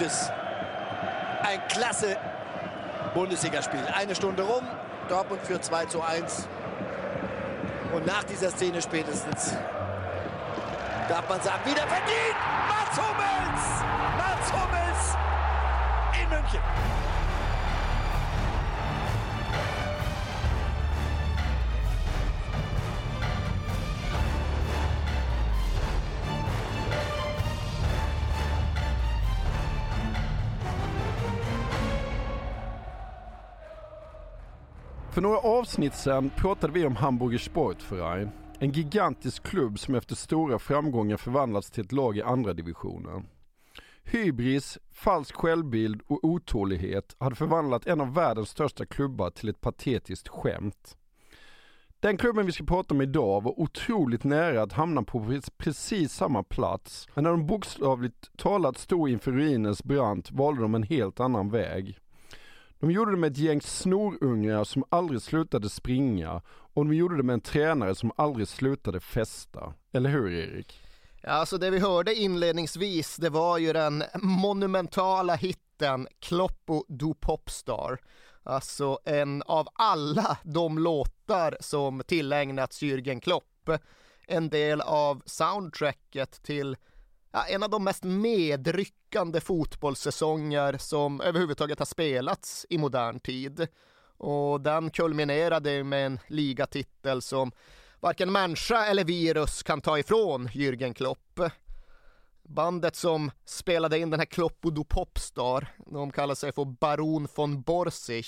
Gutes, ein klasse Bundesligaspiel. Eine Stunde rum, Dortmund führt 2 zu 1. Und nach dieser Szene spätestens darf man sagen, wieder verdient! Mats Hummels! Mats Hummels in München. För några avsnitt sedan pratade vi om Hamburger Sportverein. En gigantisk klubb som efter stora framgångar förvandlats till ett lag i andra divisionen. Hybris, falsk självbild och otålighet hade förvandlat en av världens största klubbar till ett patetiskt skämt. Den klubben vi ska prata om idag var otroligt nära att hamna på precis samma plats, men när de bokstavligt talat stod inför ruinens brant valde de en helt annan väg. De gjorde det med ett gäng snorungar som aldrig slutade springa och de gjorde det med en tränare som aldrig slutade festa. Eller hur Erik? Ja, alltså det vi hörde inledningsvis, det var ju den monumentala hitten Kloppo du Popstar. Alltså en av alla de låtar som tillägnats Jürgen Klopp. En del av soundtracket till ja, en av de mest medryckande fotbollssäsonger som överhuvudtaget har spelats i modern tid. Och den kulminerade med en ligatitel som varken människa eller virus kan ta ifrån Jürgen Klopp. Bandet som spelade in den här Kloppodo Popstar, de kallar sig för Baron von Borsig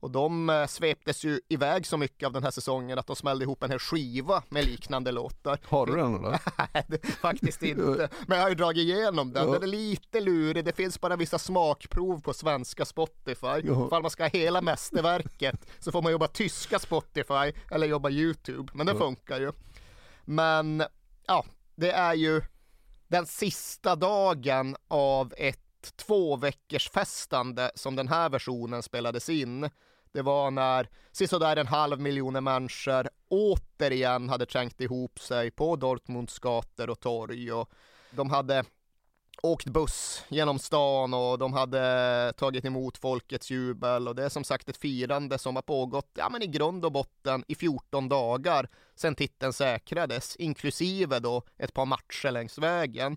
och de eh, sveptes ju iväg så mycket av den här säsongen att de smällde ihop en hel skiva med liknande låtar. Har du den eller? Nej, faktiskt inte. Men jag har ju dragit igenom den. Ja. Den är lite lurig. Det finns bara vissa smakprov på svenska Spotify. Ja. Ifall man ska ha hela mästerverket så får man jobba tyska Spotify eller jobba YouTube. Men det Ja. funkar ju. Men ja, det är ju den sista dagen av ett två veckors festande som den här versionen spelades in. Det var när sisådär en halv miljoner människor återigen hade trängt ihop sig på Dortmunds gator och torg och de hade åkt buss genom stan och de hade tagit emot folkets jubel och det är som sagt ett firande som har pågått ja, men i grund och botten i 14 dagar sedan titeln säkrades, inklusive då ett par matcher längs vägen.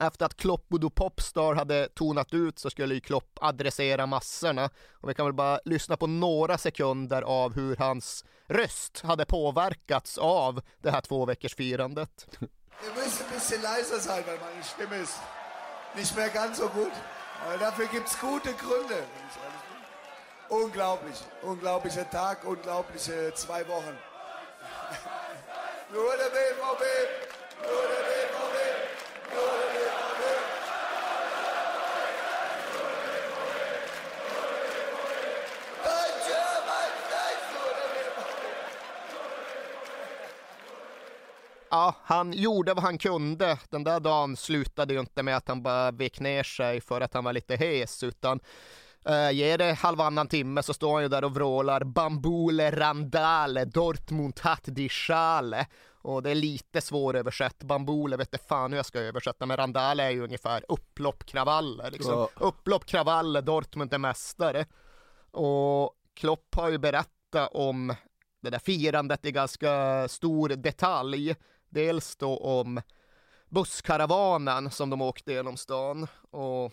Efter att Klopp och Popstar hade tonat ut så skulle ju Klopp adressera massorna och vi kan väl bara lyssna på några sekunder av hur hans röst hade påverkats av det här två veckors firandet. Ihr müsst ein bisschen leiser sein, weil meine Stimme ist nicht mehr ganz so gut. Aber dafür gibt es gute Gründe. Unglaublich, unglaublicher Tag, unglaubliche zwei Wochen. Nur der BVB, nur der BVB, Ja, han gjorde vad han kunde. Den där dagen slutade ju inte med att han bara vek ner sig för att han var lite hes, utan Uh, ger det halvannan timme så står han ju där och vrålar Bambule Randale Dortmund hat die Schale. Och det är lite svåröversatt. Bambule vet inte fan hur jag ska översätta, men Randale är ju ungefär upplopp, kravaller. Liksom. Ja. Upplopp, kravaller, Dortmund är mästare. Och Klopp har ju berättat om det där firandet i ganska stor detalj. Dels då om busskaravanen som de åkte genom stan. Och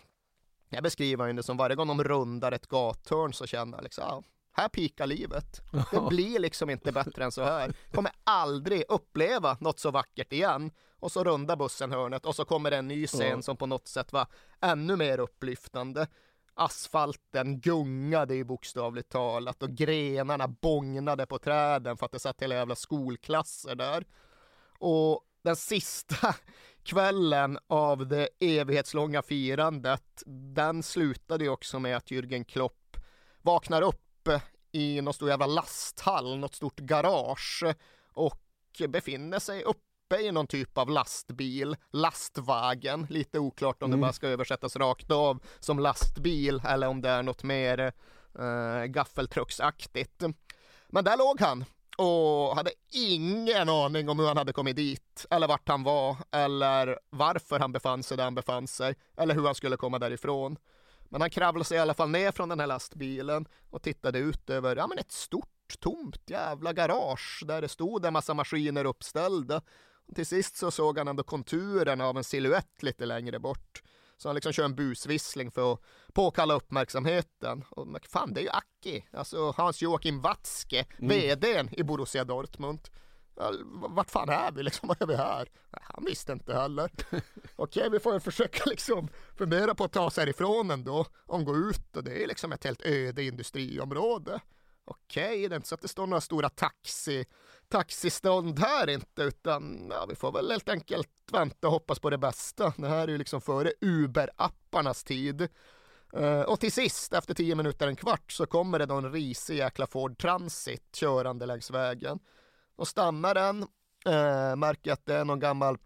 jag beskriver ju det som varje gång de rundar ett gathörn så känner jag liksom, ja, här pikar livet. Det blir liksom inte bättre än så här. Kommer aldrig uppleva något så vackert igen. Och så rundar bussen hörnet och så kommer det en ny scen som på något sätt var ännu mer upplyftande. Asfalten gungade i bokstavligt talat och grenarna bångnade på träden för att det satt hela jävla skolklasser där. Och den sista kvällen av det evighetslånga firandet, den slutade ju också med att Jürgen Klopp vaknar upp i någon stor jävla lasthall, något stort garage och befinner sig uppe i någon typ av lastbil, lastvagen, lite oklart om det Mm. bara ska översättas rakt av som lastbil eller om det är något mer eh, gaffeltrucksaktigt. Men där låg han och hade ingen aning om hur han hade kommit dit eller vart han var eller varför han befann sig där han befann sig eller hur han skulle komma därifrån. Men han kravlade sig i alla fall ner från den här lastbilen och tittade ut över ja, men ett stort tomt jävla garage där det stod en massa maskiner uppställda. Och till sist så såg han ändå konturerna av en siluett lite längre bort. Så han liksom kör en busvissling för att påkalla uppmärksamheten. Och fan, det är ju Aki, alltså Hans-Joachim Watzke, vdn i Borussia Dortmund. Vart fan är vi liksom? Vad är vi här? Han visste inte heller. Okej, vi får ju försöka liksom fundera på att ta oss härifrån ändå. Om gå ut och det är liksom ett helt öde industriområde. Okej, det är inte så att det står några stora taxi, taxistånd här inte, utan ja, vi får väl helt enkelt vänta och hoppas på det bästa. Det här är ju liksom före Uber-apparnas tid. Uh, och till sist, efter tio minuter, en kvart, så kommer det då en risig jäkla Ford Transit körande längs vägen. Och stannar den, uh, märker att det är någon gammal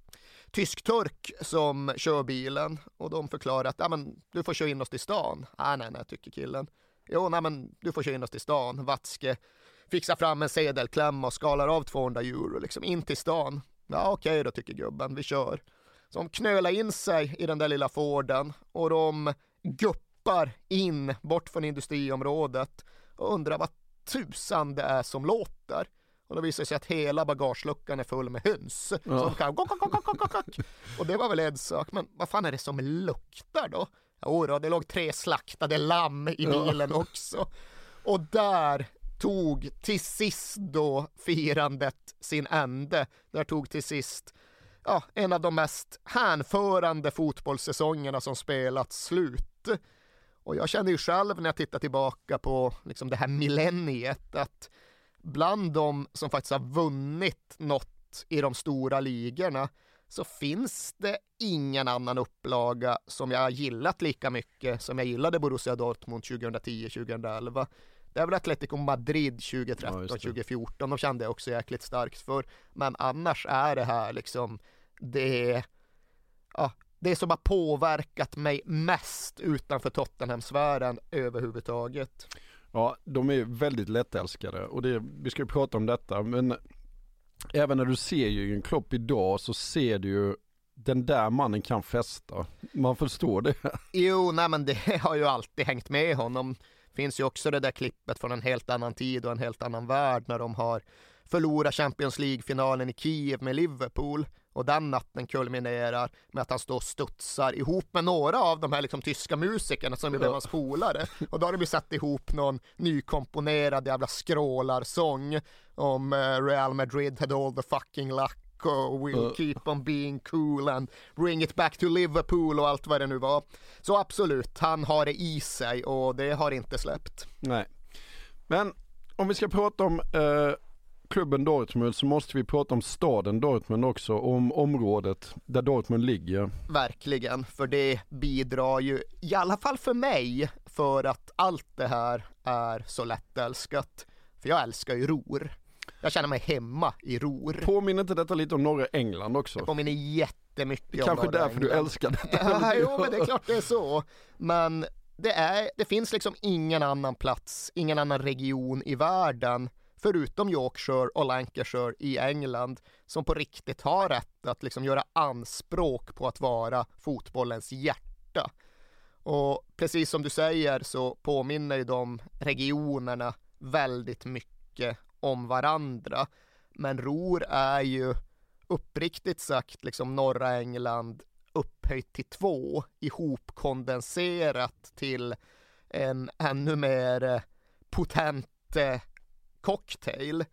tysk-turk som kör bilen och de förklarar att ah, men, du får köra in oss till stan. Ah, nej, nej, tycker killen. Jo, nej, men du får köra in oss till stan. Watzke fixar fram en sedelklämma och skalar av 200 euro liksom in till stan. Ja, okej då, tycker gubben, vi kör. Så de knölar in sig i den där lilla Forden och de guppar in bort från industriområdet och undrar vad tusan det är som låter. Och då visar det sig att hela bagageluckan är full med höns. Ja. Som kan. Och det var väl en sak, men vad fan är det som luktar då? Jo då, det låg tre slaktade lamm i bilen också. Och där tog till sist då firandet sin ände. Där tog till sist ja, en av de mest hänförande fotbollssäsongerna som spelats slut. Och jag känner ju själv när jag tittar tillbaka på liksom det här millenniet att bland de som faktiskt har vunnit något i de stora ligorna så finns det ingen annan upplaga som jag har gillat lika mycket som jag gillade Borussia Dortmund 2010-2011. Det är väl Atletico Madrid 2013, Ja, just det. 2014, de kände jag också jäkligt starkt för. Men annars är det här liksom, det, ja, det som har påverkat mig mest utanför Tottenham-sfären överhuvudtaget. Ja, de är väldigt lättälskade och det, vi ska ju prata om detta men även när du ser Jürgen Klopp idag så ser du ju den där mannen kan festa. Man förstår det. Jo, nej men det har ju alltid hängt med honom. Finns ju också det där klippet från en helt annan tid och en helt annan värld när de har förlorat Champions League-finalen i Kiev med Liverpool och den natten kulminerar med att han står och studsar ihop med några av de här liksom tyska musikerna som Ja. hans polare. Och då har de ju satt ihop någon nykomponerad jävla skrålarsång om eh, Real Madrid had all the fucking luck och we'll keep on being cool and bring it back to Liverpool och allt vad det nu var. Så absolut, han har det i sig och det har inte släppt. Nej. Men om vi ska prata om eh, klubben Dortmund så måste vi prata om staden Dortmund också, om området där Dortmund ligger. Verkligen, för det bidrar ju, i alla fall för mig, för att allt det här är så lättälskat. För jag älskar ju Ror. Jag känner mig hemma i Ror. Påminner inte detta lite om norra England också? Det påminner jättemycket om Kanske norra därför du England. älskar detta. Ja, jo, men det är klart det är så. Men det, är, det finns liksom ingen annan plats, ingen annan region i världen förutom Yorkshire och Lancashire i England som på riktigt har rätt att liksom göra anspråk på att vara fotbollens hjärta. Och precis som du säger så påminner ju de regionerna väldigt mycket om varandra. Men Ror är ju uppriktigt sagt liksom norra England upphöjt till två, ihopkondenserat till en ännu mer potent cocktail.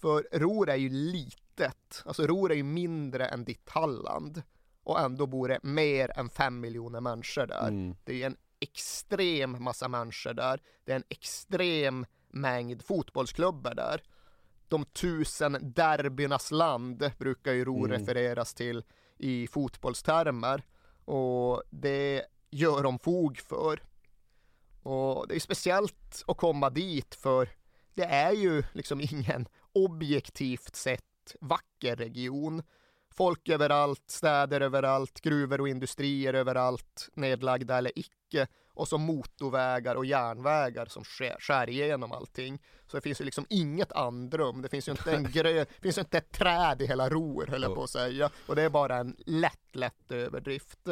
För Ror är ju litet, alltså Ror är ju mindre än ditt Halland och ändå bor det mer än fem miljoner människor där. Mm. Det är en extrem massa människor där. Det är en extrem mängd fotbollsklubbar där. De tusen derbynas land brukar ju Ro Mm. refereras till i fotbollstermer och det gör de fog för. Och det är speciellt att komma dit för det är ju liksom ingen objektivt sett vacker region. Folk överallt, städer överallt, gruvor och industrier överallt, nedlagda eller icke. Och så motorvägar och järnvägar som skär, skär igenom allting. Så det finns ju liksom inget andrum. Det finns ju inte en grö, finns ju inte ett träd i hela Ror höll jag på att säga. Och det är bara en lätt, lätt överdrift.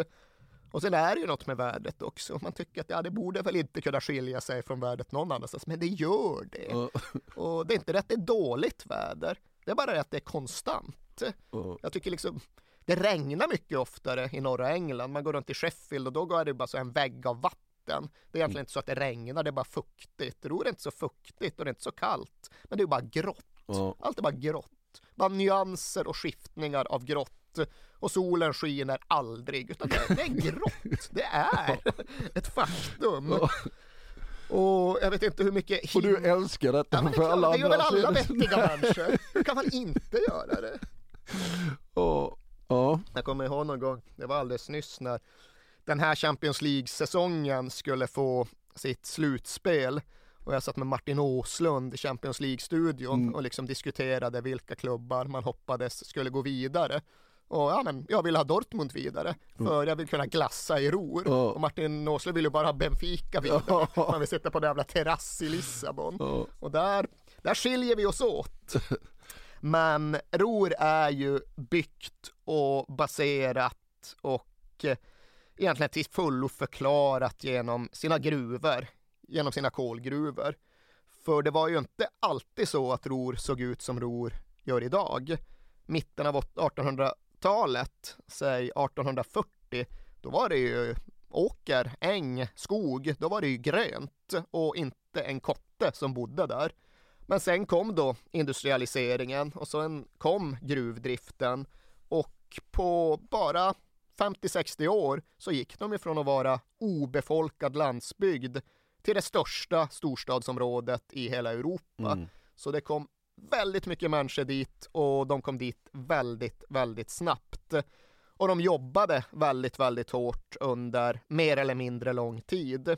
Och sen är det ju något med vädret också. Man tycker att ja, det borde väl inte kunna skilja sig från vädret någon annanstans, men det gör det. Ja. Och det är inte det att det är dåligt väder, det är bara det att det är konstant. Ja. Jag tycker liksom, det regnar mycket oftare i norra England. Man går runt i Sheffield och då är det bara så en vägg av vatten. Det är egentligen inte så att det regnar, det är bara fuktigt. Ror är inte så fuktigt och det är inte så kallt. Men det är bara grått. Ja. Allt är bara grått. Bara nyanser och skiftningar av grått. Och solen skiner aldrig, utan det, det är grått. Det är ett faktum. Och jag vet inte hur mycket Och du älskar detta Ja, men för alla det gör väl andra. alla vettiga människor? Hur kan man inte göra det? Ja. Ja. Jag kommer ihåg någon gång, det var alldeles nyss när den här Champions League-säsongen skulle få sitt slutspel och jag satt med Martin Åslund i Champions League-studion Mm. och liksom diskuterade vilka klubbar man hoppades skulle gå vidare. Och ja, men jag vill ha Dortmund vidare för jag vill kunna glassa i Ror. Mm. Ja. Och Martin Åslund vill ju bara ha Benfica vidare. Ja. Man vill sitta på en jävla terrass i Lissabon. Ja. Och där, där skiljer vi oss åt. Men Ror är ju byggt och baserat och eh, egentligen till fullo förklarat genom sina gruvor, genom sina kolgruvor. För det var ju inte alltid så att Ror såg ut som Ror gör idag. Mitten av 1800-talet, säg 1840, då var det ju åker, äng, skog, då var det ju grönt och inte en kotte som bodde där. Men sen kom då industrialiseringen och sen kom gruvdriften och på bara 50-60 år så gick de ifrån att vara obefolkad landsbygd till det största storstadsområdet i hela Europa. Mm. Så det kom väldigt mycket människor dit och de kom dit väldigt, väldigt snabbt. Och de jobbade väldigt, väldigt hårt under mer eller mindre lång tid.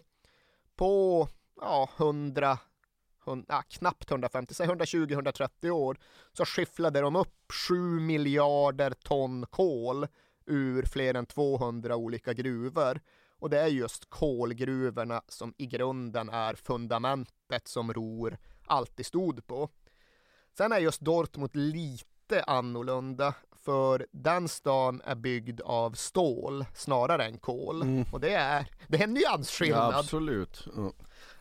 På ja, 100, 100 ja, knappt 150, 120-130 år så skifflade de upp 7 miljarder ton kol ur fler än 200 olika gruvor. Och det är just kolgruvorna som i grunden är fundamentet som Ror alltid stod på. Sen är just Dortmund lite annorlunda för den stan är byggd av stål snarare än kol. Mm. Och det är, det är en Ja, nyansskillnad. absolut. Ja.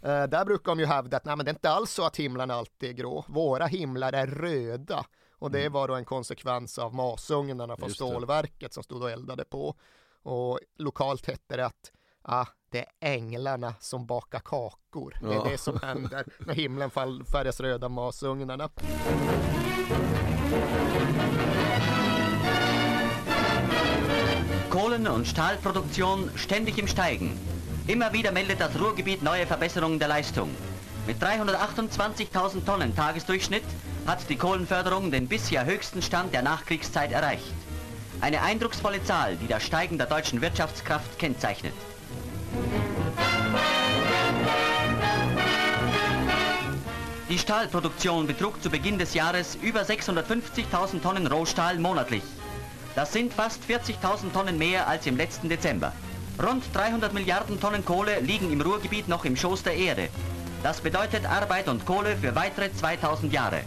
Eh, där brukar de ju hävda att nej, men det är inte alls så att himlarna alltid är grå. Våra himlar är röda. Och det var då en konsekvens av masugnarna från Mm. Just det. stålverket som stod och eldade på. Och lokalt hette det att ah, det är änglarna som bakar kakor. Det är Ja. det som händer när himlen fall- färgas röda av masugnarna. Kohlen- und Stahlproduktion ständig im Steigen. Immer wieder meldet das Ruhrgebiet neue Verbesserungen der Leistung. Mit 328.000 Tonnen Tagesdurchschnitt hat die Kohlenförderung den bisher höchsten Stand der Nachkriegszeit erreicht. Eine eindrucksvolle Zahl, die das Steigen der deutschen Wirtschaftskraft kennzeichnet. Die Stahlproduktion betrug zu Beginn des Jahres über 650.000 Tonnen Rohstahl monatlich. Das sind fast 40.000 Tonnen mehr als im letzten Dezember. Rund 300 Milliarden Tonnen Kohle liegen im Ruhrgebiet noch im Schoß der Erde. Das bedeutet Arbeit und Kohle für weitere 2000 Jahre.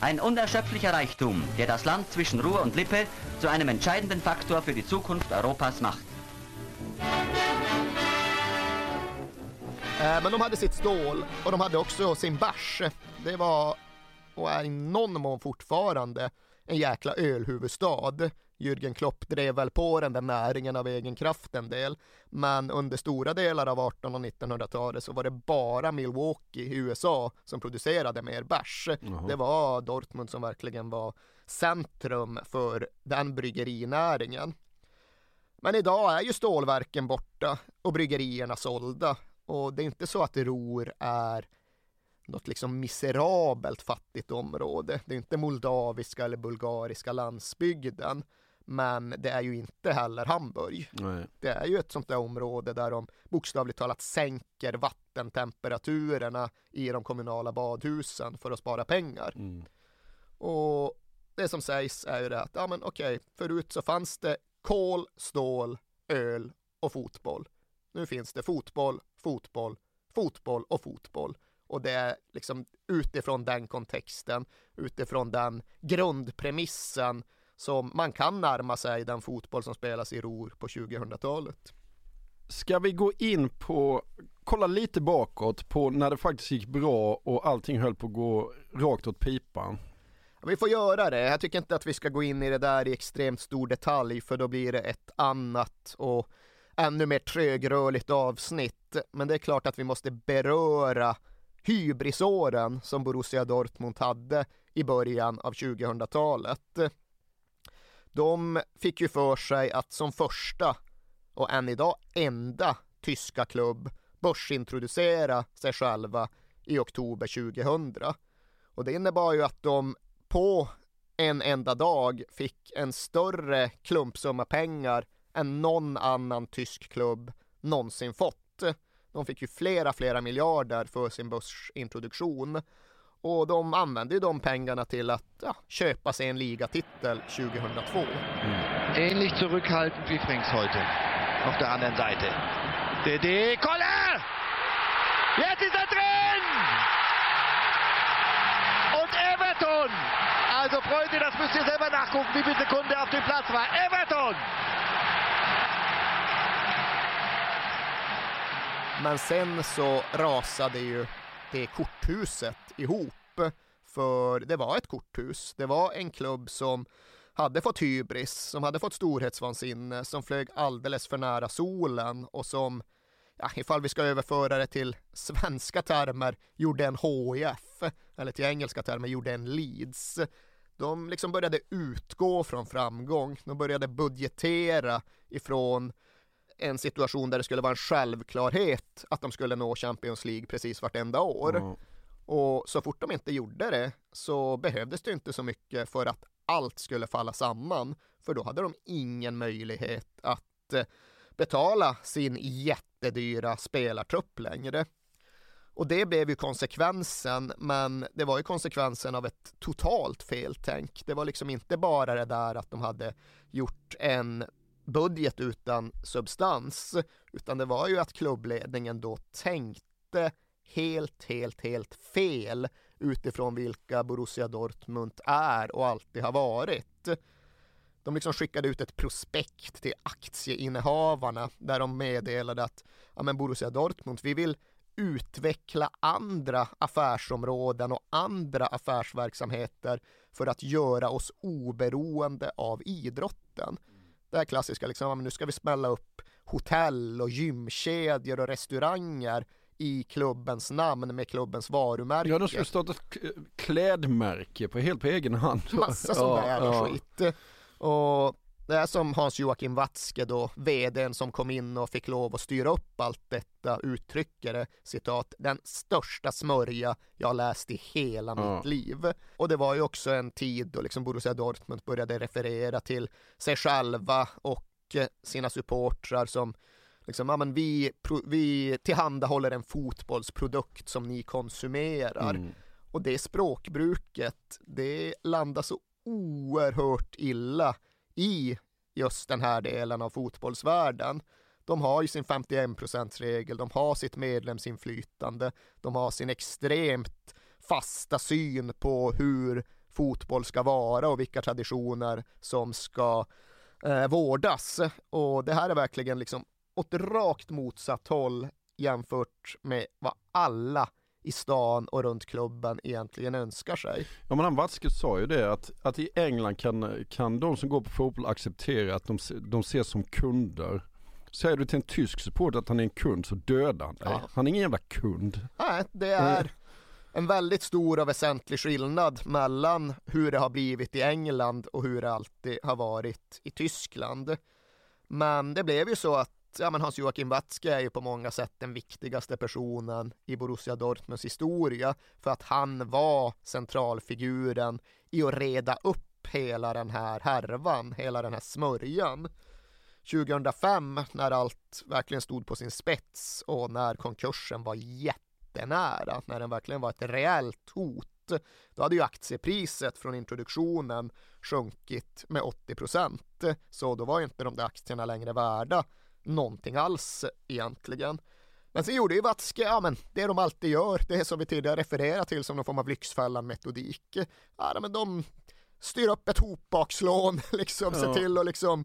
Ein unerschöpflicher Reichtum, der das Land zwischen Ruhr und Lippe zu einem entscheidenden Faktor für die Zukunft Europas macht. Eh, Men de hade sitt stål och de hade också sin bärs. Det var, och är i någon mån fortfarande, en jäkla ölhuvudstad. Jürgen Klopp drev väl på den där näringen av egen kraft en del. Men under stora delar av 1800 och 1900-talet så var det bara Milwaukee i USA som producerade mer bärs. Jaha. Det var Dortmund som verkligen var centrum för den bryggerinäringen. Men idag är ju stålverken borta och bryggerierna sålda. Och det är inte så att Ruhr är något liksom miserabelt fattigt område. Det är inte moldaviska eller bulgariska landsbygden. Men det är ju inte heller Hamburg. Nej. Det är ju ett sånt där område där de bokstavligt talat sänker vattentemperaturerna i de kommunala badhusen för att spara pengar. Mm. Och det som sägs är ju det att, ja men okej, förut så fanns det kol, stål, öl och fotboll. Nu finns det fotboll, fotboll, fotboll och fotboll. Och det är liksom utifrån den kontexten, utifrån den grundpremissen som man kan närma sig den fotboll som spelas i Ruhr på 2000-talet. Ska vi gå in på, kolla lite bakåt på när det faktiskt gick bra och allting höll på att gå rakt åt pipan. Vi får göra det. Jag tycker inte att vi ska gå in i det där i extremt stor detalj för då blir det ett annat och ännu mer trögrörligt avsnitt. Men det är klart att vi måste beröra hybrisåren som Borussia Dortmund hade i början av 2000-talet. De fick ju för sig att som första och än idag enda tyska klubb börsintroducera sig själva i oktober 2000. Och det innebar ju att de på en enda dag fick en större klumpsumma pengar än någon annan tysk klubb någonsin fått. De fick ju flera, flera miljarder för sin börsintroduktion och de använde ju de pengarna till att ja, köpa sig en ligatitel 2002. Mm. Ähnlich zurückhaltend wie Frings heute. Auf der anderen Seite. DD, Koller! Jetzt ist er drin! Und Everton! Also Freunde, das müsst ihr selber nachgucken, wie viel Sekunden er auf dem Platz war. Everton! Men sen så rasade ju det korthuset ihop. För det var ett korthus. Det var en klubb som hade fått hybris, som hade fått storhetsvansinne, som flög alldeles för nära solen och som, ja, ifall vi ska överföra det till svenska termer, gjorde en HIF, eller till engelska termer, gjorde en Leeds. De liksom började utgå från framgång, de började budgetera ifrån en situation där det skulle vara en självklarhet att de skulle nå Champions League precis vartenda år. Ja. Och så fort de inte gjorde det så behövdes det inte så mycket för att allt skulle falla samman. För då hade de ingen möjlighet att eh, betala sin jättedyra spelartrupp längre. Och det blev ju konsekvensen, men det var ju konsekvensen av ett totalt feltänk. Det var liksom inte bara det där att de hade gjort en budget utan substans, utan det var ju att klubbledningen då tänkte helt, helt, helt fel utifrån vilka Borussia Dortmund är och alltid har varit. De liksom skickade ut ett prospekt till aktieinnehavarna där de meddelade att ja, men Borussia Dortmund, vi vill utveckla andra affärsområden och andra affärsverksamheter för att göra oss oberoende av idrotten. Det här klassiska, liksom, nu ska vi smälla upp hotell och gymkedjor och restauranger i klubbens namn med klubbens varumärke. Ja, de skulle starta ett klädmärke på helt på egen hand. Massa sånt Ja, där ja. skit. Och det är som Hans-Joakim Watzke då, vdn som kom in och fick lov att styra upp allt detta, uttrycker det, citat, den största smörja jag läst i hela Ja. mitt liv. Och det var ju också en tid då liksom Borussia Dortmund började referera till sig själva och eh, sina supportrar som liksom, ja men vi, vi tillhandahåller en fotbollsprodukt som ni konsumerar. Mm. Och det språkbruket, det landar så oerhört illa i just den här delen av fotbollsvärlden. De har ju sin 51%-regel, de har sitt medlemsinflytande, de har sin extremt fasta syn på hur fotboll ska vara och vilka traditioner som ska eh, vårdas. Och det här är verkligen liksom åt rakt motsatt håll jämfört med vad alla i stan och runt klubben egentligen önskar sig. Ja men han Watzke sa ju det att, att i England kan, kan de som går på fotboll acceptera att de, de ses som kunder. Säger du till en tysk support att han är en kund så dödar han dig. Ja. Han är ingen jävla kund. Nej, det är en väldigt stor och väsentlig skillnad mellan hur det har blivit i England och hur det alltid har varit i Tyskland. Men det blev ju så att ja, men Hans-Joakim Watzke är ju på många sätt den viktigaste personen i Borussia Dortmunds historia för att han var centralfiguren i att reda upp hela den här härvan, hela den här smörjan. 2005 när allt verkligen stod på sin spets och när konkursen var jättenära, när den verkligen var ett reellt hot då hade ju aktiepriset från introduktionen sjunkit med 80 procent. Så då var ju inte de där aktierna längre värda någonting alls egentligen. Men sen gjorde ju Watzke, ja men det de alltid gör, det är som vi tidigare refererat till som någon form av Lyxfällan-metodik. Ja men de styr upp ett hopbakslån, liksom, ja. se till att liksom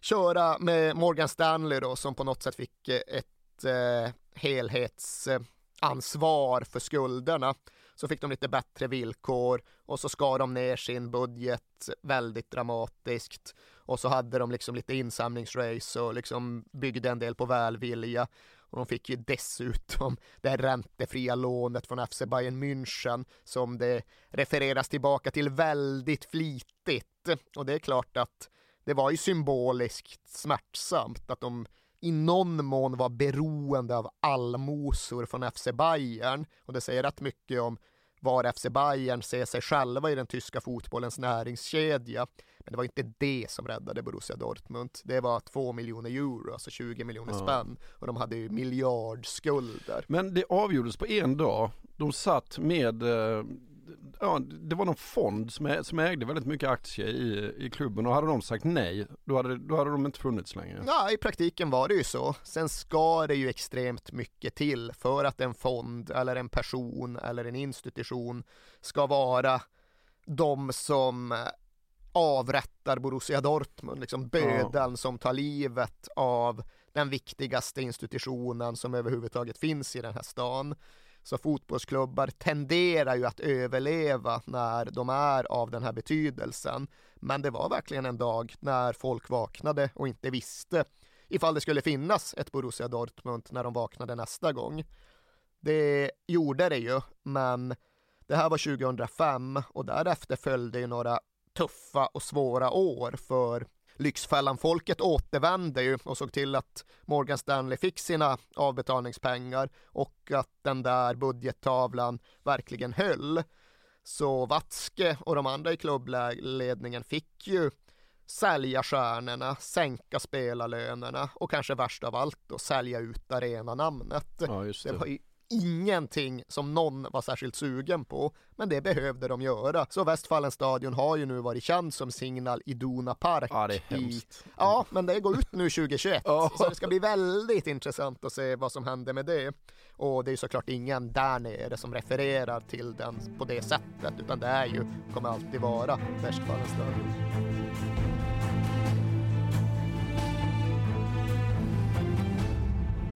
köra med Morgan Stanley då som på något sätt fick ett eh, helhetsansvar för skulderna så fick de lite bättre villkor och så skar de ner sin budget väldigt dramatiskt. Och så hade de liksom lite insamlingsrace och liksom byggde en del på välvilja. Och de fick ju dessutom det räntefria lånet från FC Bayern München som det refereras tillbaka till väldigt flitigt. Och det är klart att det var ju symboliskt smärtsamt att de i någon mån var beroende av allmosor från FC Bayern och det säger rätt mycket om var FC Bayern ser sig själva i den tyska fotbollens näringskedja. Men det var inte det som räddade Borussia Dortmund. Det var två miljoner euro, alltså 20 miljoner ja. spänn. Och de hade ju miljardskulder. Men det avgjordes på en dag. De satt med eh, ja, det var någon fond som, som ägde väldigt mycket aktier i, i klubben och hade de sagt nej, då hade, då hade de inte funnits längre. Ja, i praktiken var det ju så. Sen ska det ju extremt mycket till för att en fond eller en person eller en institution ska vara de som avrättar Borussia Dortmund, liksom bödeln ja. som tar livet av den viktigaste institutionen som överhuvudtaget finns i den här stan. Så fotbollsklubbar tenderar ju att överleva när de är av den här betydelsen. Men det var verkligen en dag när folk vaknade och inte visste ifall det skulle finnas ett Borussia Dortmund när de vaknade nästa gång. Det gjorde det ju, men det här var 2005 och därefter följde ju några tuffa och svåra år för Lyxfällan-folket återvände ju och såg till att Morgan Stanley fick sina avbetalningspengar och att den där budgettavlan verkligen höll. Så Watzke och de andra i klubbledningen fick ju sälja stjärnorna, sänka spelarlönerna och kanske värst av allt då sälja ut arenanamnet. Ja, det. det var ingenting som någon var särskilt sugen på, men det behövde de göra. Så Westfallens stadion har ju nu varit känd som Signal Iduna Park. Ja, det är hemskt. I, ja, men det går ut nu 2021, så det ska bli väldigt intressant att se vad som händer med det. Och det är såklart ingen där nere som refererar till den på det sättet, utan det är ju, kommer alltid vara Westfallens stadion.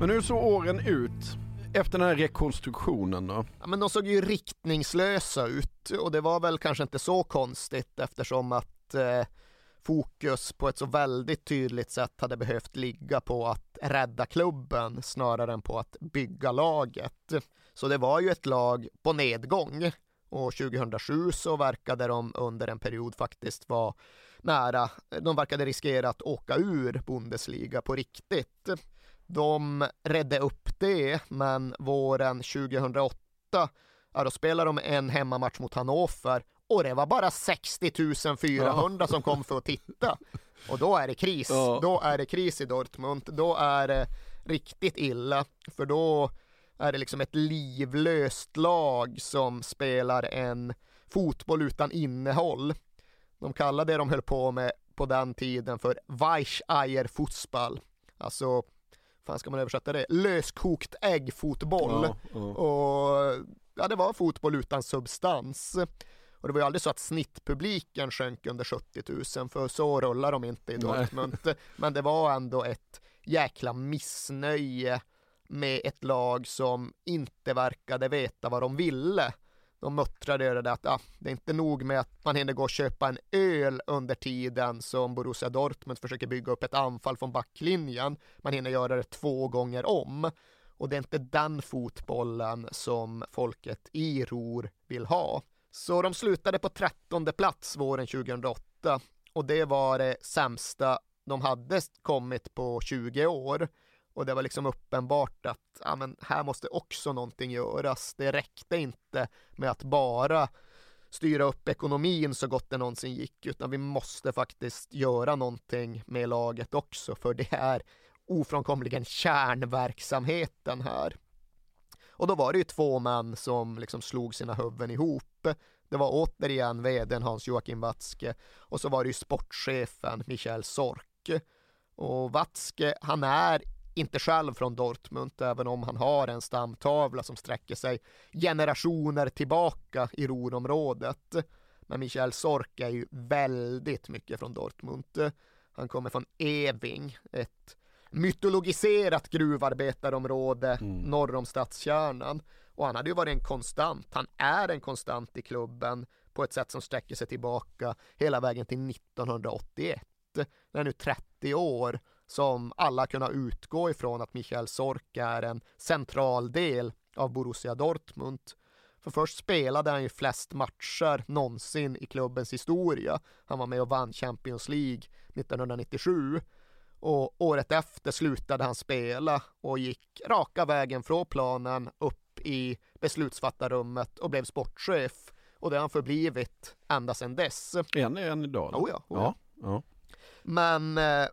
Men hur såg åren ut efter den här rekonstruktionen då? Ja, men de såg ju riktningslösa ut och det var väl kanske inte så konstigt eftersom att eh, fokus på ett så väldigt tydligt sätt hade behövt ligga på att rädda klubben snarare än på att bygga laget. Så det var ju ett lag på nedgång och 2007 så verkade de under en period faktiskt vara nära. De verkade riskera att åka ur Bundesliga på riktigt. De redde upp det, men våren 2008 ja, då spelade de en hemmamatch mot Hannover och det var bara 60 400 som kom för att titta. Och då är det kris. Då är det kris i Dortmund. Då är det riktigt illa, för då är det liksom ett livlöst lag som spelar en fotboll utan innehåll. De kallade det de höll på med på den tiden för Weicheier Fußball. Alltså, fan ska man översätta det? Löskokt äggfotboll. Ja, ja. Och ja, det var fotboll utan substans. Och det var ju aldrig så att snittpubliken sjönk under 70 000, för så rullar de inte i Nej. Dortmund. Men det var ändå ett jäkla missnöje med ett lag som inte verkade veta vad de ville. De muttrade över det att ah, det är inte nog med att man hinner gå och köpa en öl under tiden som Borussia Dortmund försöker bygga upp ett anfall från backlinjen. Man hinner göra det två gånger om. Och det är inte den fotbollen som folket i Ror vill ha. Så de slutade på trettonde plats våren 2008 och det var det sämsta de hade kommit på 20 år. Och det var liksom uppenbart att ja, men här måste också någonting göras. Det räckte inte med att bara styra upp ekonomin så gott det någonsin gick, utan vi måste faktiskt göra någonting med laget också, för det är ofrånkomligen kärnverksamheten här. Och då var det ju två män som liksom slog sina huvuden ihop. Det var återigen vdn Hans-Joakim Watzke och så var det ju sportchefen Michael Sork. Och Watzke, han är inte själv från Dortmund, även om han har en stamtavla som sträcker sig generationer tillbaka i Ruhrområdet. Men Michael Sork är ju väldigt mycket från Dortmund. Han kommer från Eving, ett mytologiserat gruvarbetarområde norr om stadskärnan. Och han hade ju varit en konstant, han är en konstant i klubben på ett sätt som sträcker sig tillbaka hela vägen till 1981. Det är nu 30 år som alla kunnat utgå ifrån att Michael Sork är en central del av Borussia Dortmund. För först spelade han ju flest matcher någonsin i klubbens historia. Han var med och vann Champions League 1997 och året efter slutade han spela och gick raka vägen från planen upp i beslutsfattarrummet och blev sportchef. Och det har han förblivit ända sedan dess. En är en idag? Oh ja, oh ja. ja. ja. Men eh,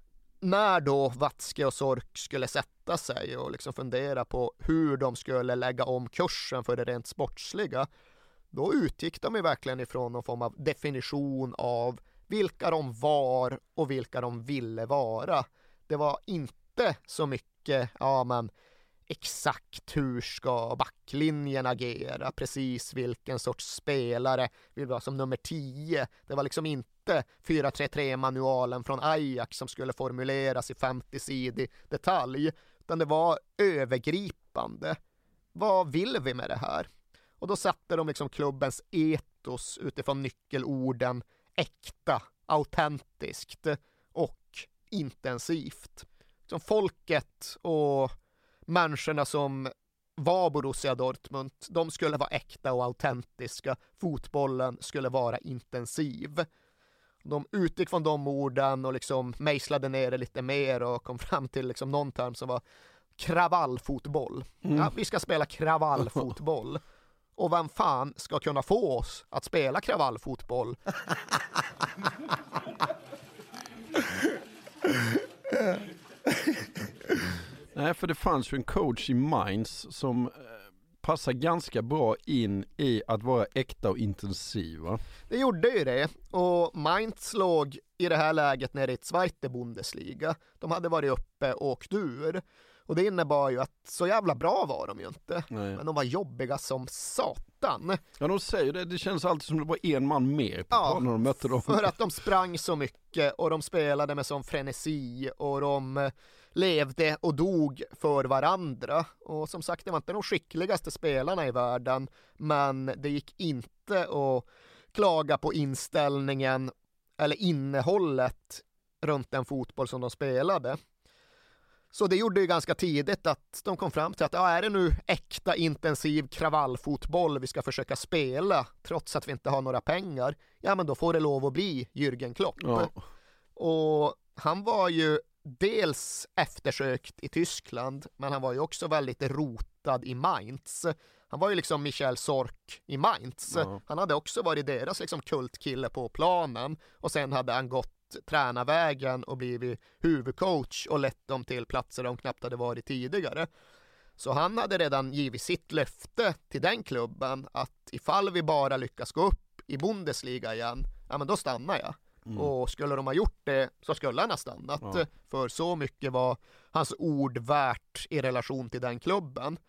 när då Vatske och Sork skulle sätta sig och liksom fundera på hur de skulle lägga om kursen för det rent sportsliga, då utgick de ju verkligen ifrån någon form av definition av vilka de var och vilka de ville vara. Det var inte så mycket, ja men exakt hur ska backlinjen agera, precis vilken sorts spelare vill vi ha som nummer 10. Det var liksom inte 4-3-3 manualen från Ajax som skulle formuleras i 50-sidig detalj, utan det var övergripande. Vad vill vi med det här? Och då satte de liksom klubbens etos utifrån nyckelorden äkta, autentiskt och intensivt. Som folket och människorna som var Borussia Dortmund, de skulle vara äkta och autentiska. Fotbollen skulle vara intensiv. De utgick från de orden och liksom mejslade ner det lite mer och kom fram till liksom någon term som var kravallfotboll. Mm. Ja, vi ska spela kravallfotboll. Och vem fan ska kunna få oss att spela kravallfotboll? Nej, för det fanns ju en coach i Mainz som eh, passar ganska bra in i att vara äkta och intensiv. Va? Det gjorde ju det och Mainz låg i det här läget nere i Zweite Bundesliga. De hade varit uppe och åkt ur. Och det innebar ju att så jävla bra var de ju inte. Nej. Men de var jobbiga som satan. Ja, de säger det. Det känns alltid som det var en man mer på Ja, när de mötte dem. För att de sprang så mycket och de spelade med sån frenesi och de levde och dog för varandra. Och som sagt, det var inte de skickligaste spelarna i världen, men det gick inte att klaga på inställningen eller innehållet runt den fotboll som de spelade. Så det gjorde ju ganska tidigt att de kom fram till att ja, är det nu äkta intensiv kravallfotboll vi ska försöka spela trots att vi inte har några pengar, ja men då får det lov att bli Jürgen Klopp. Ja. Och han var ju dels eftersökt i Tyskland, men han var ju också väldigt rotad i Mainz. Han var ju liksom Michel Sork i Mainz. Ja. Han hade också varit deras liksom kultkille på planen och sen hade han gått tränarvägen och blivit huvudcoach och lett dem till platser de knappt hade varit tidigare. Så han hade redan givit sitt löfte till den klubben att ifall vi bara lyckas gå upp i Bundesliga igen, ja men då stannar jag. Mm. Och skulle de ha gjort det så skulle han ha stannat. Ja. För så mycket var hans ord värt i relation till den klubben.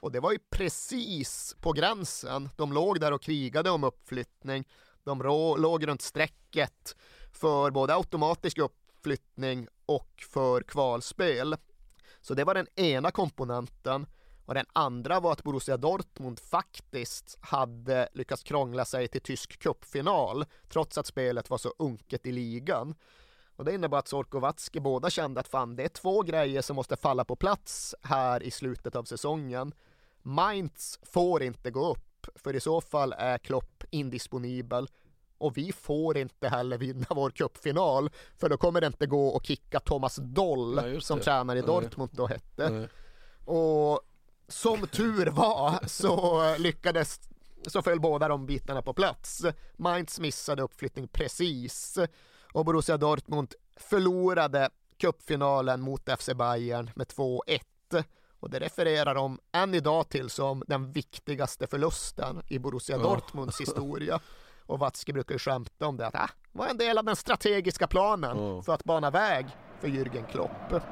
Och det var ju precis på gränsen. De låg där och krigade om uppflyttning. De låg runt strecket för både automatisk uppflyttning och för kvalspel. Så det var den ena komponenten. Och den andra var att Borussia Dortmund faktiskt hade lyckats krångla sig till tysk cupfinal trots att spelet var så unket i ligan. Och det innebar att Watzke båda kände att fan, det är två grejer som måste falla på plats här i slutet av säsongen. Mainz får inte gå upp, för i så fall är Klopp indisponibel. Och vi får inte heller vinna vår cupfinal, för då kommer det inte gå att kicka Thomas Doll, Ja, som tränare i. Dortmund då hette. Nej. Och som tur var så lyckades så föll båda de bitarna på plats. Mainz missade uppflyttning precis och Borussia Dortmund förlorade cupfinalen mot FC Bayern med 2-1 och det refererar de än idag till som den viktigaste förlusten i Borussia. Dortmunds historia. Och Watzke brukar ju skämta om det att ah, det var en del av den strategiska planen Ja. för att bana väg för Jürgen Klopp.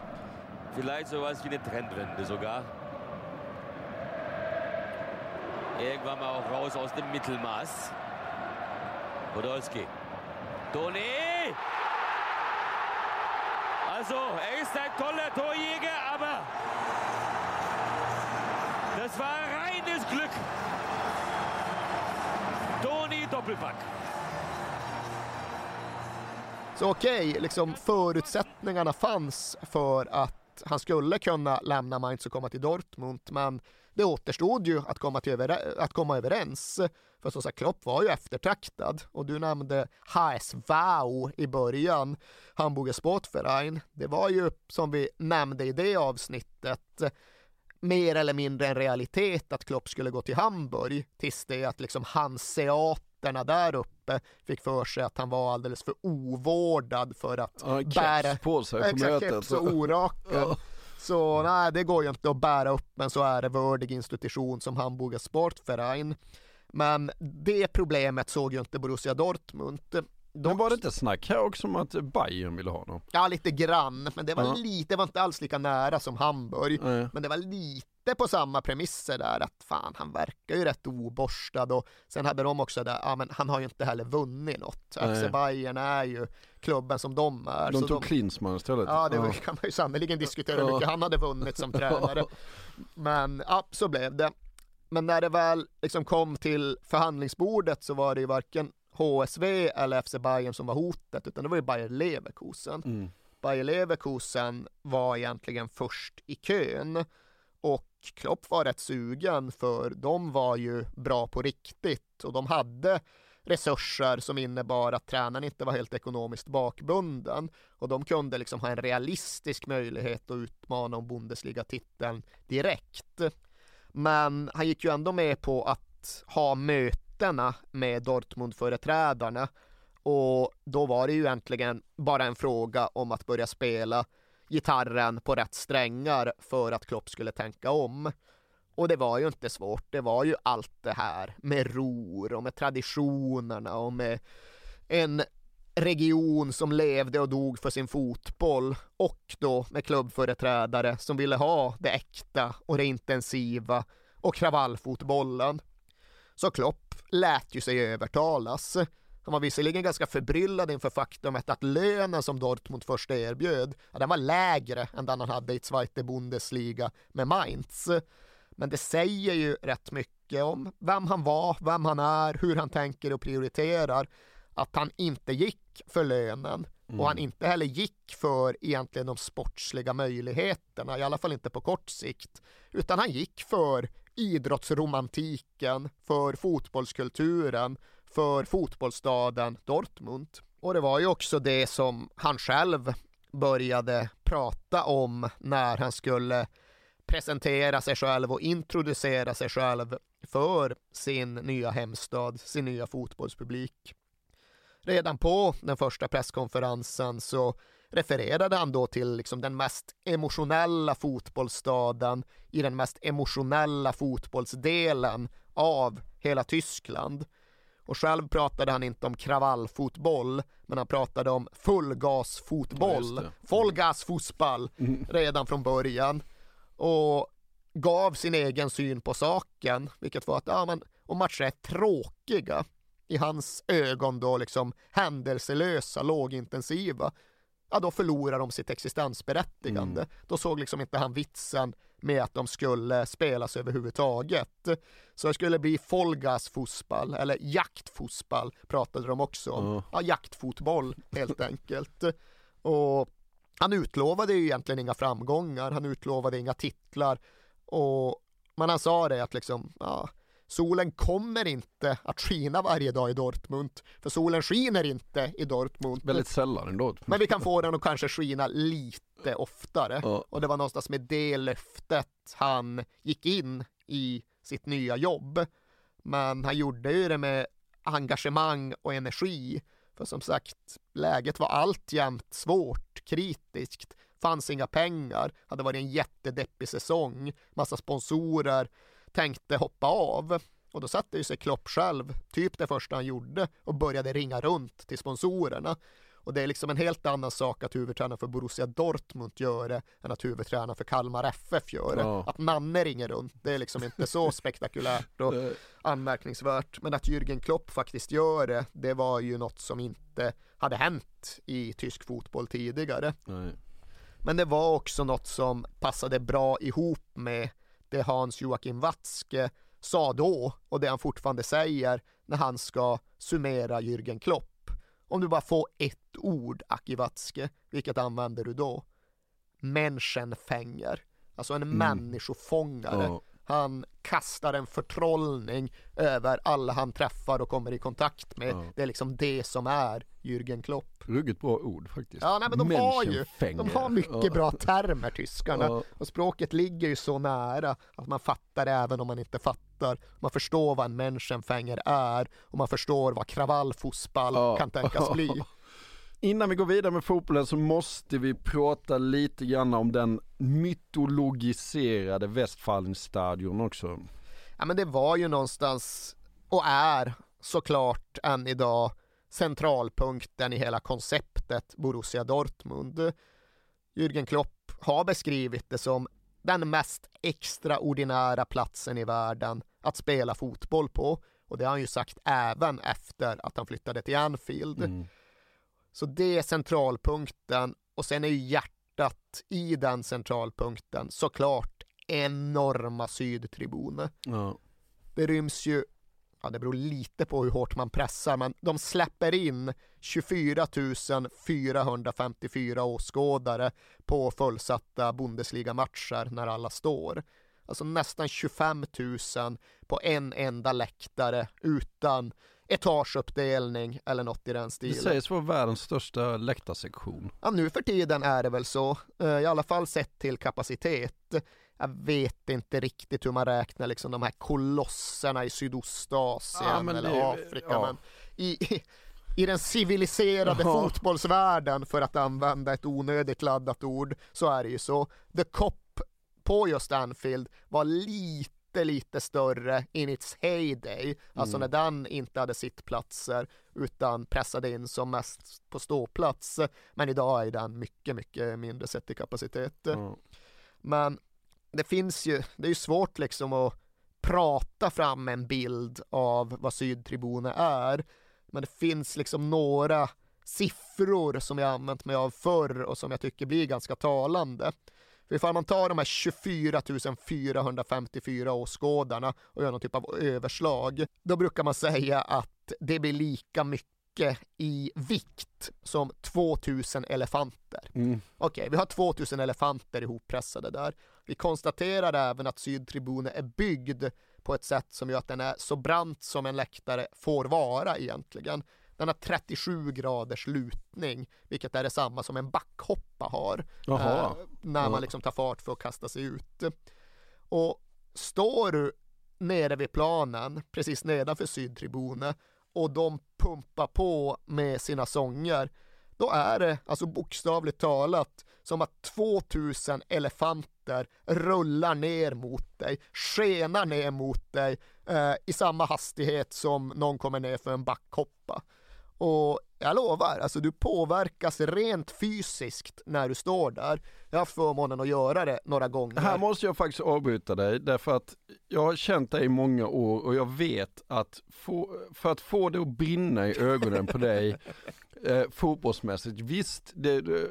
Vielleicht sowas wie eine Trendwende sogar. Irgendwann mal auch raus aus dem Mittelmaß. Podolski. Toni! Also, er ist ein toller Torjäger, aber das war reines Glück. Toni Doppelpack. Så okej, liksom förutsättningarna fanns för att han skulle kunna lämna Mainz och komma till Dortmund, men det återstod ju att komma, över, att komma överens. För som sagt, Klopp var ju eftertraktad och du nämnde HSV i början, Hamburger Sportverein. Det var ju som vi nämnde i det avsnittet mer eller mindre en realitet att Klopp skulle gå till Hamburg tills det att liksom hanseaterna där uppe fick för sig att han var alldeles för ovårdad för att Ja, keps bära på sig på Exakt, mötet. keps och orakad. Ja. Så nej, det går ju inte att bära upp en så ärevördig institution som Hamburger Sportverein. Men det problemet såg ju inte Borussia Dortmund. Men var det inte snack här också om att Bayern ville ha honom? Ja, lite grann, men det var Ja. lite, det var inte alls lika nära som Hamburg. Nej. Men det var lite på samma premisser där att fan, han verkar ju rätt oborstad och sen hade de också där, ja men han har ju inte heller vunnit något. FC Bayern är ju klubben som de är. De tog Klinsmann istället. Ja, det kan man ju sannerligen diskutera hur Ja. mycket han hade vunnit som tränare. Men ja, så blev det. Men när det väl liksom kom till förhandlingsbordet så var det ju varken HSV eller FC Bayern som var hotet, utan det var ju Bayer Leverkusen. Mm. Bayer Leverkusen var egentligen först i kön och Klopp var rätt sugen för de var ju bra på riktigt och de hade resurser som innebar att tränaren inte var helt ekonomiskt bakbunden och de kunde liksom ha en realistisk möjlighet att utmana om Bundesliga-titeln direkt. Men han gick ju ändå med på att ha kontakterna med Dortmund-företrädarna och då var det ju egentligen bara en fråga om att börja spela gitarren på rätt strängar för att Klopp skulle tänka om. Och det var ju inte svårt. Det var ju allt det här med ror och med traditionerna och med en region som levde och dog för sin fotboll och då med klubbföreträdare som ville ha det äkta och det intensiva och kravallfotbollen. Så Klopp lät ju sig övertalas. Han var visserligen ganska förbryllad inför faktumet att lönen som Dortmund först erbjöd, ja, den var lägre än den han hade i Zweite Bundesliga med Mainz. Men det säger ju rätt mycket om vem han var, vem han är, hur han tänker och prioriterar. Att han inte gick för lönen och han inte heller gick för egentligen de sportsliga möjligheterna, i alla fall inte på kort sikt. Utan han gick för idrottsromantiken, för fotbollskulturen, för fotbollsstaden Dortmund. Och det var ju också det som han själv började prata om när han skulle presentera sig själv och introducera sig själv för sin nya hemstad, sin nya fotbollspublik. Redan på den första presskonferensen så refererade han då till liksom den mest emotionella fotbollsstaden i den mest emotionella fotbollsdelen av hela Tyskland. Och själv pratade han inte om kravallfotboll, men han pratade om Ja, fullgasfotboll, det. fullgasfotboll redan från början. Och gav sin egen syn på saken, vilket var att ja, men, om matcher är tråkiga, i hans ögon då liksom händelselösa, lågintensiva, ja då förlorar de sitt existensberättigande. Då såg liksom inte han vitsen med att de skulle spelas överhuvudtaget. Så det skulle bli Folgas-fotboll, eller jaktfotboll pratade de också om. Ja. Ja, jaktfotboll helt enkelt. Och han utlovade ju egentligen inga framgångar, han utlovade inga titlar. Och, men han sa det att liksom, ja, solen kommer inte att skina varje dag i Dortmund, för solen skiner inte i Dortmund. Väldigt sällan ändå. Men vi kan få den att kanske skina lite oftare. Ja. Och det var någonstans med det löftet han gick in i sitt nya jobb. Men han gjorde ju det med engagemang och energi. För som sagt, läget var alltjämt svårt, kritiskt. Fanns inga pengar, hade varit en jättedeppig säsong. Massa sponsorer tänkte hoppa av. Och då satte ju sig Klopp själv, typ det första han gjorde, och började ringa runt till sponsorerna. Och det är liksom en helt annan sak att huvudtränaren för Borussia Dortmund gör det än att huvudtränaren för Kalmar FF gör det. Ja. Att Nanne ringer runt, det är liksom inte så spektakulärt och anmärkningsvärt. Men att Jürgen Klopp faktiskt gör det, det var ju något som inte hade hänt i tysk fotboll tidigare. Nej. Men det var också något som passade bra ihop med det Hans Joachim Watzke sa då och det han fortfarande säger när han ska summera Jürgen Klopp. Om du bara får ett ord, Aki Watzke, vilket använder du då? Menschenfänger. Alltså en människofångare. Ja. Han kastar en förtrollning över alla han träffar och kommer i kontakt med. Ja. Det är liksom det som är Jürgen Klopp. Ruggigt bra ord faktiskt. Ja, nej, men de har ju, de har mycket Ja. bra termer tyskarna. Ja. Och språket ligger ju så nära att man fattar även om man inte fattar. Man förstår vad en menschenfänger är och man förstår vad kravallfotboll kan tänkas bli. Innan vi går vidare med fotbollen så måste vi prata lite grann om den mytologiserade Westfalenstadion också. Ja, men det var ju någonstans och är såklart än idag centralpunkten i hela konceptet Borussia Dortmund. Jürgen Klopp har beskrivit det som den mest extraordinära platsen i världen att spela fotboll på. Och det har han ju sagt även efter att han flyttade till Anfield. Mm. Så det är centralpunkten och sen är ju hjärtat i den centralpunkten såklart enorma sydtribuner. Ja. Det ryms ju, ja det beror lite på hur hårt man pressar, men de släpper in 24 454 åskådare på fullsatta Bundesliga-matcher när alla står. Alltså nästan 25 000 på en enda läktare utan etageuppdelning eller något i den Det stilen. sägs vara världens största läktarsektion. Ja, nu för tiden är det väl så, eh, i alla fall sett till kapacitet. Jag vet inte riktigt hur man räknar liksom de här kolosserna i Sydostasien Ja, eller det- Afrika. ja. Men i, i, I den civiliserade Ja. fotbollsvärlden, för att använda ett onödigt laddat ord, så är det ju så. The Cop på just Anfield var lite, lite större in its heyday, alltså Mm. när den inte hade sittplatser utan pressade in som mest på ståplats. Men idag är den mycket, mycket mindre sett till kapacitet. Ja. Men det finns ju, det är ju svårt liksom att prata fram en bild av vad sydtribuner är. Men det finns liksom några siffror som jag använt mig av förr och som jag tycker blir ganska talande. För ifall man tar de här 24 454 åskådarna och gör någon typ av överslag, då brukar man säga att det blir lika mycket i vikt som 2000 elefanter. Mm. Okej, vi har 2000 elefanter ihoppressade där. Vi konstaterar även att Sydtribunen är byggd på ett sätt som gör att den är så brant som en läktare får vara egentligen. Den har 37 graders lutning, vilket är detsamma som en backhoppa har. Eh, när man liksom tar fart för att kasta sig ut. Och står du nere vid planen, precis nedanför Sydtribunen, och de pumpar på med sina sånger, då är det alltså bokstavligt talat som att 2000 elefanter rullar ner mot dig, skenar ner mot dig eh, i samma hastighet som någon kommer ner för en backhoppa. Och jag lovar, alltså du påverkas rent fysiskt när du står där. Jag har haft förmånen att göra det några gånger. Här måste jag faktiskt avbryta dig därför att jag har känt dig i många år och jag vet att få, för att få det att brinna i ögonen på dig eh, fotbollsmässigt, visst det, det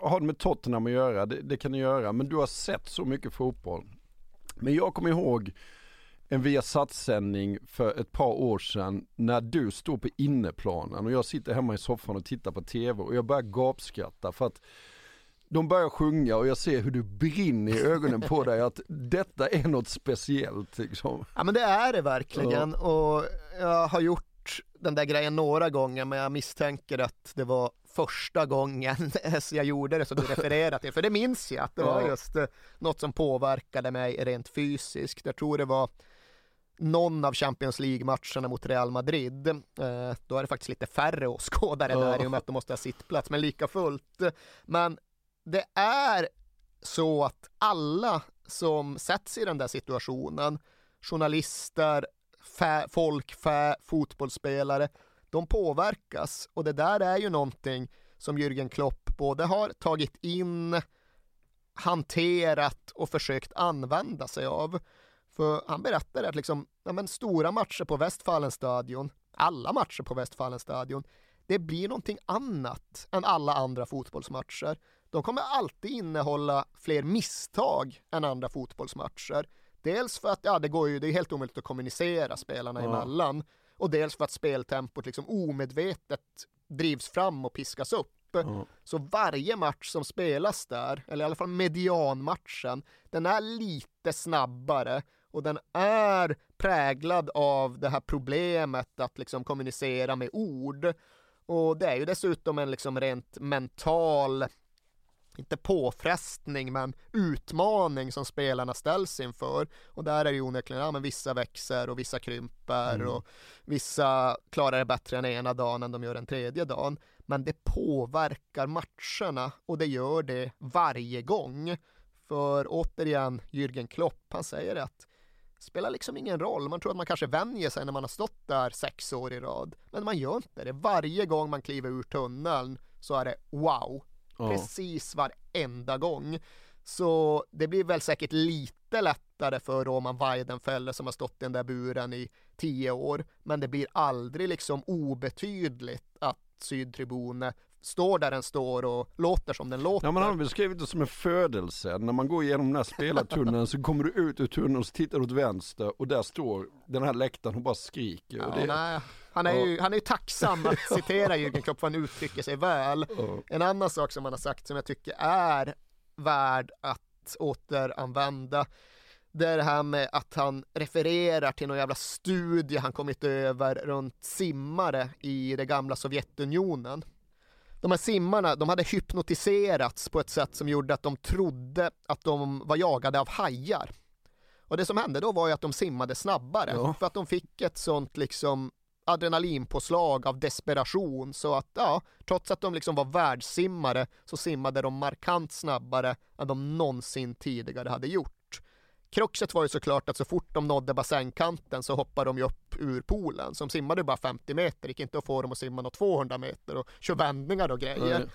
har det med Tottenham att göra, det, det kan det göra, men du har sett så mycket fotboll. Men jag kommer ihåg en Viasat-sändning för ett par år sedan när du står på inneplanen och jag sitter hemma i soffan och tittar på tv och jag börjar gapskratta för att de börjar sjunga och jag ser hur du brinner i ögonen på dig att detta är något speciellt liksom. Ja men det är det verkligen och jag har gjort den där grejen några gånger men jag misstänker att det var första gången jag gjorde det som du refererar till. För det minns jag att det var just eh, något som påverkade mig rent fysiskt. Jag tror det var någon av Champions League-matcherna mot Real Madrid. Eh, då är det faktiskt lite färre åskådare där i och med att de måste ha sittplats, men lika fullt. Men det är så att alla som sätts i den där situationen, journalister, fä, folk, fä, fotbollsspelare, de påverkas och det där är ju någonting som Jürgen Klopp både har tagit in, hanterat och försökt använda sig av. För han berättade att liksom, ja, men stora matcher på Westfalenstadion, alla matcher på Westfalenstadion, det blir någonting annat än alla andra fotbollsmatcher. De kommer alltid innehålla fler misstag än andra fotbollsmatcher. Dels för att ja, det går ju, det är helt omöjligt att kommunicera spelarna Ja. emellan och dels för att speltempot liksom omedvetet drivs fram och piskas upp. Ja. Så varje match som spelas där, eller i alla fall medianmatchen, den är lite snabbare och den är präglad av det här problemet att liksom kommunicera med ord. Och det är ju dessutom en liksom rent mental, inte påfrestning, men utmaning som spelarna ställs inför. Och där är det ju onekligen, ja men vissa växer och vissa krymper Mm. och vissa klarar det bättre än ena dagen än de gör den tredje dagen. Men det påverkar matcherna och det gör det varje gång. För återigen, Jürgen Klopp, han säger att spelar liksom ingen roll. Man tror att man kanske vänjer sig när man har stått där sex år i rad. Men man gör inte det. Varje gång man kliver ur tunneln så är det wow. Precis varenda gång. Så det blir väl säkert lite lättare för Roman Weidenfeller som har stått i den där buren i tio år. Men det blir aldrig liksom obetydligt att Sydtribune står där den står och låter som den låter. Ja men han har beskrivit det som en födelse. När man går igenom den här spelartunneln så kommer du ut ur tunneln och tittar åt vänster och där står den här läktaren och bara skriker. Ja, det, nej, han, är ju, han är ju tacksam att citera Jürgen Klopp för han uttrycker sig väl. En annan sak som han har sagt som jag tycker är värd att återanvända det är det här med att han refererar till någon jävla studie han kommit över runt simmare i det gamla Sovjetunionen. De här simmarna, de hade hypnotiserats på ett sätt som gjorde att de trodde att de var jagade av hajar. Och det som hände då var ju att de simmade snabbare Ja. för att de fick ett sånt liksom adrenalinpåslag av desperation så att ja, trots att de liksom var världssimmare så simmade de markant snabbare än de någonsin tidigare hade gjort. Kruxet var ju såklart att så fort de nådde bassängkanten så hoppade de ju upp ur poolen. Så de simmade bara 50 meter, gick inte att få dem att simma något 200 meter och köra vändningar och grejer. Nej.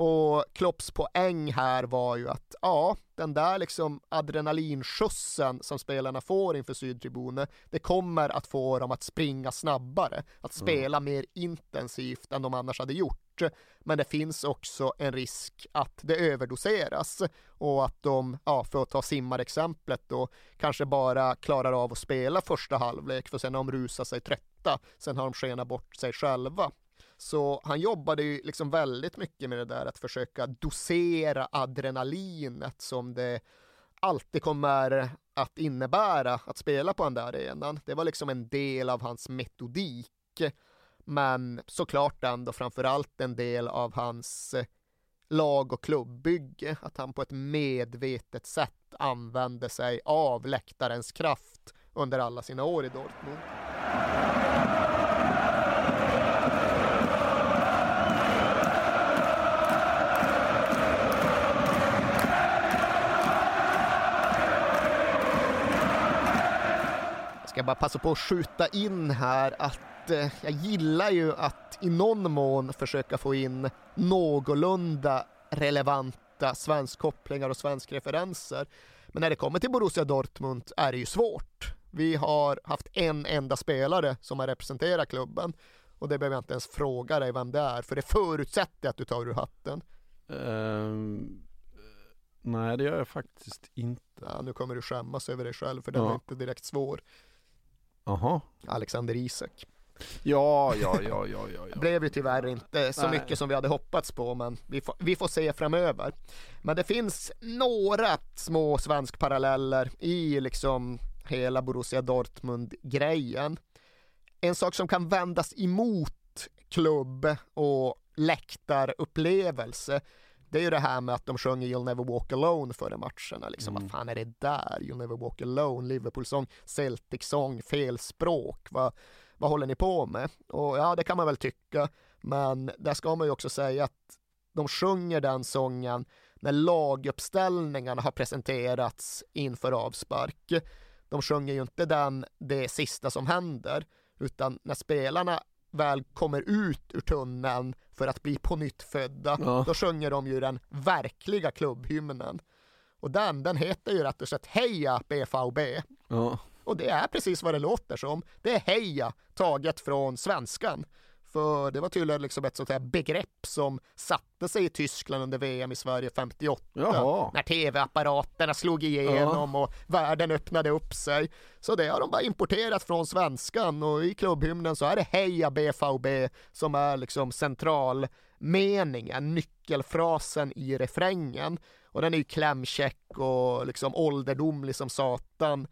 Och Klopps poäng här var ju att ja, den där liksom adrenalinskjutsen som spelarna får inför Sydtribune, det kommer att få dem att springa snabbare, att spela mer intensivt än de annars hade gjort. Men det finns också en risk att det överdoseras och att de, ja, för att ta simmarexemplet då, kanske bara klarar av att spela första halvlek för sen har de rusat sig trötta, sen har de skenat bort sig själva. Så han jobbade ju liksom väldigt mycket med det där att försöka dosera adrenalinet som det alltid kommer att innebära att spela på den där arenan. Det var liksom en del av hans metodik. Men såklart ändå framförallt en del av hans lag och klubbbygge. Att han på ett medvetet sätt använde sig av läktarens kraft under alla sina år i Dortmund. Ska bara passa på att skjuta in här att eh, jag gillar ju att i någon mån försöka få in någorlunda relevanta svenskkopplingar och svenskreferenser. Men när det kommer till Borussia Dortmund är det ju svårt. Vi har haft en enda spelare som har representerat klubben och det behöver jag inte ens fråga dig vem det är för det förutsätter att du tar ur hatten. Ehm, nej det gör jag faktiskt inte. Ja, nu kommer du skämmas över dig själv för den Ja. är inte direkt svår. Jaha. Alexander Isak. Ja, ja, ja, ja, ja. Det ja. blev ju tyvärr inte så Nej. mycket som vi hade hoppats på, men vi får, vi får se framöver. Men det finns några små svenskparalleller i liksom hela Borussia Dortmund-grejen. En sak som kan vändas emot klubb och läktarupplevelse det är ju det här med att de sjunger You'll never walk alone före matcherna. Liksom, Mm. Vad fan är det där? You'll never walk alone, Liverpool-sång, Celtic-sång, fel språk. Vad, vad håller ni på med? Och ja, det kan man väl tycka. Men där ska man ju också säga att de sjunger den sången när laguppställningarna har presenterats inför avspark. De sjunger ju inte den det sista som händer, utan när spelarna väl kommer ut ur tunneln för att bli på nytt födda, Ja. då sjunger de ju den verkliga klubbhymnen. Och den, den heter ju rätt och slätt Heja BVB. Ja. Och det är precis vad det låter som. Det är heja taget från svenskan. För det var tydligen liksom ett sånt här begrepp som satte sig i Tyskland under VM i Sverige 58. Jaha. När tv-apparaterna slog igenom och världen öppnade upp sig. Så det har de bara importerat från svenskan och i klubbhymnen så är det heja BVB som är liksom centralmeningen, nyckelfrasen i refrängen. Och den är ju klämkäck och liksom ålderdomlig som satan.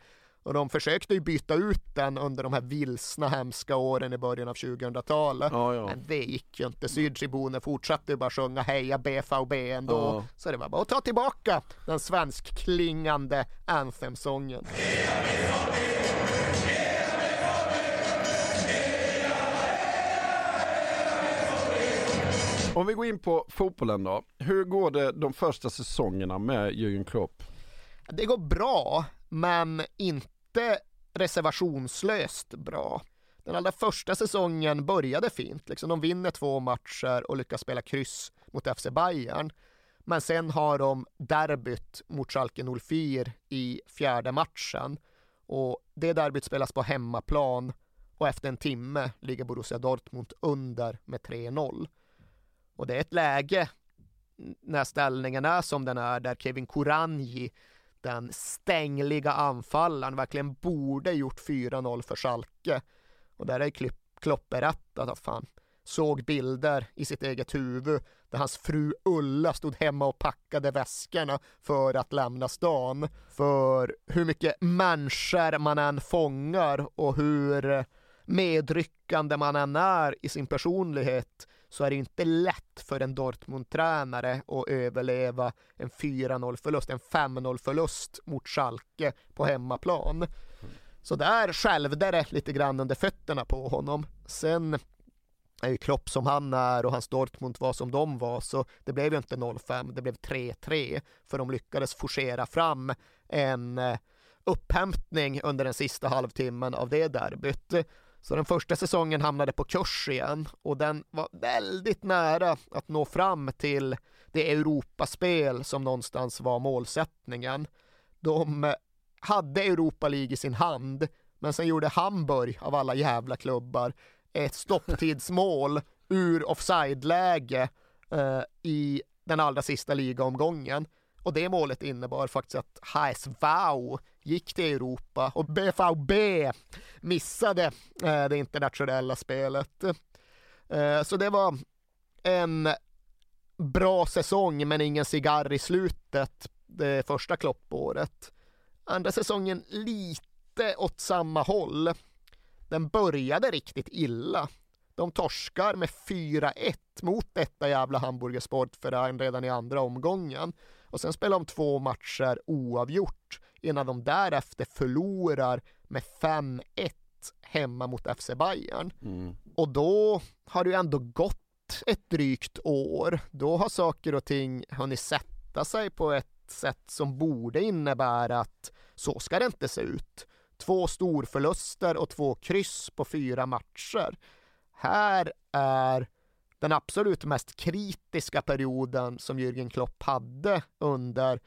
Och de försökte ju byta ut den under de här vilsna hemska åren i början av 2000-talet. Ja, ja. Men det gick ju inte. Sydtribunen fortsatte ju bara sjunga heja BVB ändå. Ja. Så det var bara att ta tillbaka den svenskklingande Anthem-sången. Om vi går in på fotbollen då. Hur går det de första säsongerna med Jürgen Klopp? Det går bra, men inte reservationslöst bra. Den allra första säsongen började fint, liksom de vinner två matcher och lyckas spela kryss mot FC Bayern. Men sen har de derbyt mot Schalke 04 i fjärde matchen och det derbyt spelas på hemmaplan och efter en timme ligger Borussia Dortmund under med 3-0. Och det är ett läge när ställningen är som den är där Kevin Kuranji den stängliga anfallaren verkligen borde gjort 4-0 för Schalke. Och där är Klopp berättat att fan, såg bilder i sitt eget huvud där hans fru Ulla stod hemma och packade väskorna för att lämna stan. För hur mycket människor man än fångar och hur medryckande man än är i sin personlighet så är det inte lätt för en Dortmund-tränare att överleva en 4-0 förlust, en 5-0 förlust mot Schalke på hemmaplan. Så där skälvde det lite grann under fötterna på honom. Sen är ju Klopp som han är och hans Dortmund var som de var så det blev ju inte 0-5, det blev 3-3 för de lyckades forcera fram en eh, upphämtning under den sista halvtimmen av det derbyt. Så den första säsongen hamnade på kurs igen och den var väldigt nära att nå fram till det Europaspel som någonstans var målsättningen. De eh, hade Europa League i sin hand, men sen gjorde Hamburg, av alla jävla klubbar, ett stopptidsmål ur offside-läge eh, i den allra sista ligaomgången. Och det målet innebar faktiskt att HSV gick till Europa och BVB missade eh, det internationella spelet. Eh, så det var en bra säsong men ingen cigarr i slutet det första kloppåret. Andra säsongen lite åt samma håll. Den började riktigt illa. De torskar med 4-1 mot detta jävla Hamburger Sportverein redan i andra omgången. Och sen spelar de två matcher oavgjort innan de därefter förlorar med 5-1 hemma mot FC Bayern. Mm. Och då har det ju ändå gått ett drygt år. Då har saker och ting hunnit sätta sig på ett sätt som borde innebära att så ska det inte se ut. Två storförluster och två kryss på fyra matcher. Här är den absolut mest kritiska perioden som Jürgen Klopp hade under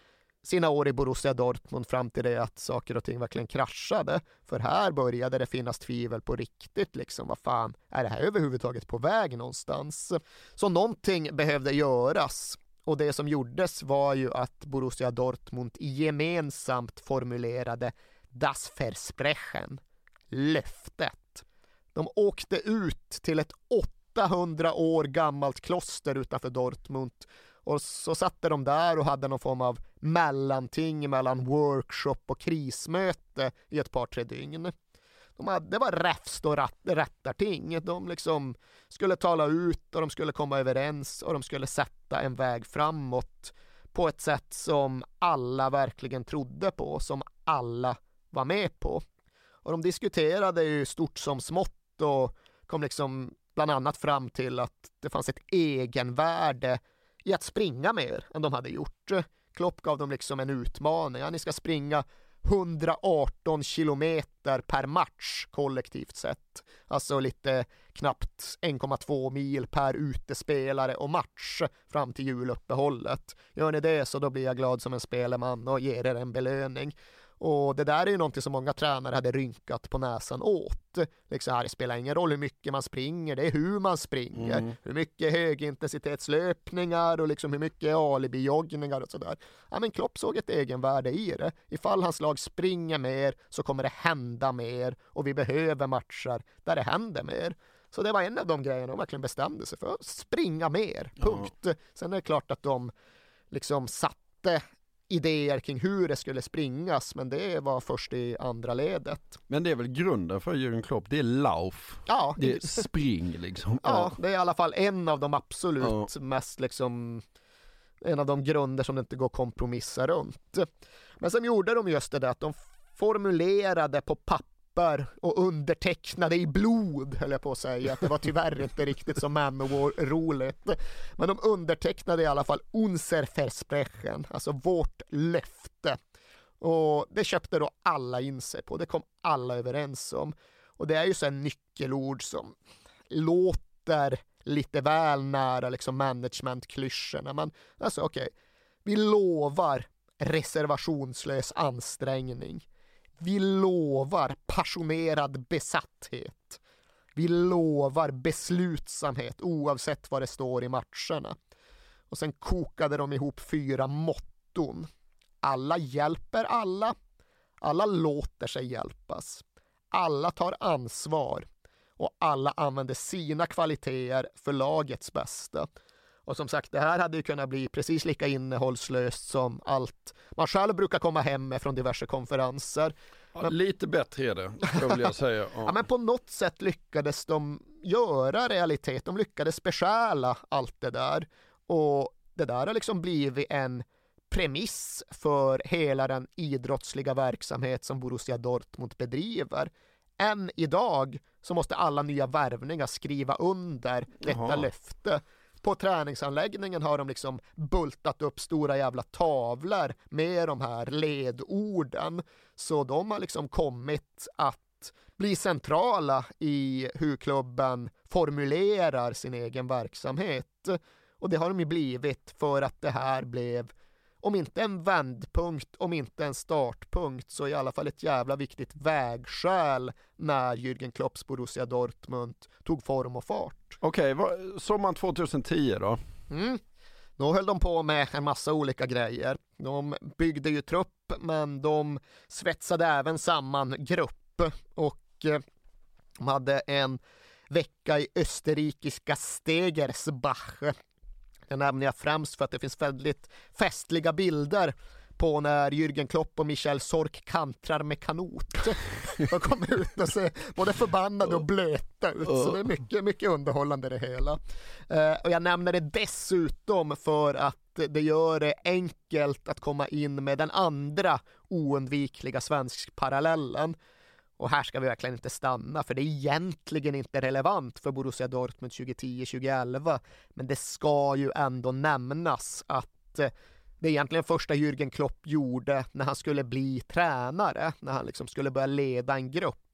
sina år i Borussia Dortmund fram till det att saker och ting verkligen kraschade. För här började det finnas tvivel på riktigt liksom. Vad fan, är det här överhuvudtaget på väg någonstans? Så någonting behövde göras. Och det som gjordes var ju att Borussia Dortmund gemensamt formulerade Das Versprechen, löftet. De åkte ut till ett 800 år gammalt kloster utanför Dortmund och så satte de där och hade någon form av mellanting mellan workshop och krismöte i ett par tre dygn. De hade, det var räfst och rat, rättarting. De liksom skulle tala ut och de skulle komma överens och de skulle sätta en väg framåt på ett sätt som alla verkligen trodde på, som alla var med på. Och de diskuterade ju stort som smått och kom liksom bland annat fram till att det fanns ett egenvärde i att springa mer än de hade gjort. Klopp gav dem liksom en utmaning. Ja, ni ska springa 118 kilometer per match kollektivt sett. Alltså lite knappt 1,2 mil per utespelare och match fram till juluppehållet. Gör ni det så då blir jag glad som en spelman och ger er en belöning. Och det där är ju någonting som många tränare hade rynkat på näsan åt. Liksom här, det spelar ingen roll hur mycket man springer, det är hur man springer. Mm. Hur mycket högintensitetslöpningar och liksom hur mycket alibi-joggningar och sådär. Ja men Klopp såg ett egenvärde i det. Ifall hans lag springer mer så kommer det hända mer och vi behöver matcher där det händer mer. Så det var en av de grejerna de verkligen bestämde sig för. Springa mer, punkt. Ja. Sen är det klart att de liksom satte idéer kring hur det skulle springas, men det var först i andra ledet. Men det är väl grunden för Jürgen Klopp, det är lauf. Ja. Det är spring liksom. Ja, det är i alla fall en av de absolut ja. mest liksom en av de grunder som det inte går att kompromissa runt. Men sen gjorde de just det där att de formulerade på papper papper och undertecknade i blod, höll jag på att säga. Det var tyvärr inte riktigt så Manowar-roligt. Men de undertecknade i alla fall unser Versprechen, alltså vårt löfte. Och det köpte då alla in sig på, det kom alla överens om. Och det är ju så en nyckelord som låter lite väl nära liksom managementklyschorna. Men alltså okej, okay, vi lovar reservationslös ansträngning. Vi lovar passionerad besatthet. Vi lovar beslutsamhet oavsett vad det står i matcherna. Och sen kokade de ihop fyra motton. Alla hjälper alla. Alla låter sig hjälpas. Alla tar ansvar och alla använder sina kvaliteter för lagets bästa. Och som sagt, det här hade ju kunnat bli precis lika innehållslöst som allt man själv brukar komma hem med från diverse konferenser. Ja, men, lite bättre är det, vill jag säga. Ja. ja. men på något sätt lyckades de göra realitet, de lyckades besjäla allt det där. Och det där har liksom blivit en premiss för hela den idrottsliga verksamhet som Borussia Dortmund bedriver. Än idag så måste alla nya värvningar skriva under detta Jaha. löfte. På träningsanläggningen har de liksom bultat upp stora jävla tavlor med de här ledorden. Så de har liksom kommit att bli centrala i hur klubben formulerar sin egen verksamhet. Och det har de ju blivit för att det här blev om inte en vändpunkt, om inte en startpunkt, så i alla fall ett jävla viktigt vägskäl när Jürgen Klopps Borussia Dortmund tog form och fart. Okej, okay, sommaren 2010 då? Mm. Då höll de på med en massa olika grejer. De byggde ju trupp, men de svetsade även samman grupp och eh, de hade en vecka i österrikiska Stegersbach det nämner jag främst för att det finns väldigt festliga bilder på när Jürgen Klopp och Michel Sork kantrar med kanot. De kommer ut och ser både förbannade och blöta ut, så det är mycket, mycket underhållande det hela. Eh, och jag nämner det dessutom för att det gör det enkelt att komma in med den andra oundvikliga svensk parallellen och här ska vi verkligen inte stanna, för det är egentligen inte relevant för Borussia Dortmund 2010-2011. Men det ska ju ändå nämnas att eh, det egentligen första Jürgen Klopp gjorde när han skulle bli tränare, när han liksom skulle börja leda en grupp,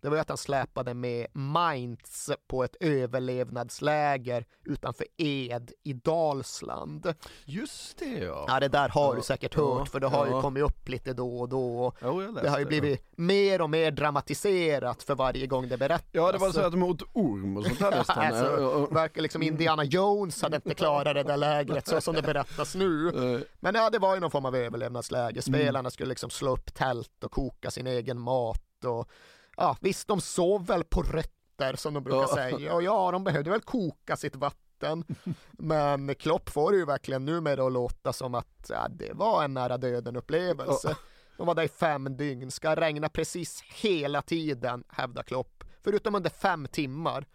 det var ju att han släpade med Mainz på ett överlevnadsläger utanför Ed i Dalsland. Just det ja. Ja det där har ja, du säkert hört ja, för det har ja. ju kommit upp lite då och då. Jo, det har ju blivit mer och mer dramatiserat för varje gång det berättas. Ja det var så att de åt orm och sånt här nästan. alltså, verkar liksom Indiana Jones hade inte klarat det där lägret så som det berättas nu. Men ja, det var ju någon form av överlevnadsläger. Spelarna mm. skulle liksom slå upp tält och koka sin egen mat och ja visst, de sov väl på rötter som de brukar ja. säga och ja, de behövde väl koka sitt vatten. Men Klopp får ju verkligen numera att låta som att ja, det var en nära döden upplevelse. Ja. De var där i fem dygn, ska regna precis hela tiden, hävdar Klopp. Förutom under fem timmar.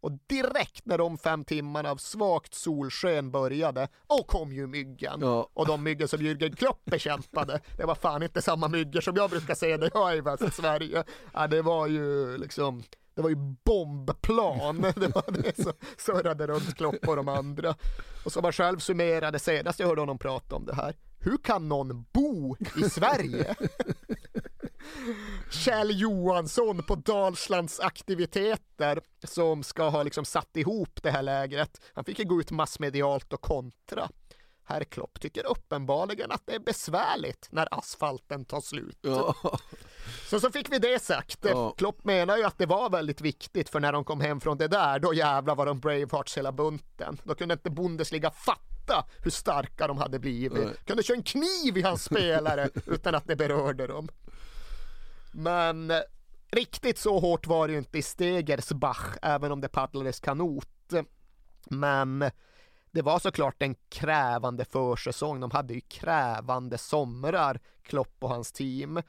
Och direkt när de fem timmarna av svagt solsken började, och kom ju myggen. Ja. Och de myggen som Jürgen Klopp bekämpade, det var fan inte samma myggor som jag brukar se när jag är i Västsverige. Ja, det var ju liksom, det var ju bombplan. Det var det som surrade runt Klopp och de andra. Och som han själv summerade senast jag hörde honom prata om det här. Hur kan någon bo i Sverige? Kjell Johansson på Dalslands aktiviteter som ska ha liksom satt ihop det här lägret. Han fick ju gå ut massmedialt och kontra. Herr Klopp tycker uppenbarligen att det är besvärligt när asfalten tar slut. Ja. Så så fick vi det sagt. Ja. Klopp menar ju att det var väldigt viktigt för när de kom hem från det där, då jävlar var de Bravehearts hela bunten. Då kunde inte Bundesliga fatta hur starka de hade blivit. Nej. Kunde köra en kniv i hans spelare utan att det berörde dem. Men eh, riktigt så hårt var det ju inte i Stegersbach, även om det paddlades kanot. Men det var såklart en krävande försäsong. De hade ju krävande somrar, Klopp och hans team.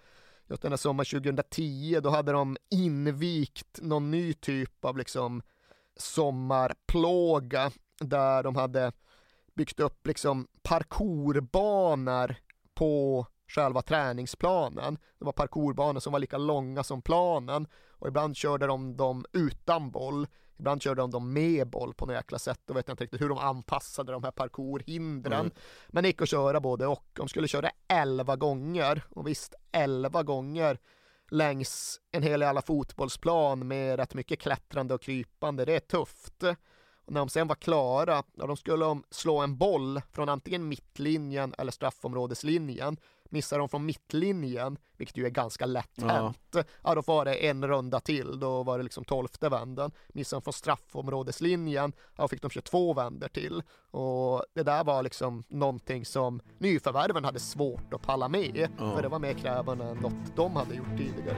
Just den här sommaren 2010, då hade de invigt någon ny typ av liksom sommarplåga där de hade byggt upp liksom parkourbanor på själva träningsplanen. Det var parkourbanor som var lika långa som planen och ibland körde de dem utan boll. Ibland körde de dem med boll på något jäkla sätt. Då vet jag inte riktigt hur de anpassade de här parkourhindren. Mm. Men det gick att köra både och. De skulle köra 11 gånger och visst 11 gånger längs en hel jävla fotbollsplan med rätt mycket klättrande och krypande. Det är tufft. Och när de sen var klara, ja, då skulle de slå en boll från antingen mittlinjen eller straffområdeslinjen. Missar de från mittlinjen, vilket ju är ganska lätt Ja. hänt, ja då var det en runda till, då var det liksom tolfte vändan. Missar de från straffområdeslinjen, ja då fick de 22 vändor till. Och det där var liksom någonting som nyförvärven hade svårt att palla med, Ja. för det var mer krävande än något de hade gjort tidigare.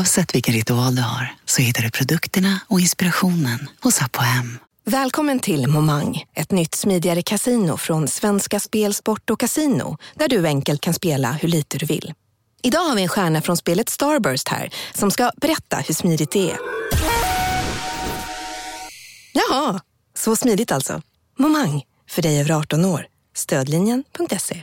Oavsett vilken ritual du har så hittar du produkterna och inspirationen hos Apohem. Välkommen till Momang, ett nytt smidigare casino från Svenska Spel, Sport och Casino där du enkelt kan spela hur lite du vill. Idag har vi en stjärna från spelet Starburst här som ska berätta hur smidigt det är. Jaha, så smidigt alltså. Momang, för dig över 18 år. Stödlinjen.se.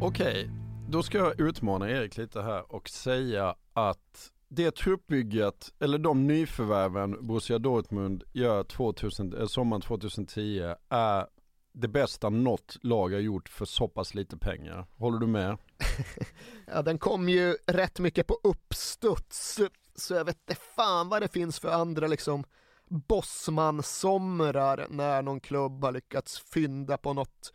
Okej, då ska jag utmana Erik lite här och säga att det truppbygget, eller de nyförvärven Borussia Dortmund gör 2000, eh, sommaren 2010 är det bästa något lag har gjort för så pass lite pengar. Håller du med? Ja, den kom ju rätt mycket på uppstuds, så jag vet inte fan vad det finns för andra liksom Bosman-somrar när någon klubb har lyckats fynda på något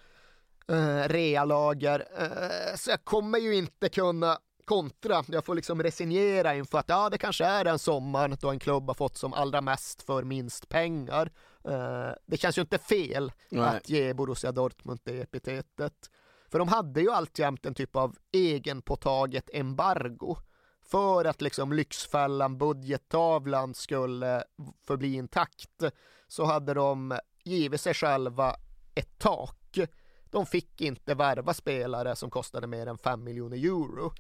eh, realager. Eh, så jag kommer ju inte kunna kontra. Jag får liksom resignera inför att ja, det kanske är den sommaren då en klubb har fått som allra mest för minst pengar. Eh, det känns ju inte fel Nej. att ge Borussia Dortmund det epitetet. För de hade ju alltjämt en typ av egenpåtaget embargo för att liksom Lyxfällan, budgettavlan skulle förbli intakt så hade de givit sig själva ett tak. De fick inte värva spelare som kostade mer än 5 miljoner euro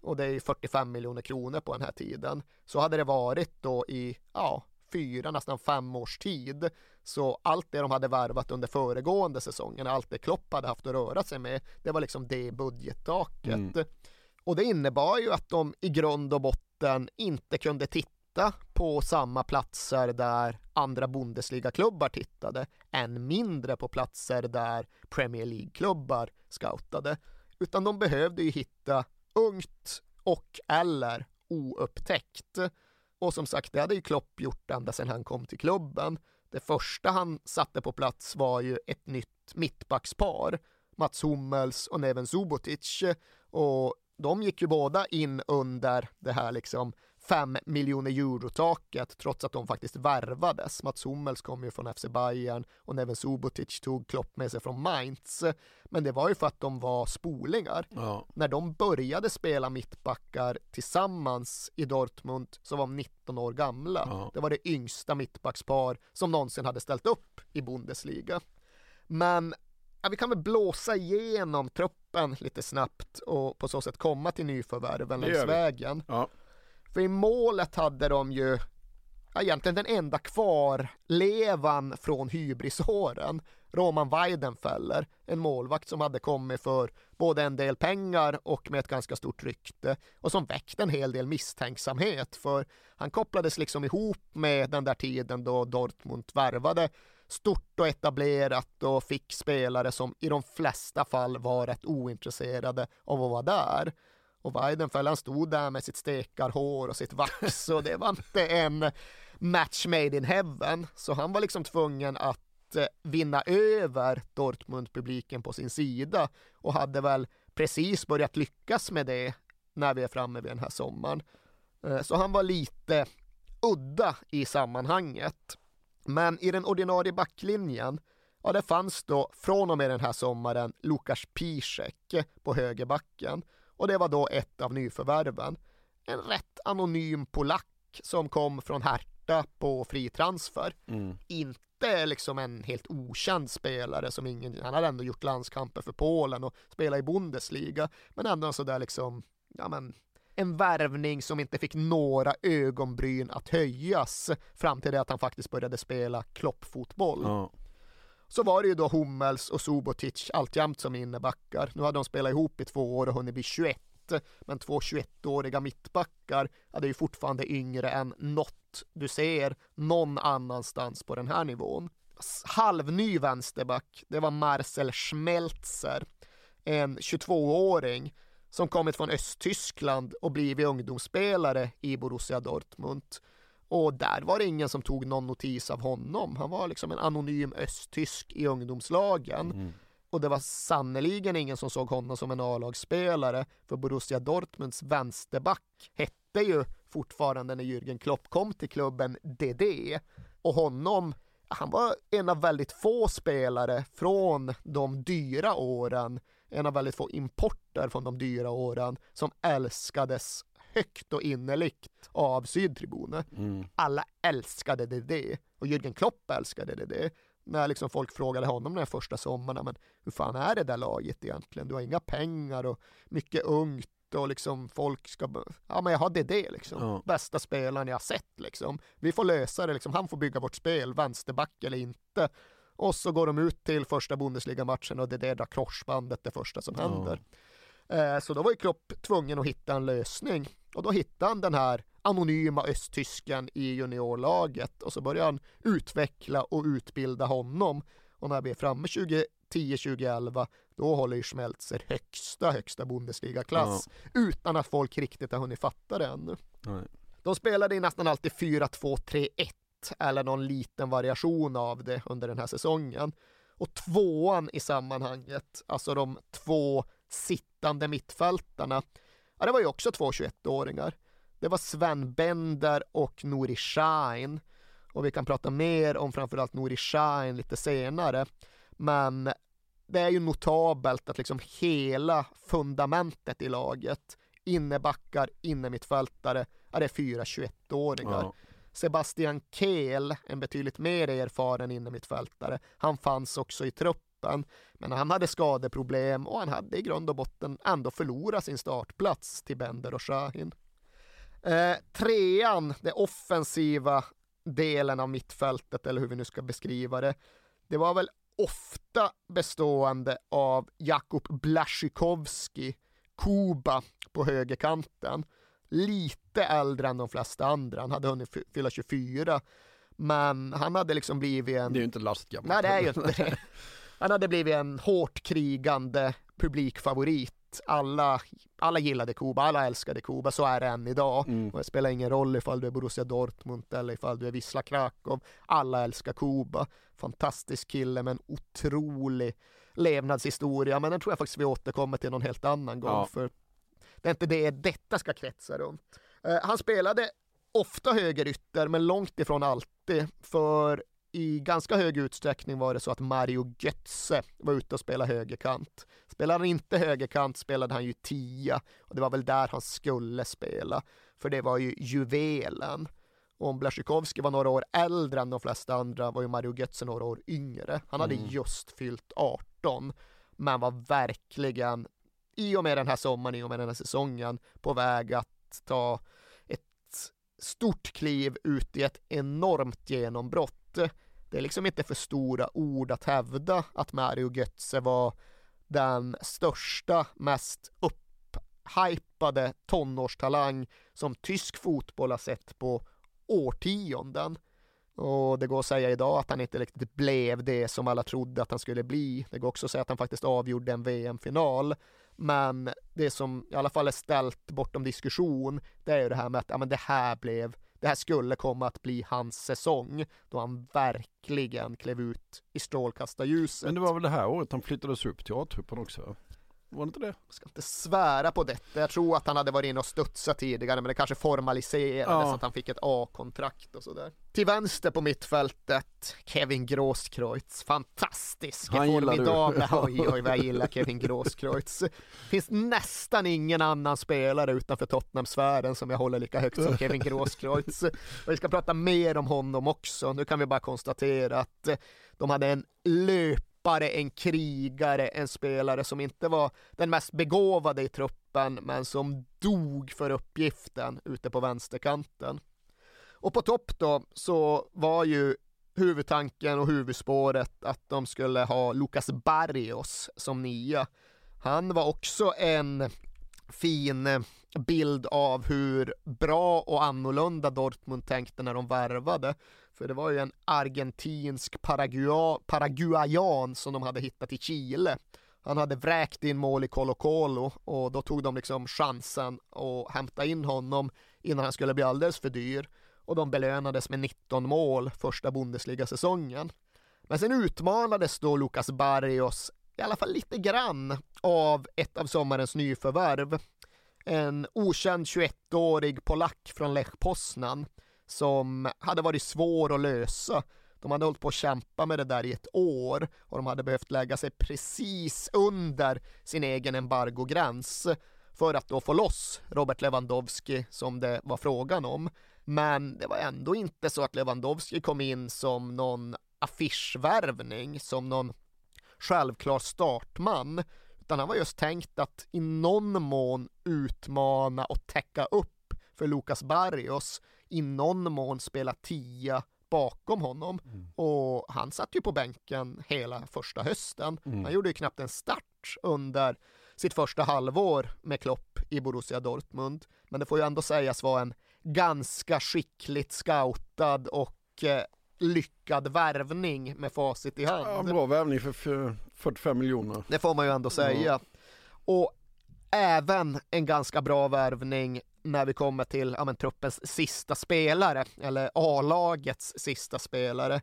och det är ju 45 miljoner kronor på den här tiden. Så hade det varit då i, ja, fyra, nästan fem års tid. Så allt det de hade värvat under föregående säsongen, allt det Klopp hade haft att röra sig med, det var liksom det budgettaket. Mm. Och det innebar ju att de i grund och botten inte kunde titta på samma platser där andra Bundesliga-klubbar tittade, än mindre på platser där Premier League-klubbar scoutade. Utan de behövde ju hitta ungt och eller oupptäckt. Och som sagt, det hade ju Klopp gjort ända sedan han kom till klubben. Det första han satte på plats var ju ett nytt mittbackspar, Mats Hummels och Neven Subotic. Och de gick ju båda in under det här liksom 5 miljoner euro-taket trots att de faktiskt värvades. Mats Hummels kom ju från FC Bayern och Neven Subotic tog Klopp med sig från Mainz. Men det var ju för att de var spolingar. Ja. När de började spela mittbackar tillsammans i Dortmund så var de 19 år gamla. Ja. Det var det yngsta mittbackspar som någonsin hade ställt upp i Bundesliga. Men ja, vi kan väl blåsa igenom truppen lite snabbt och på så sätt komma till nyförvärven längs vägen. Ja. För i målet hade de ju ja, egentligen den enda kvarlevan från hybrisåren, Roman Weidenfeller, en målvakt som hade kommit för både en del pengar och med ett ganska stort rykte och som väckte en hel del misstänksamhet för han kopplades liksom ihop med den där tiden då Dortmund värvade stort och etablerat och fick spelare som i de flesta fall var rätt ointresserade av att vara där. Och Weidenfeld han stod där med sitt stekarhår och sitt vax och det var inte en match made in heaven. Så han var liksom tvungen att eh, vinna över Dortmund-publiken på sin sida och hade väl precis börjat lyckas med det när vi är framme vid den här sommaren. Eh, så han var lite udda i sammanhanget. Men i den ordinarie backlinjen, ja det fanns då från och med den här sommaren Lukas Piszek på högerbacken. Och det var då ett av nyförvärven. En rätt anonym polack som kom från Hertha på fri transfer. Mm. Inte liksom en helt okänd spelare som ingen, han hade ändå gjort landskamper för Polen och spelat i Bundesliga. Men ändå en sådär liksom, ja men en värvning som inte fick några ögonbryn att höjas fram till det att han faktiskt började spela kloppfotboll. Ja. Så var det ju då Hummels och Subotic alltjämt som innebackar. Nu hade de spelat ihop i två år och hunnit bli 21. Men två 21-åriga mittbackar ja, det är ju fortfarande yngre än något du ser någon annanstans på den här nivån. Halvny vänsterback, det var Marcel Schmelzer, en 22-åring som kommit från Östtyskland och blivit ungdomsspelare i Borussia Dortmund. Och där var det ingen som tog någon notis av honom. Han var liksom en anonym östtysk i ungdomslagen. Mm. Och det var sannoliken ingen som såg honom som en A-lagsspelare. För Borussia Dortmunds vänsterback hette ju fortfarande när Jürgen Klopp kom till klubben DD. Och honom, han var en av väldigt få spelare från de dyra åren. En av väldigt få importer från de dyra åren som älskades högt och innerligt av sydtribuner. Mm. Alla älskade det, och Jürgen Klopp älskade det. När liksom folk frågade honom den första sommaren, men hur fan är det där laget egentligen? Du har inga pengar och mycket ungt och liksom folk ska, ja men jag har det, liksom. Ja. Bästa spelaren jag har sett liksom. Vi får lösa det liksom, han får bygga vårt spel, vänsterback eller inte. Och så går de ut till första Bundesliga-matchen och det är det där korsbandet det första som Ja. händer. Eh, Så då var ju Klopp tvungen att hitta en lösning och då hittade han den här anonyma östtysken i juniorlaget och så började han utveckla och utbilda honom. Och när vi är framme 2010-2011 då håller ju Schmelzer högsta, högsta Bundesliga-klass utan att folk riktigt har hunnit fatta det ännu. Nej. De spelade i nästan alltid 4-2-3-1 eller någon liten variation av det under den här säsongen. Och tvåan i sammanhanget, alltså de två sittande mittfältarna, ja, det var ju också två 21-åringar. Det var Sven Bender och Nouri Sahin. Och vi kan prata mer om framförallt Nouri Sahin lite senare. Men det är ju notabelt att liksom hela fundamentet i laget, innebackar, innermittfältare, är det fyra 21-åringar. Ja. Sebastian Kehl, en betydligt mer erfaren innermittfältare, han fanns också i truppen. Men han hade skadeproblem och han hade i grund och botten ändå förlorat sin startplats till Bender och Shahin. Eh, trean, det offensiva delen av mittfältet, eller hur vi nu ska beskriva det, det var väl ofta bestående av Jakub Blaszczykowski, Kuba på högerkanten. Lite äldre än de flesta andra, han hade hunnit fy- fylla 24. Men han hade liksom blivit en... Det är ju inte lastgammal. Nej, det är ju inte det. Han hade blivit en hårt krigande publikfavorit. Alla, alla gillade Kuba, alla älskade Kuba, så är det än idag. Mm. Och det spelar ingen roll ifall du är Borussia Dortmund eller ifall du är Wisla Krakow. Alla älskar Kuba. Fantastisk kille med en otrolig levnadshistoria, men den tror jag faktiskt vi återkommer till någon helt annan gång. Ja. För det är inte det detta ska kretsa runt. Eh, han spelade ofta högerytter, men långt ifrån alltid. För i ganska hög utsträckning var det så att Mario Götze var ute och spelade högerkant. Spelade han inte högerkant spelade han ju tia och det var väl där han skulle spela. För det var ju juvelen. Och om Blaszczykowski var några år äldre än de flesta andra var ju Mario Götze några år yngre. Han hade Mm. just fyllt 18 men var verkligen i och med den här sommaren, i och med den här säsongen på väg att ta ett stort kliv ut i ett enormt genombrott. Det är liksom inte för stora ord att hävda att Mario Götze var den största, mest upphypade tonårstalang som tysk fotboll har sett på årtionden. Och det går att säga idag att han inte riktigt blev det som alla trodde att han skulle bli. Det går också att säga att han faktiskt avgjorde en VM-final. Men det som i alla fall är ställt bortom diskussion, det är ju det här med att ja, men det här blev, det här skulle komma att bli hans säsong, då han verkligen klev ut i strålkastarljuset. Men det var väl det här året han flyttades upp till A-truppen också? Var det inte det? Jag ska inte svära på detta. Jag tror att han hade varit inne och studsat tidigare, men det kanske formaliserades Ja. att han fick ett A-kontrakt och sådär. Till vänster på mittfältet, Kevin Grosskreutz. Fantastisk, formidabel. Oj, oj, vad jag gillar Kevin Grosskreutz. Finns nästan ingen annan spelare utanför Tottenham-sfären som jag håller lika högt som Kevin Grosskreutz. Och vi ska prata mer om honom också. Nu kan vi bara konstatera att de hade en löpare, en krigare, en spelare som inte var den mest begåvade i truppen, men som dog för uppgiften ute på vänsterkanten. Och på topp då så var ju huvudtanken och huvudspåret att de skulle ha Lucas Barrios som nia. Han var också en fin bild av hur bra och annorlunda Dortmund tänkte när de värvade. För det var ju en argentinsk paragua- paraguayan som de hade hittat i Chile. Han hade vräkt in mål i Colo Colo och då tog de liksom chansen att hämta in honom innan han skulle bli alldeles för dyr. Och de belönades med 19 mål första Bundesliga-säsongen. Men sen utmanades då Lucas Barrios i alla fall lite grann av ett av sommarens nyförvärv. En okänd 21-årig polack från Lech Poznan som hade varit svår att lösa. De hade hållit på att kämpa med det där i ett år och de hade behövt lägga sig precis under sin egen embargogräns för att då få loss Robert Lewandowski som det var frågan om. Men det var ändå inte så att Lewandowski kom in som någon affischvärvning, som någon självklar startman, utan han var just tänkt att i någon mån utmana och täcka upp för Lucas Barrios, i någon mån spela tia bakom honom. Och han satt ju på bänken hela första hösten. Mm. Han gjorde ju knappt en start under sitt första halvår med Klopp i Borussia Dortmund. Men det får ju ändå sägas vara en ganska skickligt scoutad och eh, lyckad värvning med facit i hand. Ja, bra värvning för, för 45 miljoner. Det får man ju ändå säga. Och även en ganska bra värvning när vi kommer till ja, men, truppens sista spelare, eller A-lagets sista spelare.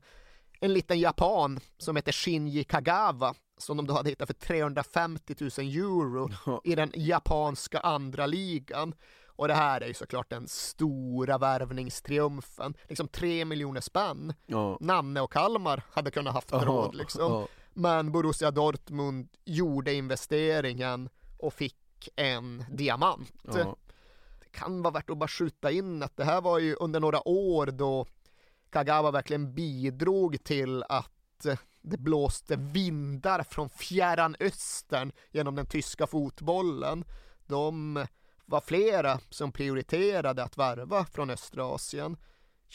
En liten japan som heter Shinji Kagawa, som de då hade hittat för 350 000 euro i den japanska andra ligan. Och det här är ju såklart den stora värvningstriumfen. Liksom 3 miljoner spänn. Ja. Nanne och Kalmar hade kunnat haft Ja, råd liksom. ja. Men Borussia Dortmund gjorde investeringen och fick en diamant. Ja. Det kan vara värt att bara skjuta in att det här var ju under några år då Kagawa verkligen bidrog till att eh, det blåste vindar från fjärran östern genom den tyska fotbollen. De var flera som prioriterade att värva från östra Asien.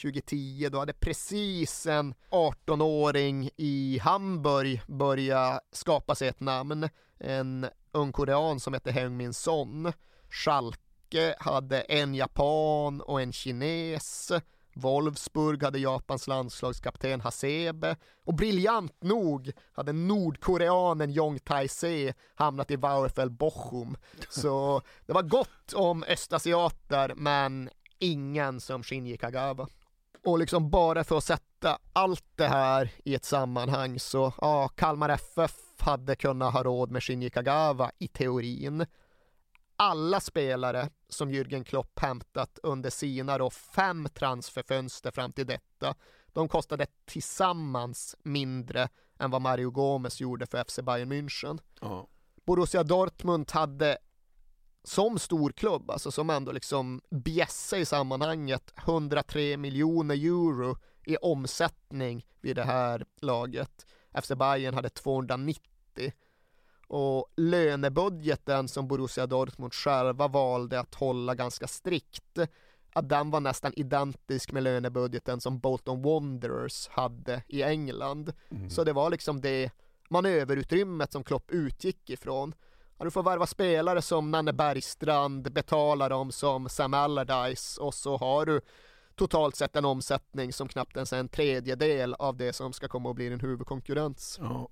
2010 då hade precis en 18-åring i Hamburg börjat skapa sig ett namn. En ung korean som hette Heung-Min Son. Schalke hade en japan och en kines. Wolfsburg hade Japans landslagskapten Hasebe och briljant nog hade nordkoreanen Jong Tae-se hamnat i VfL Bochum. Så det var gott om östasiater men ingen som Shinji Kagawa. Och liksom bara för att sätta allt det här i ett sammanhang så ja, Kalmar FF hade kunnat ha råd med Shinji Kagawa i teorin. Alla spelare som Jürgen Klopp hämtat under sina då fem transferfönster fram till detta, de kostade tillsammans mindre än vad Mario Gomez gjorde för FC Bayern München. Ja. Borussia Dortmund hade som storklubb, alltså som ändå liksom bjässe i sammanhanget, 103 miljoner euro i omsättning vid det här laget. FC Bayern hade 290 och lönebudgeten som Borussia Dortmund själva valde att hålla ganska strikt, att den var nästan identisk med lönebudgeten som Bolton Wanderers hade i England. Så det var liksom det manöverutrymmet som Klopp utgick ifrån. Ja, du får värva spelare som Nanne Bergstrand, betala dem som Sam Allardyce och så har du totalt sett en omsättning som knappt ens är en tredjedel av det som ska komma att bli din huvudkonkurrens. Ja.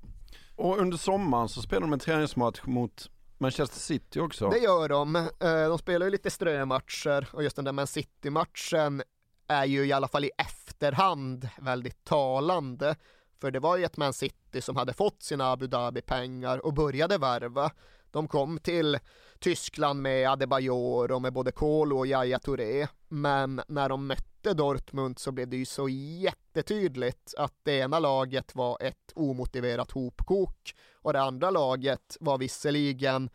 Och under sommaren så spelar de en träningsmatch mot Manchester City också. Det gör de. Eh, de spelar ju lite strömatcher och just den där Man City-matchen är ju i alla fall i efterhand väldigt talande. För det var ju ett Man City som hade fått sina Abu Dhabi-pengar och började värva. De kom till Tyskland med Adebayor och med både Kolo och Yahya Touré. Men när de mötte Dortmund så blev det ju så jättetydligt att det ena laget var ett omotiverat hopkok och det andra laget var visserligen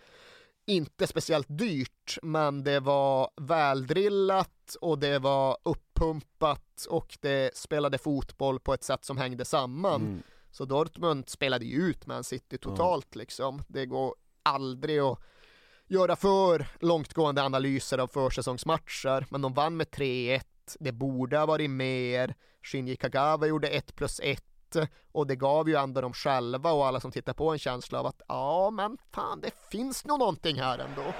inte speciellt dyrt, men det var väldrillat och det var uppumpat och det spelade fotboll på ett sätt som hängde samman. Mm. Så Dortmund spelade ju ut Man City totalt liksom. Det går aldrig att göra för långtgående analyser av försäsongsmatcher, men de vann med 3-1. Det borde ha varit mer. Shinji Kagawa gjorde 1 plus 1 och det gav ju ändå dem själva och alla som tittar på en känsla av att ja, men fan, det finns nog någonting här ändå.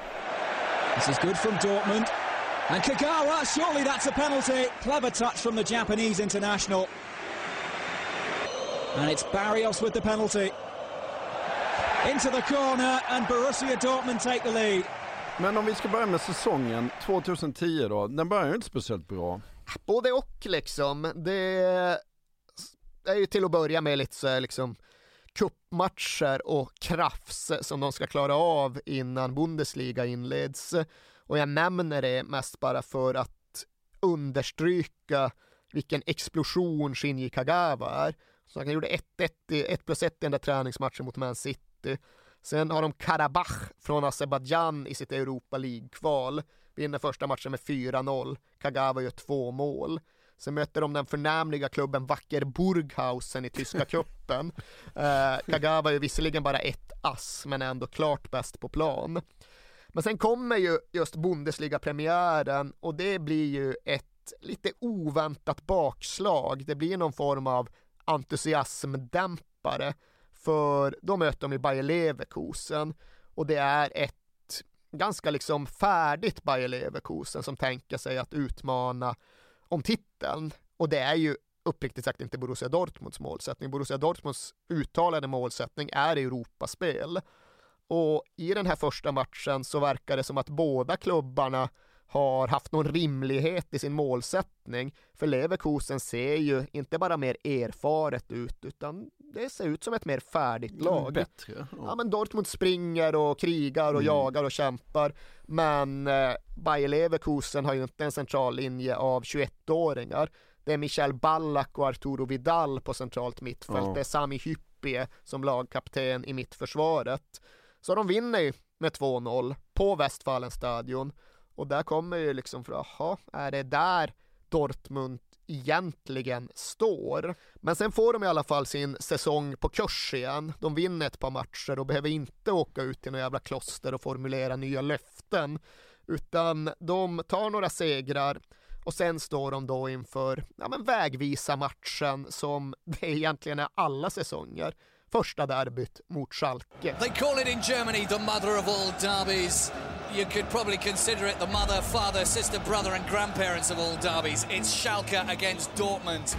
This is good from Dortmund. And Kagawa, surely that's a penalty. Clever touch from the Japanese international. And it's Barrios with the penalty. Into the corner and Borussia Dortmund take the lead. Men om vi ska börja med säsongen 2010 då, den börjar ju inte speciellt bra. Både och liksom. Det är ju till att börja med lite så här liksom kuppmatcher och krafts som de ska klara av innan Bundesliga inleds. Och jag nämner det mest bara för att understryka vilken explosion Shinji Kagawa är. Så han gjorde 1-1 i 1 plus 1 i den där träningsmatchen mot Man City. Sen har de Karabach från Azerbajdzjan i sitt Europa League-kval. Vinner första matchen med 4-0. Kagawa gör två mål. Sen möter de den förnämliga klubben Wacker Burghausen i tyska cupen. Eh, Kagawa är visserligen bara ett ass, men är ändå klart bäst på plan. Men sen kommer ju just Bundesliga-premiären och det blir ju ett lite oväntat bakslag. Det blir någon form av entusiasmdämpare för då möter de ju Bayer Leverkusen och det är ett ganska liksom färdigt Bayer Leverkusen som tänker sig att utmana om titeln och det är ju uppriktigt sagt inte Borussia Dortmunds målsättning. Borussia Dortmunds uttalade målsättning är Europaspel och i den här första matchen så verkar det som att båda klubbarna har haft någon rimlighet i sin målsättning. För Leverkusen ser ju inte bara mer erfaret ut, utan det ser ut som ett mer färdigt lag. Bättre. Ja. Ja, men Dortmund springer och krigar och Mm. jagar och kämpar. Men eh, Bayer Leverkusen har ju inte en central linje av 21-åringar. Det är Michel Ballack och Arturo Vidal på centralt mittfält. Ja. Det är Sami Hyppie som lagkapten i mittförsvaret. Så de vinner ju med 2-0 på Westfalenstadion. Och där kommer ju liksom jaha, är det där Dortmund egentligen står? Men sen får de i alla fall sin säsong på kurs igen. De vinner ett par matcher och behöver inte åka ut till några jävla kloster och formulera nya löften. Utan de tar några segrar och sen står de då inför ja, men vägvisa matchen som det egentligen är alla säsonger. Första derbyt mot Schalke. They call it in Germany the mother of all derbies. You could probably consider it the mother, father, sister, brother, and grandparents of all derbies. It's Schalke against Dortmund.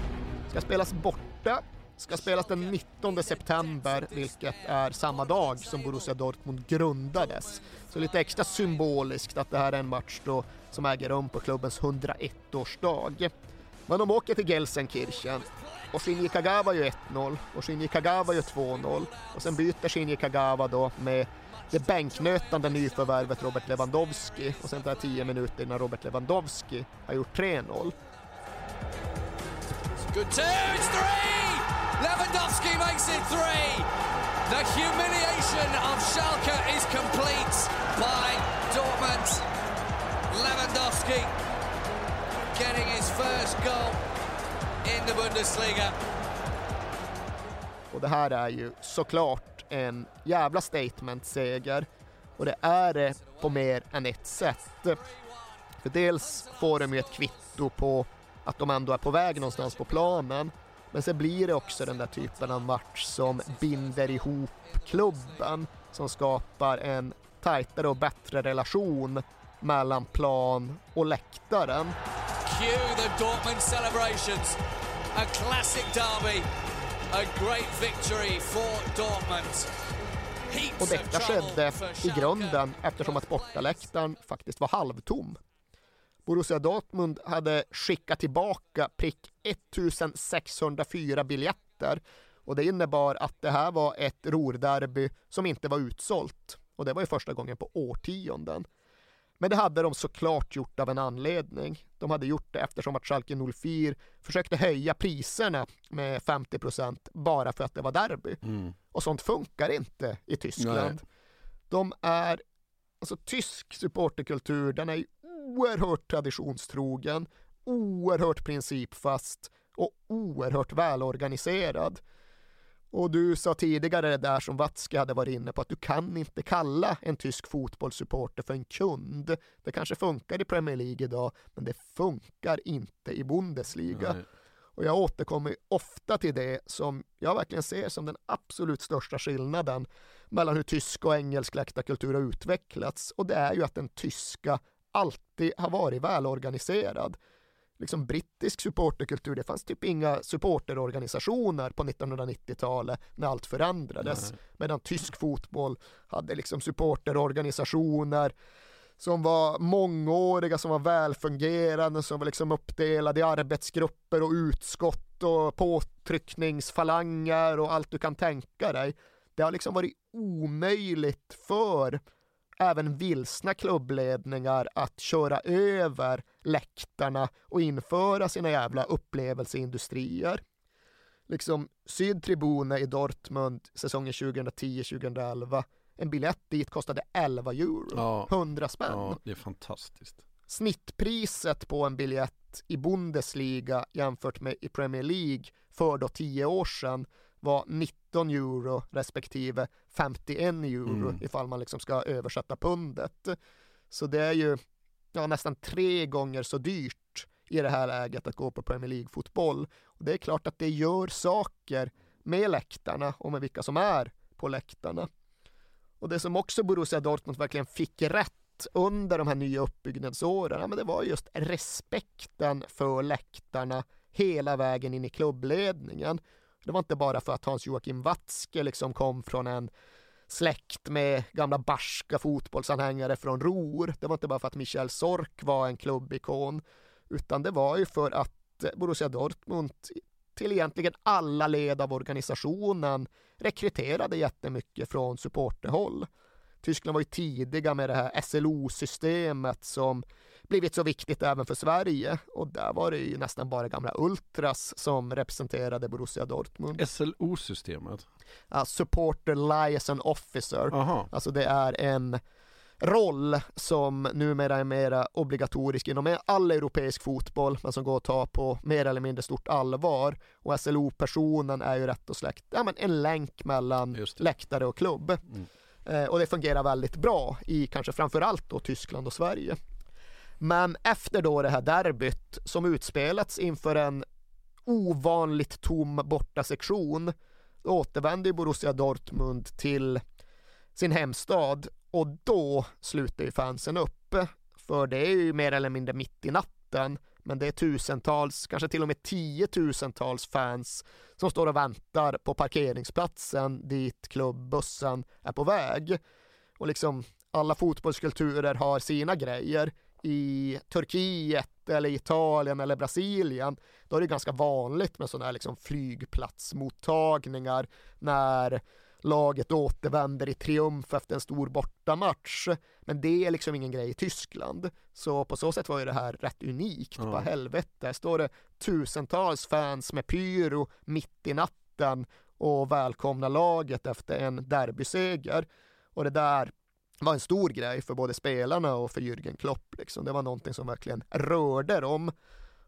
Ska spelas borta, ska spelas den 19 september, vilket är samma dag som Borussia Dortmund grundades. Så lite extra symboliskt att det här är en match då som äger rum på klubbens 101-årsdag. Men de åker till Gelsenkirchen och Shinji Kagawa gör 1-0 och Shinji Kagawa gör 2-0 och sen byter Shinji Kagawa då med det bänknötande nyförvärvet Robert Lewandowski och sen tar det 10 minuter innan Robert Lewandowski har gjort 3-0. Good two, it's three! Lewandowski makes it three! The humiliation of Schalke is complete by Dortmund. Lewandowski getting his first goal in the Bundesliga. Och det här är ju såklart en jävla statement-seger. Och det är det på mer än ett sätt. För dels får de ju ett kvitto på att de ändå är på väg någonstans på planen. Men sen blir det också den där typen av match som binder ihop klubben, som skapar en tajtare och bättre relation mellan plan och läktaren. Cue the Dortmund celebrations. A classic derby. A great victory for Dortmund. Heaps Och detta skedde i grunden eftersom att bortaläktaren faktiskt var halvtom. Borussia Dortmund hade skickat tillbaka prick 1604 biljetter och det innebar att det här var ett Ruhrderby som inte var utsålt. Och det var ju första gången på årtionden. Men det hade de såklart gjort av en anledning. De hade gjort det eftersom att Schalke 04 försökte höja priserna med 50 procent bara för att det var derby. Mm. Och sånt funkar inte i Tyskland. Nej. De är, alltså tysk supporterkultur, den är oerhört traditionstrogen, oerhört principfast och oerhört välorganiserad. Och du sa tidigare det där som Watzke hade varit inne på att du kan inte kalla en tysk fotbollssupporter för en kund. Det kanske funkar i Premier League idag, men det funkar inte i Bundesliga. Nej. Och jag återkommer ofta till det som jag verkligen ser som den absolut största skillnaden mellan hur tysk och engelsk läktarkultur har utvecklats. Och det är ju att den tyska alltid har varit välorganiserad. Liksom brittisk supporterkultur, det fanns typ inga supporterorganisationer på 1990-talet när allt förändrades. Nej. Medan tysk fotboll hade liksom supporterorganisationer som var mångåriga, som var välfungerande, som var liksom uppdelade i arbetsgrupper och utskott och påtryckningsfalanger och allt du kan tänka dig. Det har liksom varit omöjligt för även vilsna klubbledningar att köra över läktarna och införa sina jävla upplevelseindustrier. Liksom Sydtribune i Dortmund säsongen 2010-2011 en biljett dit kostade 11 euro, Ja. 100 spänn. Ja, det är fantastiskt. Snittpriset på en biljett i Bundesliga jämfört med i Premier League för då 10 år sedan var 19 euro respektive 51 euro Mm. ifall man liksom ska översätta pundet. Så det är ju ja, nästan tre gånger så dyrt i det här läget att gå på Premier League-fotboll. Det är klart att det gör saker med läktarna och med vilka som är på läktarna. Och det som också Borussia Dortmund verkligen fick rätt under de här nya uppbyggnadsåren, ja, men det var just respekten för läktarna hela vägen in i klubbledningen. Det var inte bara för att Hans Joakim Watzke liksom kom från en släkt med gamla barska fotbollsanhängare från Ruhr. Det var inte bara för att Michel Sork var en klubbikon, utan det var ju för att eh, Borussia Dortmund till egentligen alla led av organisationen rekryterade jättemycket från supporterhåll. Tyskland var ju tidiga med det här SLO-systemet som blivit så viktigt även för Sverige och där var det ju nästan bara gamla ultras som representerade Borussia Dortmund. SLO-systemet? Ja, supporter liaison officer. Aha. Alltså det är en roll som numera är mera obligatorisk inom all europeisk fotboll men som går att ta på mer eller mindre stort allvar. Och SLO-personen är ju rätt och släkt ja, men en länk mellan läktare och klubb. Mm. Eh, och det fungerar väldigt bra i kanske framförallt då Tyskland och Sverige. Men efter då det här derbyt som utspelats inför en ovanligt tom bortasektion återvände ju Borussia Dortmund till sin hemstad och då slutar ju fansen upp. För det är ju mer eller mindre mitt i natten men det är tusentals, kanske till och med tiotusentals fans som står och väntar på parkeringsplatsen dit klubbussen är på väg. Och liksom alla fotbollskulturer har sina grejer. I Turkiet eller Italien eller Brasilien då är det ganska vanligt med sådana här liksom flygplatsmottagningar när laget återvänder i triumf efter en stor bortamatch. Men det är liksom ingen grej i Tyskland. Så på så sätt var ju det här rätt unikt. Ja. Bara helvete, står det tusentals fans med pyro mitt i natten och välkomna laget efter en derbyseger. Och det där var en stor grej för både spelarna och för Jürgen Klopp. Liksom. Det var någonting som verkligen rörde dem.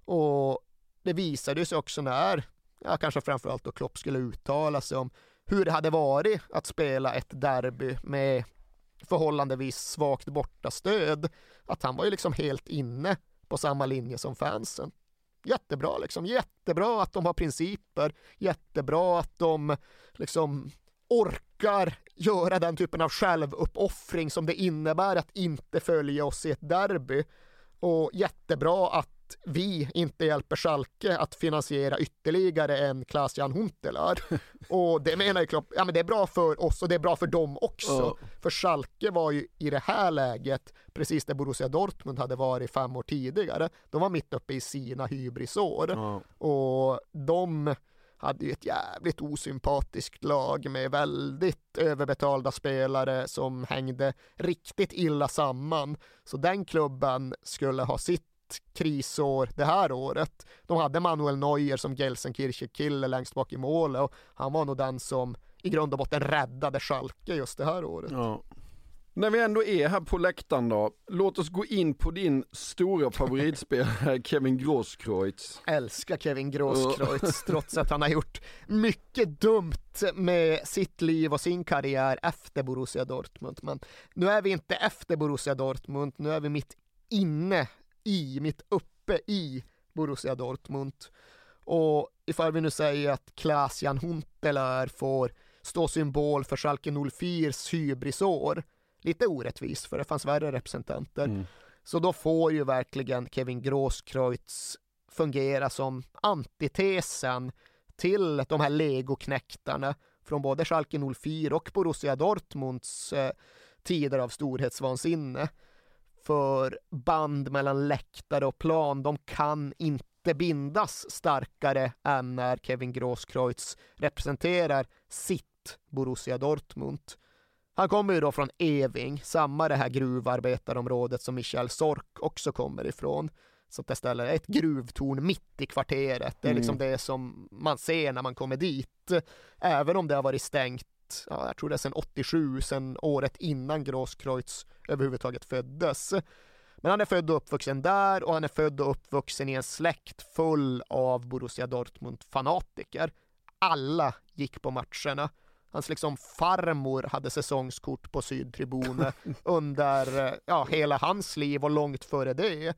Och det visade sig också när, ja, kanske framförallt då Klopp skulle uttala sig om hur det hade varit att spela ett derby med förhållandevis svagt bortastöd. Att han var ju liksom helt inne på samma linje som fansen. Jättebra liksom, jättebra att de har principer, jättebra att de liksom orkar göra den typen av självuppoffring som det innebär att inte följa oss i ett derby. Och jättebra att vi inte hjälper Schalke att finansiera ytterligare en Klaas-Jan Huntelaar. Och det menar ju Klopp, ja men det är bra för oss och det är bra för dem också. Ja. För Schalke var ju i det här läget precis där Borussia Dortmund hade varit fem år tidigare. De var mitt uppe i sina hybrisår. Ja. Och de hade ju ett jävligt osympatiskt lag med väldigt överbetalda spelare som hängde riktigt illa samman. Så den klubben skulle ha sitt krisår det här året. De hade Manuel Neuer som Gelsenkirche-kille längst bak i målet och han var nog den som i grund och botten räddade Schalke just det här året. Ja. När vi ändå är här på läktaren då, låt oss gå in på din stora favoritspelare Kevin Grosskreutz. Älskar Kevin Grosskreutz trots att han har gjort mycket dumt med sitt liv och sin karriär efter Borussia Dortmund. Men nu är vi inte efter Borussia Dortmund, nu är vi mitt inne i, mitt uppe i Borussia Dortmund. Och ifall vi nu säger att Klaas-Jan Huntelaar får stå symbol för Schalke 04s hybrisår, lite orättvis för det fanns värre representanter, Mm. så då får ju verkligen Kevin Grosskreutz fungera som antitesen till de här legoknäktarna från både Schalke 04 och Borussia Dortmunds eh, tider av storhetsvansinne. För band mellan läktare och plan, de kan inte bindas starkare än när Kevin Grosskreutz representerar sitt Borussia Dortmund. Han kommer ju då från Eving, samma det här gruvarbetarområdet som Michael Sork också kommer ifrån. Så det ställe, ett gruvtorn mitt i kvarteret. Det är liksom Mm. det som man ser när man kommer dit. Även om det har varit stängt, ja, jag tror det är sedan 87, sedan året innan Grosskreutz överhuvudtaget föddes. Men han är född och uppvuxen där och han är född och uppvuxen i en släkt full av Borussia Dortmund-fanatiker. Alla gick på matcherna. Hans liksom farmor hade säsongskort på Sydtribunen under eh, ja, hela hans liv och långt före det.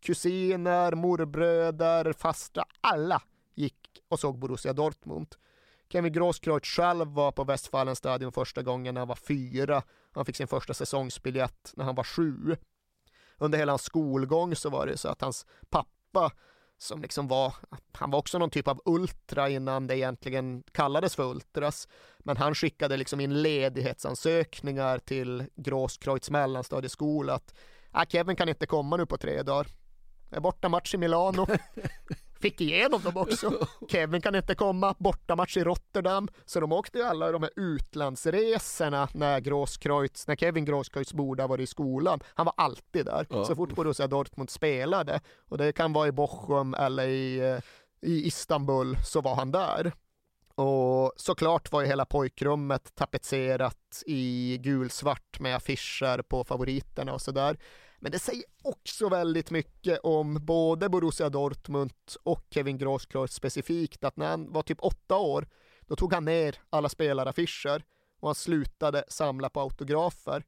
Kusiner, morbröder, fastra, alla gick och såg Borussia Dortmund. Kevin Grosskreutz själv var på Westfalenstadion första gången när han var fyra. Han fick sin första säsongsbiljett när han var sju. Under hela hans skolgång så var det så att hans pappa som liksom var, han var också någon typ av ultra innan det egentligen kallades för ultras. Men han skickade liksom in ledighetsansökningar till Grosskreutz mellanstadieskola att ah, Kevin kan inte komma nu på tre dagar. Det är borta match i Milano. Fick igenom dem också. Kevin kan inte komma, bortamatch i Rotterdam. Så de åkte ju alla de här utlandsresorna när Grosskreutz, när Kevin Grosskreutz borde ha varit i skolan. Han var alltid där, Ja. så fort Borussia Dortmund spelade. Och det kan vara i Bochum eller i, eh, i Istanbul så var han där. Och såklart var ju hela pojkrummet tapetserat i gulsvart med affischer på favoriterna och sådär. Men det säger också väldigt mycket om både Borussia Dortmund och Kevin Grosskreutz specifikt att när han var typ åtta år då tog han ner alla spelaraffischer och han slutade samla på autografer.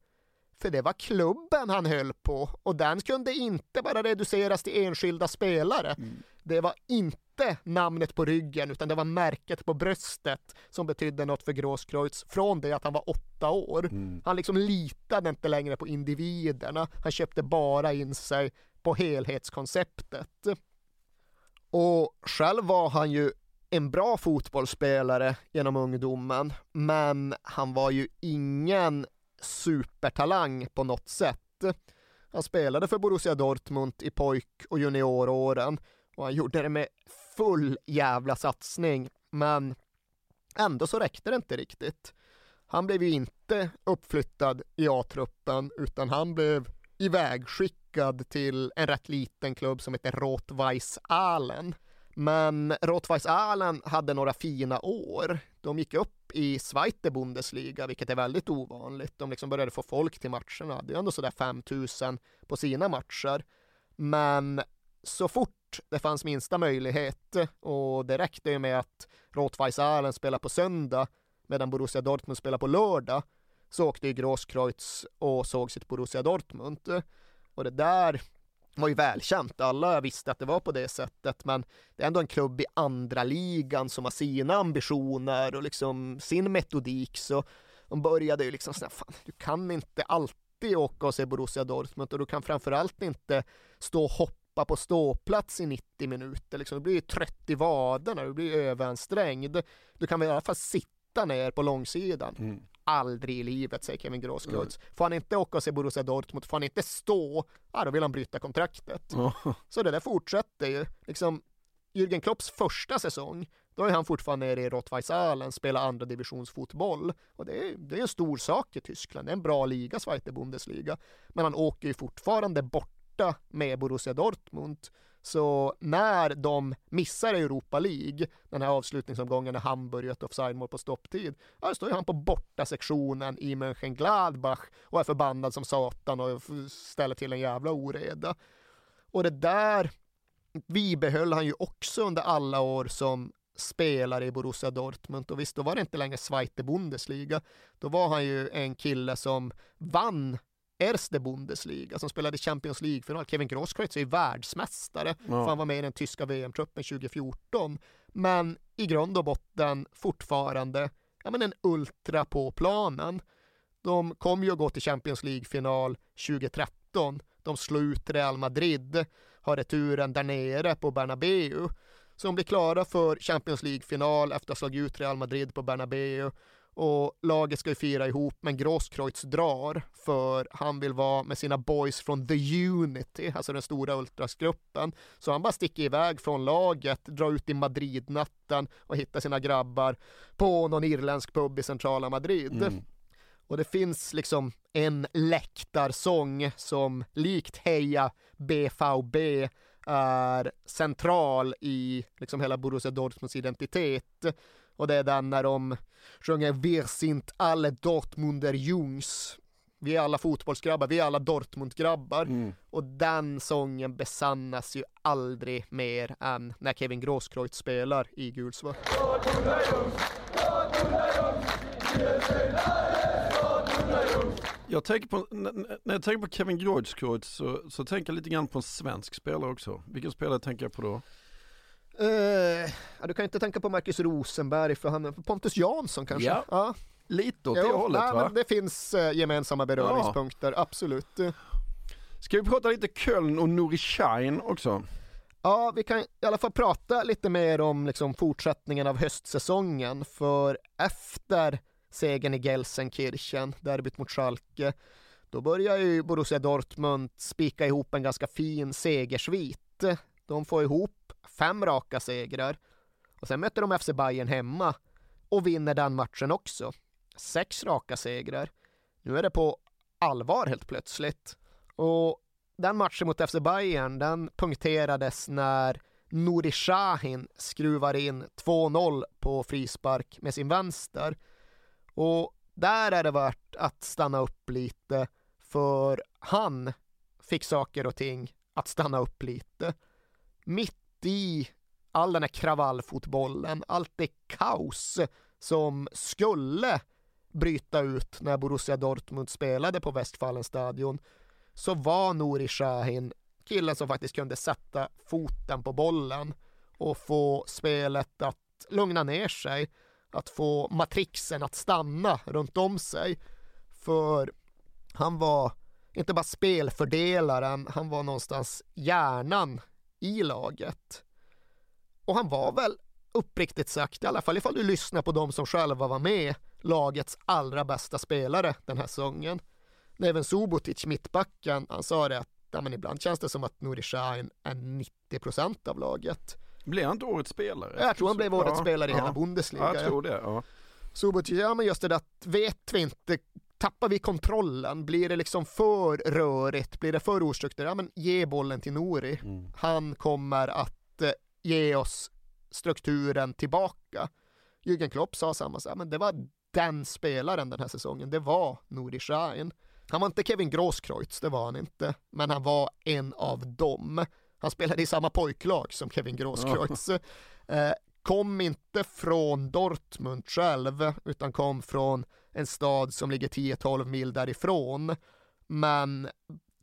För det var klubben han höll på och den kunde inte bara reduceras till enskilda spelare. Det var inte namnet på ryggen utan det var märket på bröstet som betydde något för Grosskreutz från det att han var åtta år. Han liksom litade inte längre på individerna. Han köpte bara in sig på helhetskonceptet. Och själv var han ju en bra fotbollsspelare genom ungdomen, men han var ju ingen supertalang på något sätt. Han spelade för Borussia Dortmund i pojk och junioråren och han gjorde det med full jävla satsning, men ändå så räckte det inte riktigt. Han blev ju inte uppflyttad i A-truppen utan han blev ivägskickad till en rätt liten klubb som heter Rotweiss-Ahlen. Men Rotweiss-Ahlen hade några fina år. De gick upp i Zweite Bundesliga, vilket är väldigt ovanligt. De liksom började få folk till matcherna. Det är ändå sådär 5000 på sina matcher. Men så fort det fanns minsta möjlighet. Och det räckte ju med att Rot-Weiss Ahlen spelade på söndag medan Borussia Dortmund spelade på lördag. Så åkte ju Grosskreutz och såg sitt Borussia Dortmund. Och det där var ju välkänt, alla visste att det var på det sättet, men det är ändå en klubb i andra ligan som har sina ambitioner och liksom sin metodik, så de började ju liksom sådär, fan, du kan inte alltid åka och se Borussia Dortmund och du kan framförallt inte stå och hoppa på ståplats i 90 minuter, liksom, du blir trött i vaderna, du blir överansträngd. Du kan väl i alla fall sitta ner på långsidan. Aldrig i livet, säger Kevin Grosskreutz. Får han inte åka och se Borussia Dortmund, får han inte stå, ja då vill han bryta kontraktet. Så det där fortsätter ju. Liksom, Jürgen Klopps första säsong, Då är han fortfarande nere i Rottweisalen, spelar andra divisionsfotboll. Och det är, det är en stor sak i Tyskland. Det är en bra liga, Zweite Bundesliga. Men han åker ju fortfarande borta med Borussia Dortmund. Så när de missar Europa League, den här avslutningsomgången när Hamburg gör ett offside-mål på stopptid, då står ju han på borta sektionen i Mönchengladbach och är förbannad som satan och ställer till en jävla oreda. Och det där vi behöll han ju också under alla år som spelare i Borussia Dortmund och visst, då var det inte längre Zweite Bundesliga. Då var han ju en kille som vann Erste Bundesliga, som spelade Champions League-final. Kevin Grosskreutz är ju världsmästare, Ja. för han var med i den tyska VM-truppen 2014. Men i grund och botten fortfarande ja, men en ultra på planen. De kom ju att gå till Champions League-final 2013. De slog ut Real Madrid, har returen där nere på Bernabeu. Så de blir klara för Champions League-final efter att ha slagit ut Real Madrid på Bernabeu. Och laget ska ju fira ihop, men Grosskreutz drar för han vill vara med sina boys från The Unity, alltså den stora ultrasgruppen. Så han bara sticker iväg från laget, drar ut i Madrid-natten och hittar sina grabbar på någon irländsk pub i centrala Madrid. Mm. Och det finns liksom en läktarsång som likt Heja BVB är central i liksom hela Borussia Dortmunds identitet. Och det är den när de sjunger Wir sind alle Dortmunder Jungs. Vi är alla fotbollsgrabbar, vi är alla Dortmund-grabbar. Och den sången besannas ju aldrig mer än när Kevin Grosskreutz spelar i gulsvart. Jag tänker på, när jag tänker på Kevin Grosskreutz så, så tänker jag lite grann på en svensk spelare också. Vilken spelare tänker jag på då? Eh, ja, du kan inte tänka på Marcus Rosenberg för han Pontus Jansson kanske? Ja, lite åt det Jo, hållet nej, va? men det finns eh, gemensamma beröringspunkter, absolut. Ska vi prata lite Köln och Nuri Sahin också? Ja, vi kan i alla fall prata lite mer om liksom, fortsättningen av höstsäsongen, för efter segern i Gelsenkirchen, derbyt mot Schalke, då börjar ju Borussia Dortmund spika ihop en ganska fin segersvit. De får ihop fem raka segrar och sen möter de FC Bayern hemma och vinner den matchen också. Sex raka segrar. Nu är det på allvar helt plötsligt. Och den matchen mot FC Bayern, den punkterades när Nouri Sahin skruvar in 2-0 på frispark med sin vänster. Och där är det värt att stanna upp lite, för han fick saker och ting att stanna upp lite. Mitt i all den här kravallfotbollen, allt det kaos som skulle bryta ut när Borussia Dortmund spelade på Westfalenstadion så var Nouri Sahin killen som faktiskt kunde sätta foten på bollen och få spelet att lugna ner sig, att få matrixen att stanna runt om sig. För han var inte bara spelfördelaren, han var någonstans hjärnan i laget. Och han var väl uppriktigt sagt, i alla fall ifall du lyssnar på de som själva var med, lagets allra bästa spelare den här säsongen. Neven Subotic, mittbacken, han sa det att ja, men ibland känns det som att Nuri Sahin är 90% av laget. Blev han inte årets spelare? Jag tror han blev årets Ja, spelare i ja. hela Bundesliga. Ja, jag tror det. Ja. Subotic, ja men just det där att vet vi inte, tappar vi kontrollen? Blir det liksom för rörigt? Blir det för ostrukturerat? Ja men ge bollen till Nori. Han kommer att eh, ge oss strukturen tillbaka. Jürgen Klopp sa samma sak, men det var den spelaren den här säsongen, det var Nuri Sahin. Han var inte Kevin Grosskreutz, det var han inte, men han var en av dem. Han spelade i samma pojklag som Kevin Grosskreutz. Eh, kom inte från Dortmund själv, utan kom från en stad som ligger 10-12 mil därifrån. Men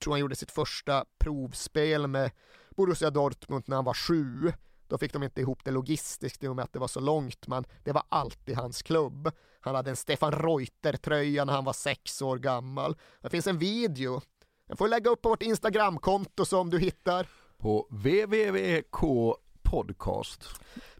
tror han gjorde sitt första provspel med Borussia Dortmund när han var sju. Då fick de inte ihop det logistiskt i och med att det var så långt, men det var alltid hans klubb. Han hade en Stefan Reuter-tröja när han var sex år gammal. Det finns en video. Jag får lägga upp på vårt Instagramkonto som du hittar. På www.k podcast.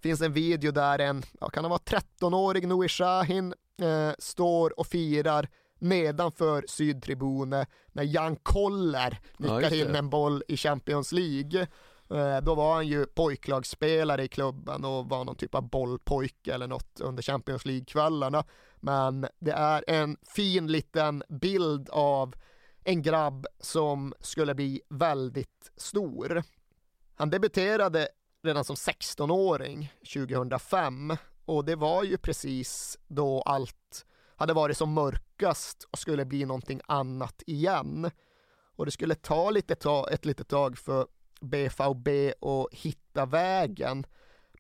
finns en video där en, ja, kan han vara 13-årig Nouri Sahin eh, står och firar nedanför sydtribunen när Jan Koller Ja, nickar just in en boll i Champions League. Eh, Då var han ju pojklagsspelare i klubben och var någon typ av bollpojke eller något under Champions League-kvällarna. Men det är en fin liten bild av en grabb som skulle bli väldigt stor. Han debuterade redan som 16-åring 2005 och det var ju precis då allt hade varit som mörkast och skulle bli någonting annat igen. Och det skulle ta lite ta, ett litet tag för BVB att hitta vägen.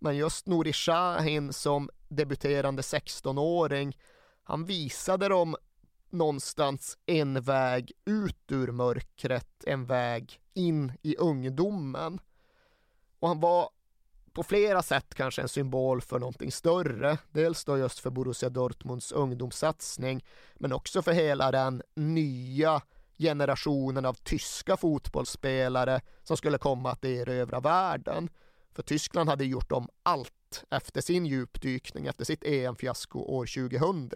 Men just Nouri Shahin som debuterande 16-åring, han visade dem någonstans en väg ut ur mörkret, en väg in i ungdomen. Och han var på flera sätt kanske en symbol för någonting större. Dels då just för Borussia Dortmunds ungdomssatsning, men också för hela den nya generationen av tyska fotbollsspelare som skulle komma att erövra världen. För Tyskland hade gjort om allt efter sin djupdykning, efter sitt EM-fiasko år 2000.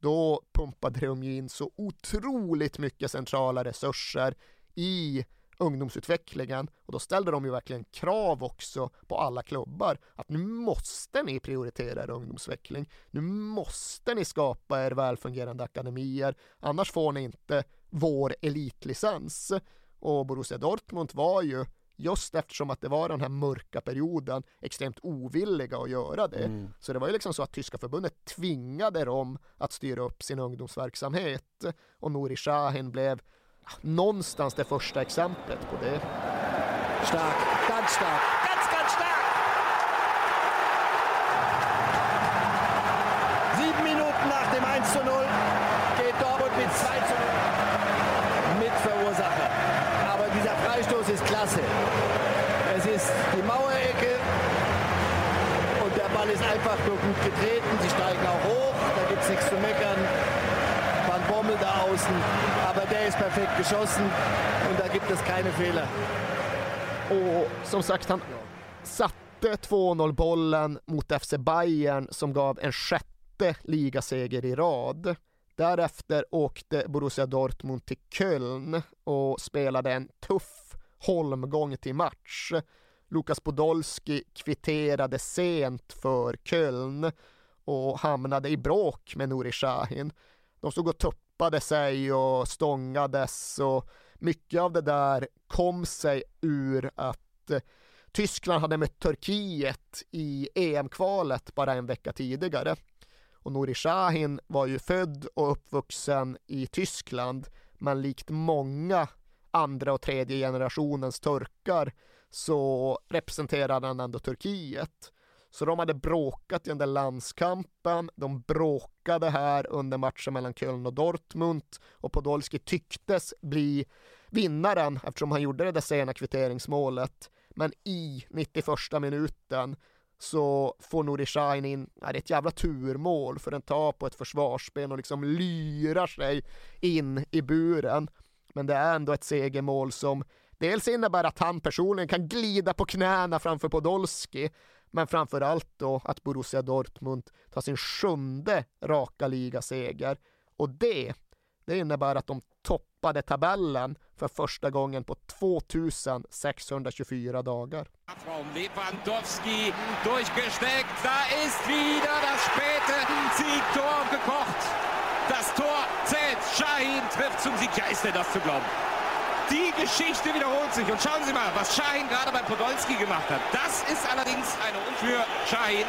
Då pumpade de in så otroligt mycket centrala resurser i ungdomsutvecklingen och då ställde de ju verkligen krav också på alla klubbar att nu måste ni prioritera er ungdomsutveckling. Nu måste ni skapa er välfungerande akademier, annars får ni inte vår elitlicens. Och Borussia Dortmund var ju just eftersom att det var den här mörka perioden extremt ovilliga att göra det. Mm. Så det var ju liksom så att tyska förbundet tvingade dem att styra upp sin ungdomsverksamhet och Nouri Sahin blev någonstans det första exemplet på det. Stark, ganz stark, ganz, ganz stark! Sieben Minuten nach dem 1 zu 0 geht Dortmund mit 2 zu 0 Mitverursacher. Aber dieser Freistoß ist klasse. Es ist die Mauerecke und der Ball ist einfach nur gut getreten. Sie steigen auch hoch, da gibt es nichts zu meckern. Rommel da außen, aber der ist perfekt geschossen und da gibt es keine Fehler. Och som sagt, han satte 2-0 bollen mot FC Bayern som gav en sjätte ligaseger i rad. Därefter åkte Borussia Dortmund till Köln och spelade en tuff holmgång till match. Lukas Podolski kvitterade sent för Köln och hamnade i bråk med Nouri Sahin. De stod och tuppade sig och stångades och mycket av det där kom sig ur att eh, Tyskland hade mött Turkiet i EM-kvalet bara en vecka tidigare. Och Nouri Sahin var ju född och uppvuxen i Tyskland, men likt många andra och tredje generationens turkar så representerade han ändå Turkiet. Så de hade bråkat i den där landskampen, de bråkade här under matchen mellan Köln och Dortmund och Podolski tycktes bli vinnaren eftersom han gjorde det där sena kvitteringsmålet. Men i 91 minuten så får Nouri Sahin in, ja, det är ett jävla turmål för den tar på ett försvarsben och liksom lyrar sig in i buren. Men det är ändå ett segermål som dels innebär att han personligen kan glida på knäna framför Podolski men framför allt då att Borussia Dortmund tar sin sjunde raka ligaseger och det, det innebär att de toppade tabellen för första gången på 2624 dagar. Från Lewandowski durchgesteckt. Da ist wieder das späte Siegtor gekocht. Das Tor zählt. Shahin trifft zum Sieg. Ja, ist denn das zu glauben? Die Geschichte wiederholt sich. Und schauen Sie mal, was Shahin gerade bei Podolski gemacht hat. Das ist allerdings eine Un für Shahin.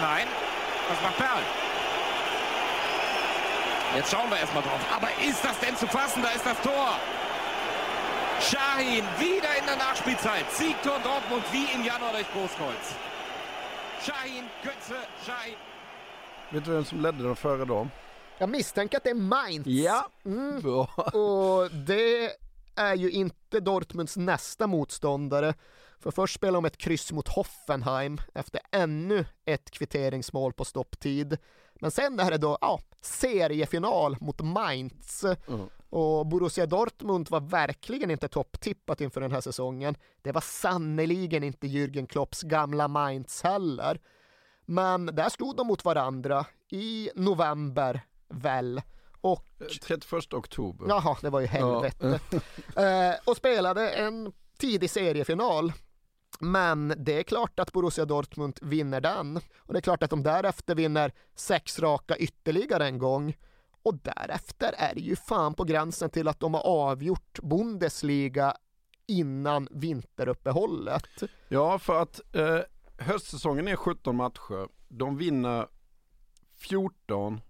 Nein, was macht Perl? Jetzt schauen wir erstmal drauf. Aber ist das denn zu fassen? Da ist das Tor. Shahin wieder in der Nachspielzeit. Siegtor Dortmund wie im Januar durch Großkreuz. Shahin, Götze, Shahin. Vet du vem som ledde före? Jag misstänker att det är Mainz. Ja, mm. bra. Och det är ju inte Dortmunds nästa motståndare. För först spelar de ett kryss mot Hoffenheim efter ännu ett kvitteringsmål på stopptid. Men sen är det då ja, seriefinal mot Mainz. Mm. Och Borussia Dortmund var verkligen inte topptippat inför den här säsongen. Det var sannoliken inte Jürgen Klopps gamla Mainz heller. Men där stod de mot varandra i november väl. Och 31 oktober. Jaha, det var ju helvete. eh, och spelade en tidig seriefinal. Men det är klart att Borussia Dortmund vinner den. Och det är klart att de därefter vinner sex raka ytterligare en gång. Och därefter är det ju fan på gränsen till att de har avgjort Bundesliga innan vinteruppehållet. Ja, för att eh, höstsäsongen är 17 matcher. De vinner 14,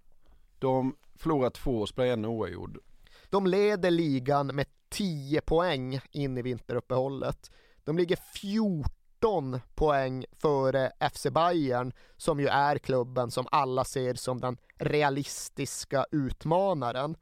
de Förlorat två och spelar en oavgjord. De leder ligan med 10 poäng in i vinteruppehållet. De ligger 14 poäng före FC Bayern som ju är klubben som alla ser som den realistiska utmanaren.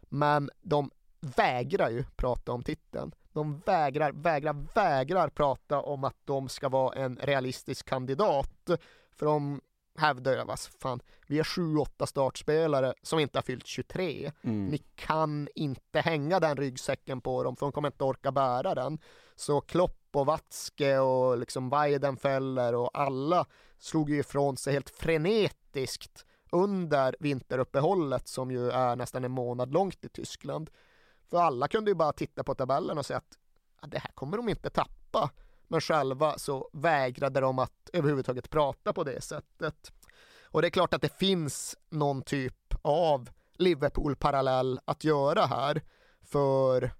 Men de vägrar ju prata om titeln. De vägrar, vägrar, vägrar prata om att de ska vara en realistisk kandidat. För de hävdar jag, vad fan, vi är sju, åtta startspelare som inte har fyllt 23. Mm. Ni kan inte hänga den ryggsäcken på dem för de kommer inte orka bära den. Så Klopp och Watzke och liksom Weidenfeller och alla slog ju ifrån sig helt frenetiskt under vinteruppehållet som ju är nästan en månad långt i Tyskland. För alla kunde ju bara titta på tabellen och säga att ja, det här kommer de inte tappa. Men själva så vägrade de att överhuvudtaget prata på det sättet. Och det är klart att det finns någon typ av Liverpool-parallell att göra här. För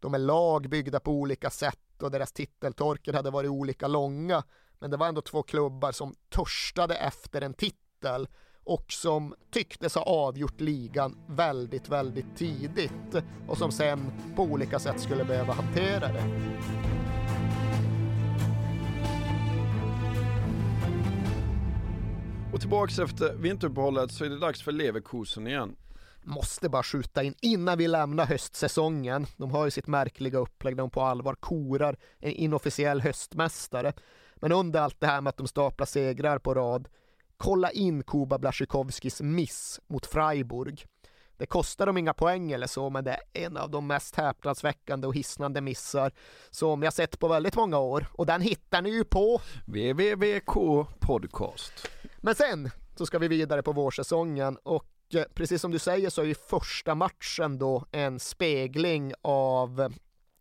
de är lag byggda på olika sätt och deras titeltorker hade varit olika långa. Men det var ändå två klubbar som törstade efter en titel och som tycktes ha avgjort ligan väldigt, väldigt tidigt och som sen på olika sätt skulle behöva hantera det. Och tillbaks efter vinteruppehållet så är det dags för Leverkusen igen. Måste bara skjuta in innan vi lämnar höstsäsongen. De har ju sitt märkliga upplägg där de på allvar korar en inofficiell höstmästare. Men under allt det här med att de staplar segrar på rad, kolla in Kuba Blasjikovskis miss mot Freiburg. Det kostar dem inga poäng eller så, men det är en av de mest häpnadsväckande och hisnande missar som jag sett på väldigt många år. Och den hittar ni ju på www.k podcast. Men sen så ska vi vidare på vårsäsongen och eh, precis som du säger så är ju första matchen då en spegling av eh,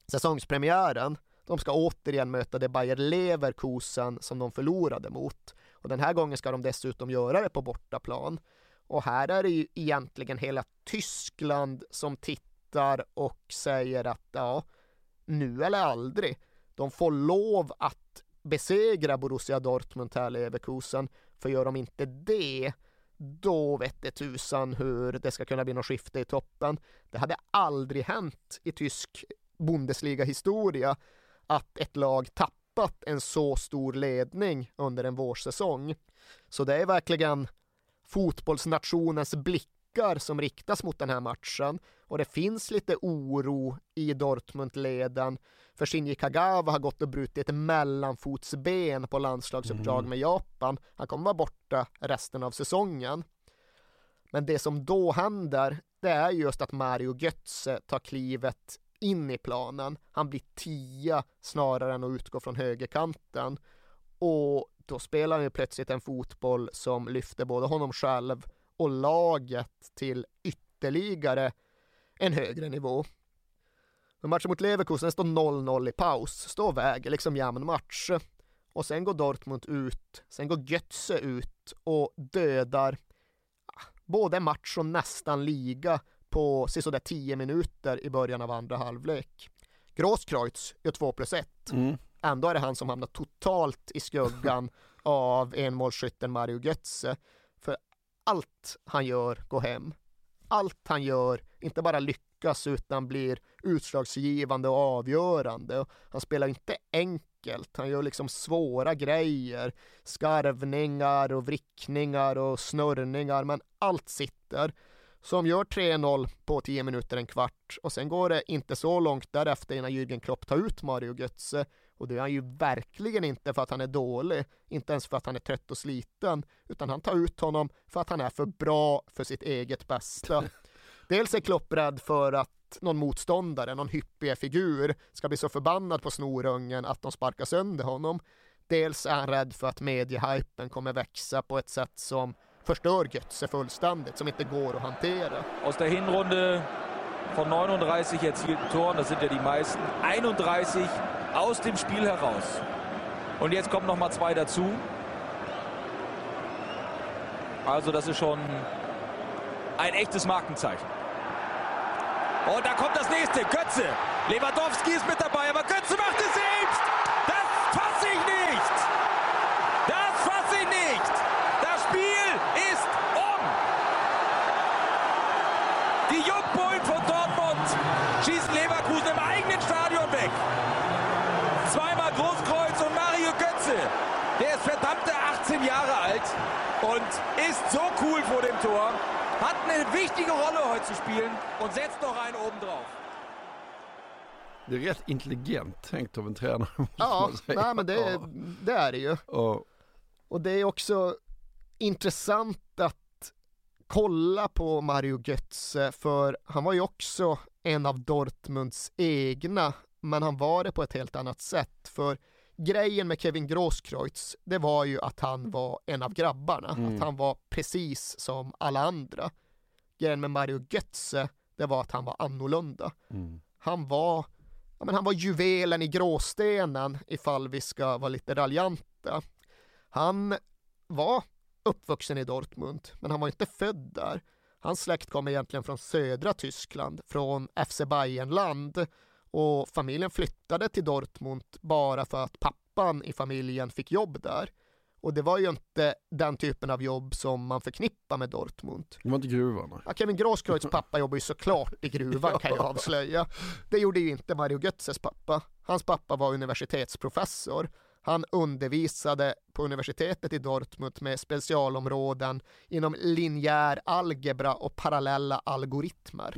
säsongspremiären. De ska återigen möta det Bayer Leverkusen som de förlorade mot. Och den här gången ska de dessutom göra det på bortaplan. Och här är det ju egentligen hela Tyskland som tittar och säger att ja, nu eller aldrig. De får lov att besegra Borussia Dortmund här Leverkusen. För gör de inte det, då vet det tusan hur det ska kunna bli något skifte i toppen. Det hade aldrig hänt i tysk Bundesliga-historia att ett lag tappat en så stor ledning under en vårsäsong. Så det är verkligen fotbollsnationens blickar som riktas mot den här matchen och det finns lite oro i Dortmund-leden för Shinji Kagawa har gått och brutit ett mellanfotsben på landslagsuppdrag Mm. med Japan. Han kommer vara borta resten av säsongen. Men det som då händer, det är just att Mario Götze tar klivet in i planen. Han blir tia snarare än att utgå från högerkanten. Och då spelar han ju plötsligt en fotboll som lyfter både honom själv och laget till ytterligare en högre nivå. Men matchen mot Leverkusen står 0-0 i paus, står och väger liksom jämn match. Och sen går Dortmund ut, sen går Götze ut och dödar ah, både match och nästan liga på sisådär 10 minuter i början av andra halvlek. Grosskreutz gör 2 plus 1. Mm. Ändå är det han som hamnar totalt i skuggan av enmålsskytten Mario Götze. För allt han gör går hem. Allt han gör, inte bara lyckas utan blir utslagsgivande och avgörande. Han spelar inte enkelt, han gör liksom svåra grejer. Skarvningar och vrickningar och snurrningar, men allt sitter. Som gör 3-0 på 10 minuter, en kvart. Och sen går det inte så långt därefter innan Jürgen Klopp tar ut Mario Götze. Och det är han ju verkligen inte för att han är dålig, inte ens för att han är trött och sliten, utan han tar ut honom för att han är för bra för sitt eget bästa. Dels är Klopp rädd för att någon motståndare, någon hyppig figur, ska bli så förbannad på snorungen att de sparkar sönder honom. Dels är han rädd för att mediehypen kommer växa på ett sätt som förstör Götze fullständigt, som inte går att hantera. Aus der Hinrunde von 39 erzielten Toren, das sind ja die meisten, 31 aus dem Spiel heraus. Und jetzt kommen noch mal zwei dazu. Also das ist schon ein echtes Markenzeichen. Und da kommt das nächste, Götze. Lewandowski ist mit dabei, aber Götze macht es selbst. Das fasse ich nicht. Das fasse ich nicht. Das Spiel ist um. Die Jungbullen von Dortmund schießen Leverkusen im eigenen Stadion weg. Zweimal Großkreuz und Mario Götze. Der ist verdammte 18 Jahre alt und ist so cool vor dem Tor. Hat eine wichtige Rolle heute zu spielen und setzt noch einen oben drauf. Det är rätt intelligent tänkt av en tränare. Ja, nej men det, det är det ju. Ja. Och det är också intressant att kolla på Mario Götze för han var ju också en av Dortmunds egna men han var det på ett helt annat sätt för grejen med Kevin Grosskreutz det var ju att han var en av grabbarna, Mm. att han var precis som alla andra. Grejen med Mario Götze det var att han var annorlunda. Han var, ja, men han var juvelen i gråstenen ifall vi ska vara lite raljanta. Han var uppvuxen i Dortmund, men han var inte född där. Hans släkt kom egentligen från södra Tyskland, från FC Bayernland och familjen flyttade till Dortmund bara för att pappan i familjen fick jobb där. Och det var ju inte den typen av jobb som man förknippar med Dortmund. Det var inte gruvan. Ja, Kevin Grosskreutz pappa jobbar ju såklart i gruvan kan jag avslöja. Det gjorde ju inte Mario Götzes pappa. Hans pappa var universitetsprofessor. Han undervisade på universitetet i Dortmund med specialområden inom linjär algebra och parallella algoritmer.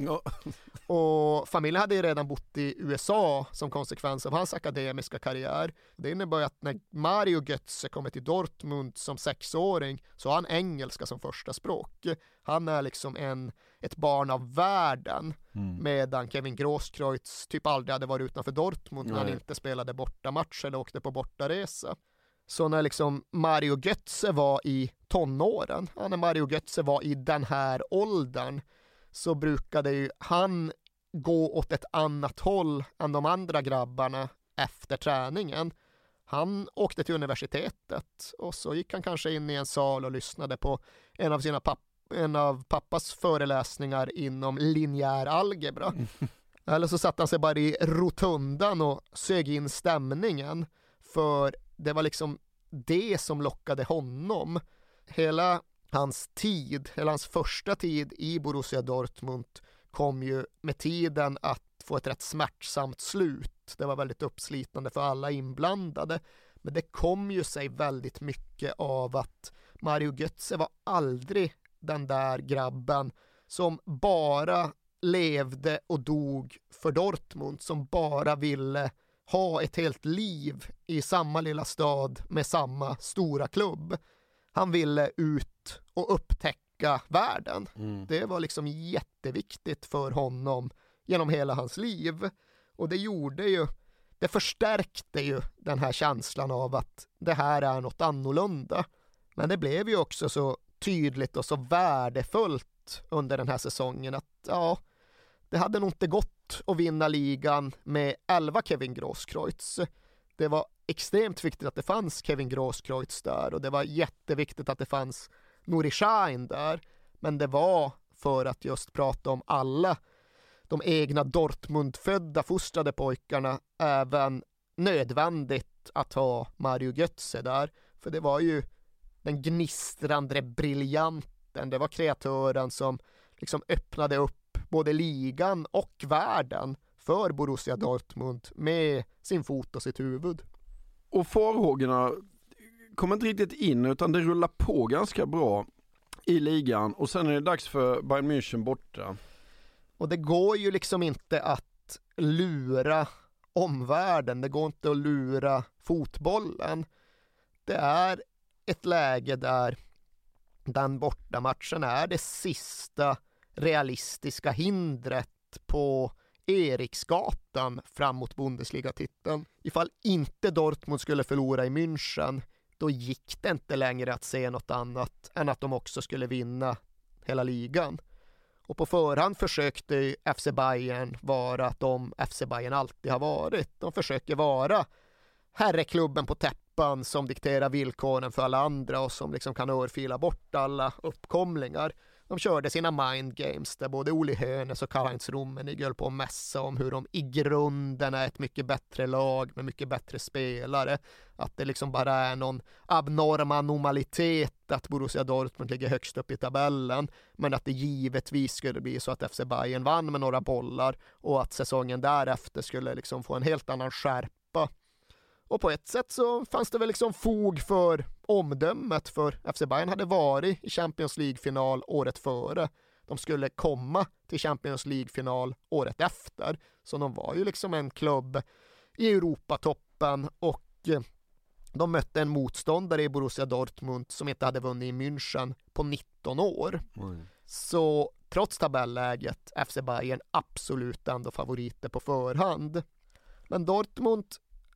Och familjen hade ju redan bott i USA som konsekvens av hans akademiska karriär. Det innebär att när Mario Götze kommer till Dortmund som sexåring så har han engelska som första språk. Han är liksom en, ett barn av världen Mm. medan Kevin Grosskreutz typ aldrig hade varit utanför Dortmund när han inte spelade bortamatch eller åkte på bortaresa. Så när liksom Mario Götze var i tonåren, ja, när Mario Götze var i den här åldern så brukade ju han gå åt ett annat håll än de andra grabbarna efter träningen. Han åkte till universitetet och så gick han kanske in i en sal och lyssnade på en av sina papp en av pappas föreläsningar inom linjär algebra. Eller så satte han sig bara i rotundan och sög in stämningen. För det var liksom det som lockade honom. Hela hans tid, hela hans första tid i Borussia Dortmund kom ju med tiden att få ett rätt smärtsamt slut. Det var väldigt uppslitande för alla inblandade. Men det kom ju sig väldigt mycket av att Mario Götze var aldrig den där grabben som bara levde och dog för Dortmund, som bara ville ha ett helt liv i samma lilla stad med samma stora klubb. Han ville ut och upptäcka världen. Det var liksom jätteviktigt för honom genom hela hans liv. Och det gjorde ju, det förstärkte ju den här känslan av att det här är något annorlunda. Men det blev ju också så tydligt och så värdefullt under den här säsongen att ja, det hade nog inte gått att vinna ligan med 11 Kevin Grosskreutz. Det var extremt viktigt att det fanns Kevin Grosskreutz där och det var jätteviktigt att det fanns Nouri Sahin där. Men det var för att just prata om alla de egna Dortmundfödda fostrade pojkarna även nödvändigt att ha Mario Götze där. För det var ju den gnistrande briljanten, det var kreatören som liksom öppnade upp både ligan och världen för Borussia Dortmund med sin fot och sitt huvud. Och farhågorna kommer inte riktigt in utan det rullar på ganska bra i ligan och sen är det dags för Bayern München borta. Och det går ju liksom inte att lura omvärlden, det går inte att lura fotbollen. Det är ett läge där den bortamatchen är det sista realistiska hindret på Eriksgatan fram mot Bundesliga-titeln. Ifall inte Dortmund skulle förlora i München, då gick det inte längre att se något annat än att de också skulle vinna hela ligan. Och på förhand försökte FC Bayern vara de FC Bayern alltid har varit. De försöker vara herreklubben på täppan som dikterar villkoren för alla andra och som liksom kan örfila bort alla uppkomlingar. De körde sina mind games där både Oli Hönes och Karl-Heinz Rummenigge höll på att mässa om hur de i grunden är ett mycket bättre lag med mycket bättre spelare. Att det liksom bara är någon abnorm anomalitet att Borussia Dortmund ligger högst upp i tabellen. Men att det givetvis skulle bli så att FC Bayern vann med några bollar och att säsongen därefter skulle liksom få en helt annan skärpa. Och på ett sätt så fanns det väl liksom fog för omdömet för FC Bayern hade varit i Champions League-final året före. De skulle komma till Champions League-final året efter. Så de var ju liksom en klubb i Europatoppen och eh, de mötte en motståndare i Borussia Dortmund som inte hade vunnit i München på 19 år. Mm. Så trots tabelläget FC Bayern absolut ändå favoriter på förhand. Men Dortmund,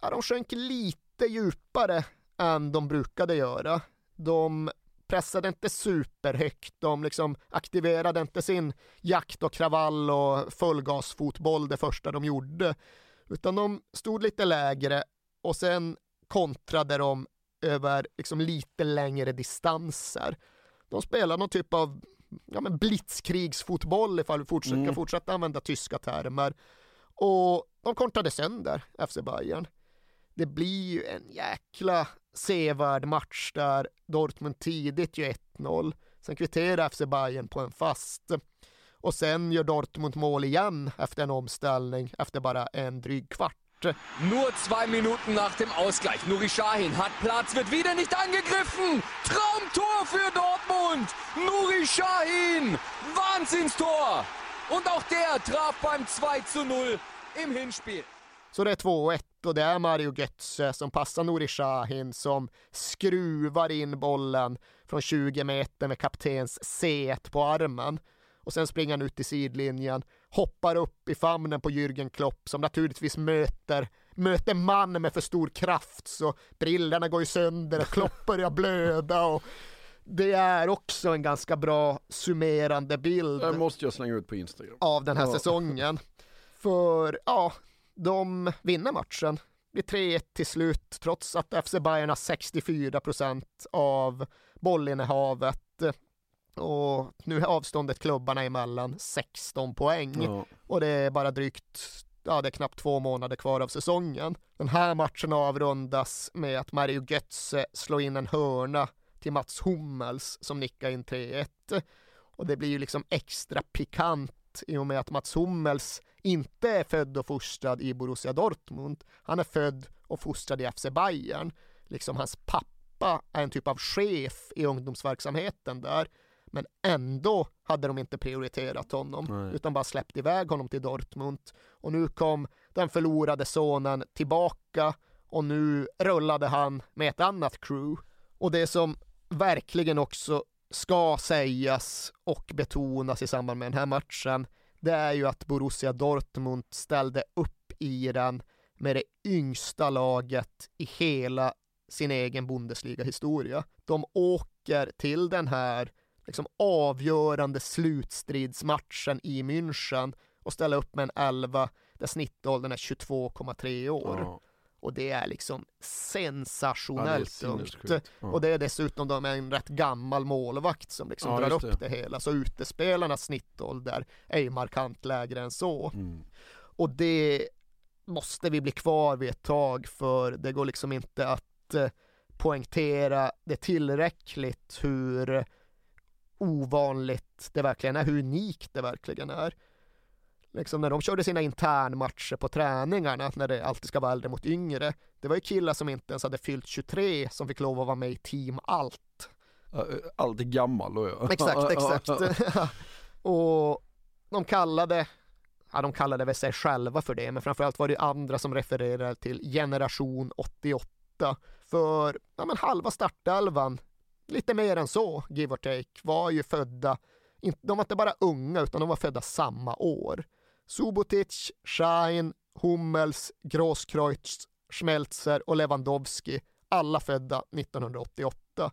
ja, de sjönk lite djupare än de brukade göra. De pressade inte superhögt, de liksom aktiverade inte sin jakt och kravall och fullgasfotboll det första de gjorde, utan de stod lite lägre och sen kontrade de över liksom lite längre distanser. De spelade någon typ av ja, men blitzkrigsfotboll ifall vi fortsätter, Mm. fortsätter använda tyska termer. Och de kontrade sönder FC Bayern. Det blir ju en jäkla sevärd match där Dortmund tidigt gör 1-0. Sen kvitterar FC Bayern på en fast. Och sen gör Dortmund mål igen efter en omställning efter bara en dryg kvart. Nur zwei Minuten nach dem Ausgleich. Nuri Sahin hat Platz, wird wieder nicht angegriffen. Traumtor für Dortmund. Nuri Sahin. Wahnsinnstor. Und auch der traf beim 2 zu 0 im Hinspiel. Så det är 2-1 och det är Mario Götze som passar Nouri Sahin som skruvar in bollen från 20 meter med kaptens C1 på armen. Och sen springer han ut i sidlinjen, hoppar upp i famnen på Jürgen Klopp som naturligtvis möter, möter man med för stor kraft så brillorna går ju sönder och Klopp börjar blöda och det är också en ganska bra summerande bild Det måste jag slänga ut på Instagram. av den här Ja. säsongen. För ja, de vinner matchen. Blir 3-1 till slut trots att FC Bayern har 64 procent av bollinnehavet. Och nu är avståndet klubbarna emellan 16 poäng. Ja. Och det är bara drygt, ja det är knappt två månader kvar av säsongen. Den här matchen avrundas med att Mario Götze slår in en hörna till Mats Hummels som nickar in 3-1. Och det blir ju liksom extra pikant i och med att Mats Hummels inte är född och fostrad i Borussia Dortmund. Han är född och fostrad i FC Bayern. Liksom hans pappa är en typ av chef i ungdomsverksamheten där. Men ändå hade de inte prioriterat honom Nej. utan bara släppt iväg honom till Dortmund. Och nu kom den förlorade sonen tillbaka och nu rullade han med ett annat crew. Och det som verkligen också ska sägas och betonas i samband med den här matchen, det är ju att Borussia Dortmund ställde upp i den med det yngsta laget i hela sin egen Bundesliga-historia. De åker till den här liksom avgörande slutstridsmatchen i München och ställer upp med en 11 där snittåldern är 22,3 år. Ja. Och det är liksom Ja, sensationellt är ungt. Ja. Och det är dessutom de en rätt gammal målvakt som liksom Ja, drar upp det. det hela. Så utespelarnas snittålder är ju markant lägre än så. Mm. Och det måste vi bli kvar vid ett tag för det går liksom inte att eh, poängtera det tillräckligt hur ovanligt det verkligen är, hur unikt det verkligen är. Liksom när de körde sina internmatcher på träningarna, när det alltid ska vara äldre mot yngre, det var ju killar som inte ens hade fyllt 23 som fick lov att vara med i Team Allt. Allt är gammal då ja. Exakt, exakt. och de kallade, ja de kallade väl sig själva för det, men framförallt var det andra som refererade till generation 88. För ja, men halva startelvan, lite mer än så, give or take, var ju födda, de var inte bara unga utan de var födda samma år. Subotic, Schein, Hummels, Grosskreutz, Schmelzer och Lewandowski, alla födda 1988.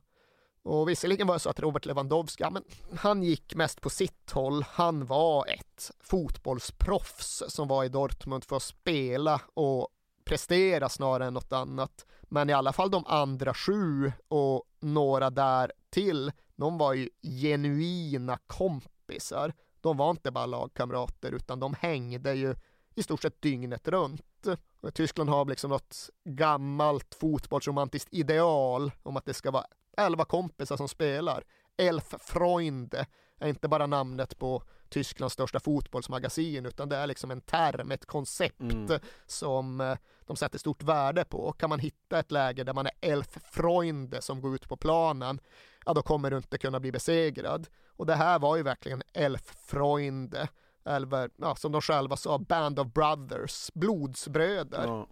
Och visserligen var det så att Robert Lewandowski, ja, men han gick mest på sitt håll. Han var ett fotbollsproffs som var i Dortmund för att spela och prestera snarare än något annat. Men i alla fall de andra sju och några där till, de var ju genuina kompisar. De var inte bara lagkamrater utan de hängde ju i stort sett dygnet runt. Tyskland har liksom något gammalt fotbollsromantiskt ideal om att det ska vara elva kompisar som spelar. Elf Freunde är inte bara namnet på Tysklands största fotbollsmagasin utan det är liksom en term, ett koncept Mm. som eh, de sätter stort värde på. Kan man hitta ett läge där man är elf Freunde som går ut på planen, ja då kommer du inte kunna bli besegrad. Och det här var ju verkligen elf Freunde, eller ja, som de själva sa, Band of Brothers, blodsbröder. Ja.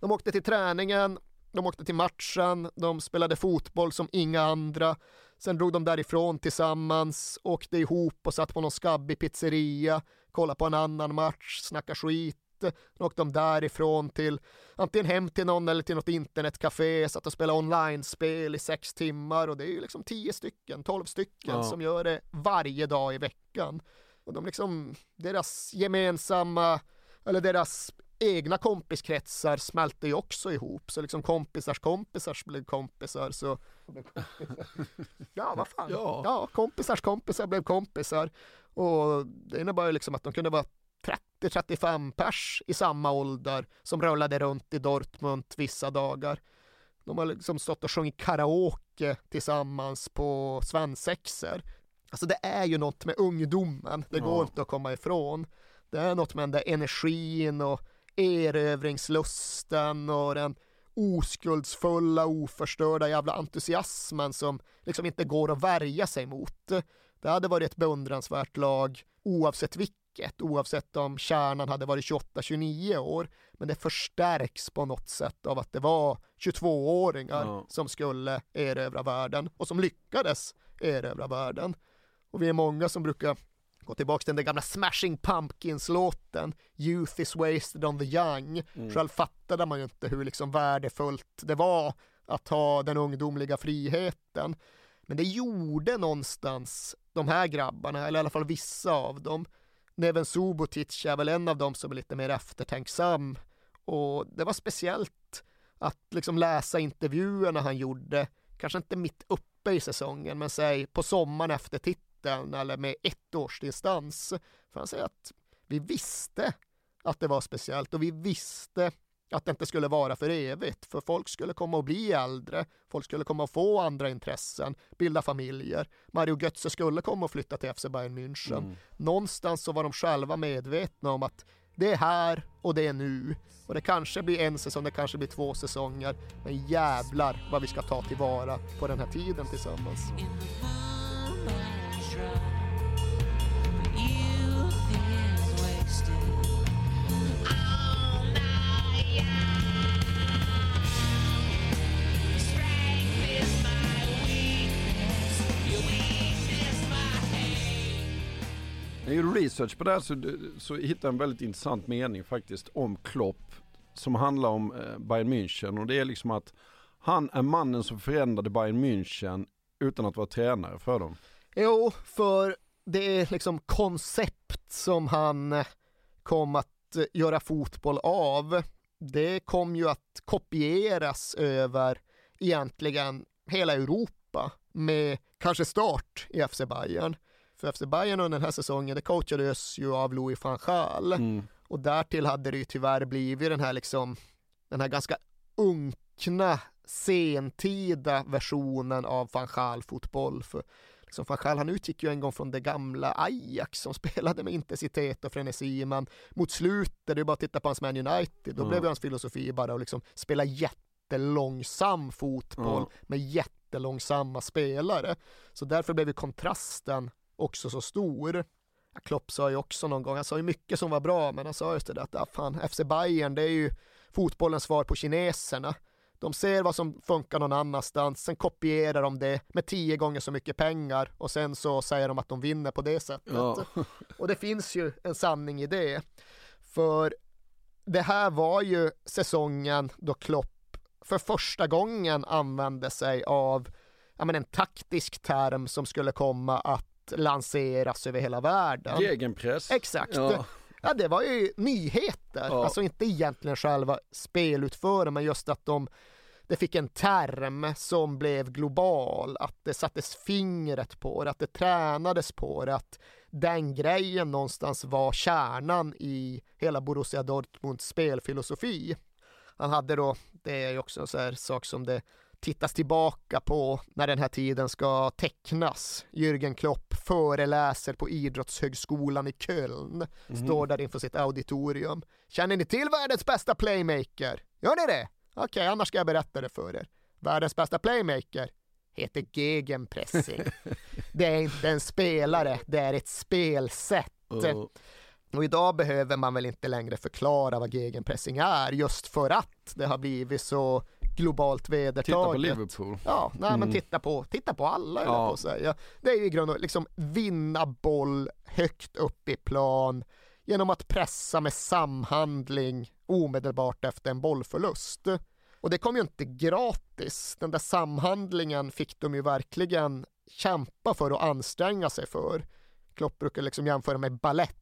De åkte till träningen, de åkte till matchen, de spelade fotboll som inga andra. Sen drog de därifrån tillsammans, åkte ihop och satt på någon skabbig pizzeria, kollade på en annan match, snackade skit. Sen åkte de därifrån till antingen hem till någon eller till något internetcafé, satt och spelade online-spel i sex timmar och det är ju liksom tio stycken, tolv stycken Ja. som gör det varje dag i veckan. Och de liksom, deras gemensamma, eller deras egna kompiskretsar smälter ju också ihop. Så liksom kompisars kompisars blev kompisar. Så... Ja, vad fan. Ja. Ja. kompisars kompisar blev kompisar. Och det innebar ju liksom att de kunde vara 30-35 pers i samma ålder som rullade runt i Dortmund vissa dagar. De har liksom stått och sjungit karaoke tillsammans på svensexor. Alltså det är ju något med ungdomen, det går Ja. inte att komma ifrån. Det är något med den där energin och erövringslusten och den oskuldsfulla, oförstörda jävla entusiasmen som liksom inte går att värja sig mot. Det hade varit ett beundransvärt lag oavsett vilket, oavsett om kärnan hade varit 28-29 år. Men det förstärks på något sätt av att det var 22-åringar Ja. som skulle erövra världen och som lyckades erövra världen. Och vi är många som brukar gå tillbaka till den där gamla Smashing Pumpkins-låten Youth is wasted on the young. Mm. Själv fattade man ju inte hur liksom värdefullt det var att ha den ungdomliga friheten. Men det gjorde någonstans de här grabbarna, eller i alla fall vissa av dem. Neven Subotic är väl en av dem som är lite mer eftertänksam. Och det var speciellt att liksom läsa intervjuerna han gjorde, kanske inte mitt uppe i säsongen, men säg på sommaren efter titeln eller med ett års distans. För han säger att vi visste att det var speciellt och vi visste att det inte skulle vara för evigt, för folk skulle komma att bli äldre, folk skulle komma att få andra intressen, bilda familjer. Mario Götze skulle komma att flytta till FC Bayern München. Mm. Någonstans så var de själva medvetna om att det är här och det är nu. Och det kanske blir en säsong, det kanske blir två säsonger. Men jävlar vad vi ska ta tillvara på den här tiden tillsammans. När jag gjorde research på det här så, så hittade jag en väldigt intressant mening faktiskt om Klopp som handlar om eh, Bayern München och det är liksom att han är mannen som förändrade Bayern München utan att vara tränare för dem. Jo, för det är liksom koncept som han eh, kom att eh, göra fotboll av. Det kom ju att kopieras över egentligen hela Europa med kanske start i FC Bayern. För FC Bayern under den här säsongen, det coachades ju av Louis van Gaal. Mm. Och därtill hade det ju tyvärr blivit den här liksom, den här ganska unkna sentida versionen av van Gaal-fotboll. För liksom van Gaal, han utgick ju en gång från det gamla Ajax som spelade med intensitet och frenesi, men mot slutet, det är bara att titta på hans Man United, då Ja. blev ju hans filosofi bara att liksom spela jättelångsam fotboll Ja. med jättelångsamma spelare. Så därför blev ju kontrasten också så stor. Klopp sa ju också någon gång, han sa ju mycket som var bra, men han sa just det där att ah, fan, FC Bayern det är ju fotbollens svar på kineserna. De ser vad som funkar någon annanstans, sen kopierar de det med tio gånger så mycket pengar och sen så säger de att de vinner på det sättet. Ja. Och det finns ju en sanning i det. För det här var ju säsongen då Klopp för första gången använde sig av ja, men en taktisk term som skulle komma att lanseras över hela världen. Gegenpress. Exakt. Ja. Ja, det var ju nyheter, Ja. alltså inte egentligen själva spelutförandet, men just att de det fick en term som blev global, att det sattes fingret på det, att det tränades på det, att den grejen någonstans var kärnan i hela Borussia Dortmunds spelfilosofi. Han hade då, det är ju också en sån här sak som det tittas tillbaka på när den här tiden ska tecknas. Jürgen Klopp föreläser på Idrottshögskolan i Köln, Mhm. står där inför sitt auditorium. Känner ni till världens bästa playmaker? Gör ni det? Okej, annars ska jag berätta det för er. Världens bästa playmaker heter gegenpressing. det är inte en spelare, det är ett spelsätt. Ja. Och idag behöver man väl inte längre förklara vad gegenpressing är, just för att det har blivit så globalt vedertaget. Titta på Liverpool. Ja, nej men Mm. titta på, titta på alla Ja. på att säga. Det är ju i grund och liksom vinna boll högt upp i plan genom att pressa med samhandling omedelbart efter en bollförlust. Och det kom ju inte gratis. Den där samhandlingen fick de ju verkligen kämpa för och anstränga sig för. Klopp brukar liksom jämföra med ballett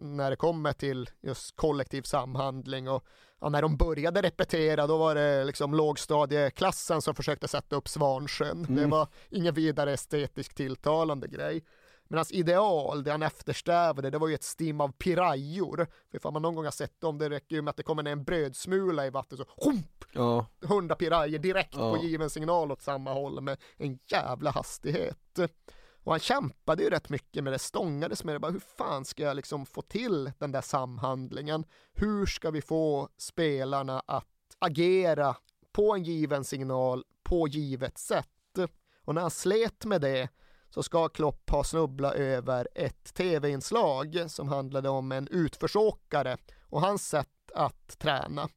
när det kommer till just kollektiv samhandling och ja, när de började repetera då var det liksom lågstadieklassen som försökte sätta upp Svansjön. Det Mm. var ingen vidare estetiskt tilltalande grej. Men hans ideal, det han eftersträvade, det var ju ett stim av pirajor. För ifall man någon gång har sett dem, det räcker ju med att det kommer ner en brödsmula i vattnet så hump, Ja. hundra pirajer direkt Ja. på given signal åt samma håll med en jävla hastighet. Och han kämpade ju rätt mycket med det, stångades med det, bara hur fan ska jag liksom få till den där samhandlingen? Hur ska vi få spelarna att agera på en given signal på givet sätt? Och när han slet med det så ska Klopp ha snubblat över ett tv-inslag som handlade om en utförsåkare och hans sätt att träna.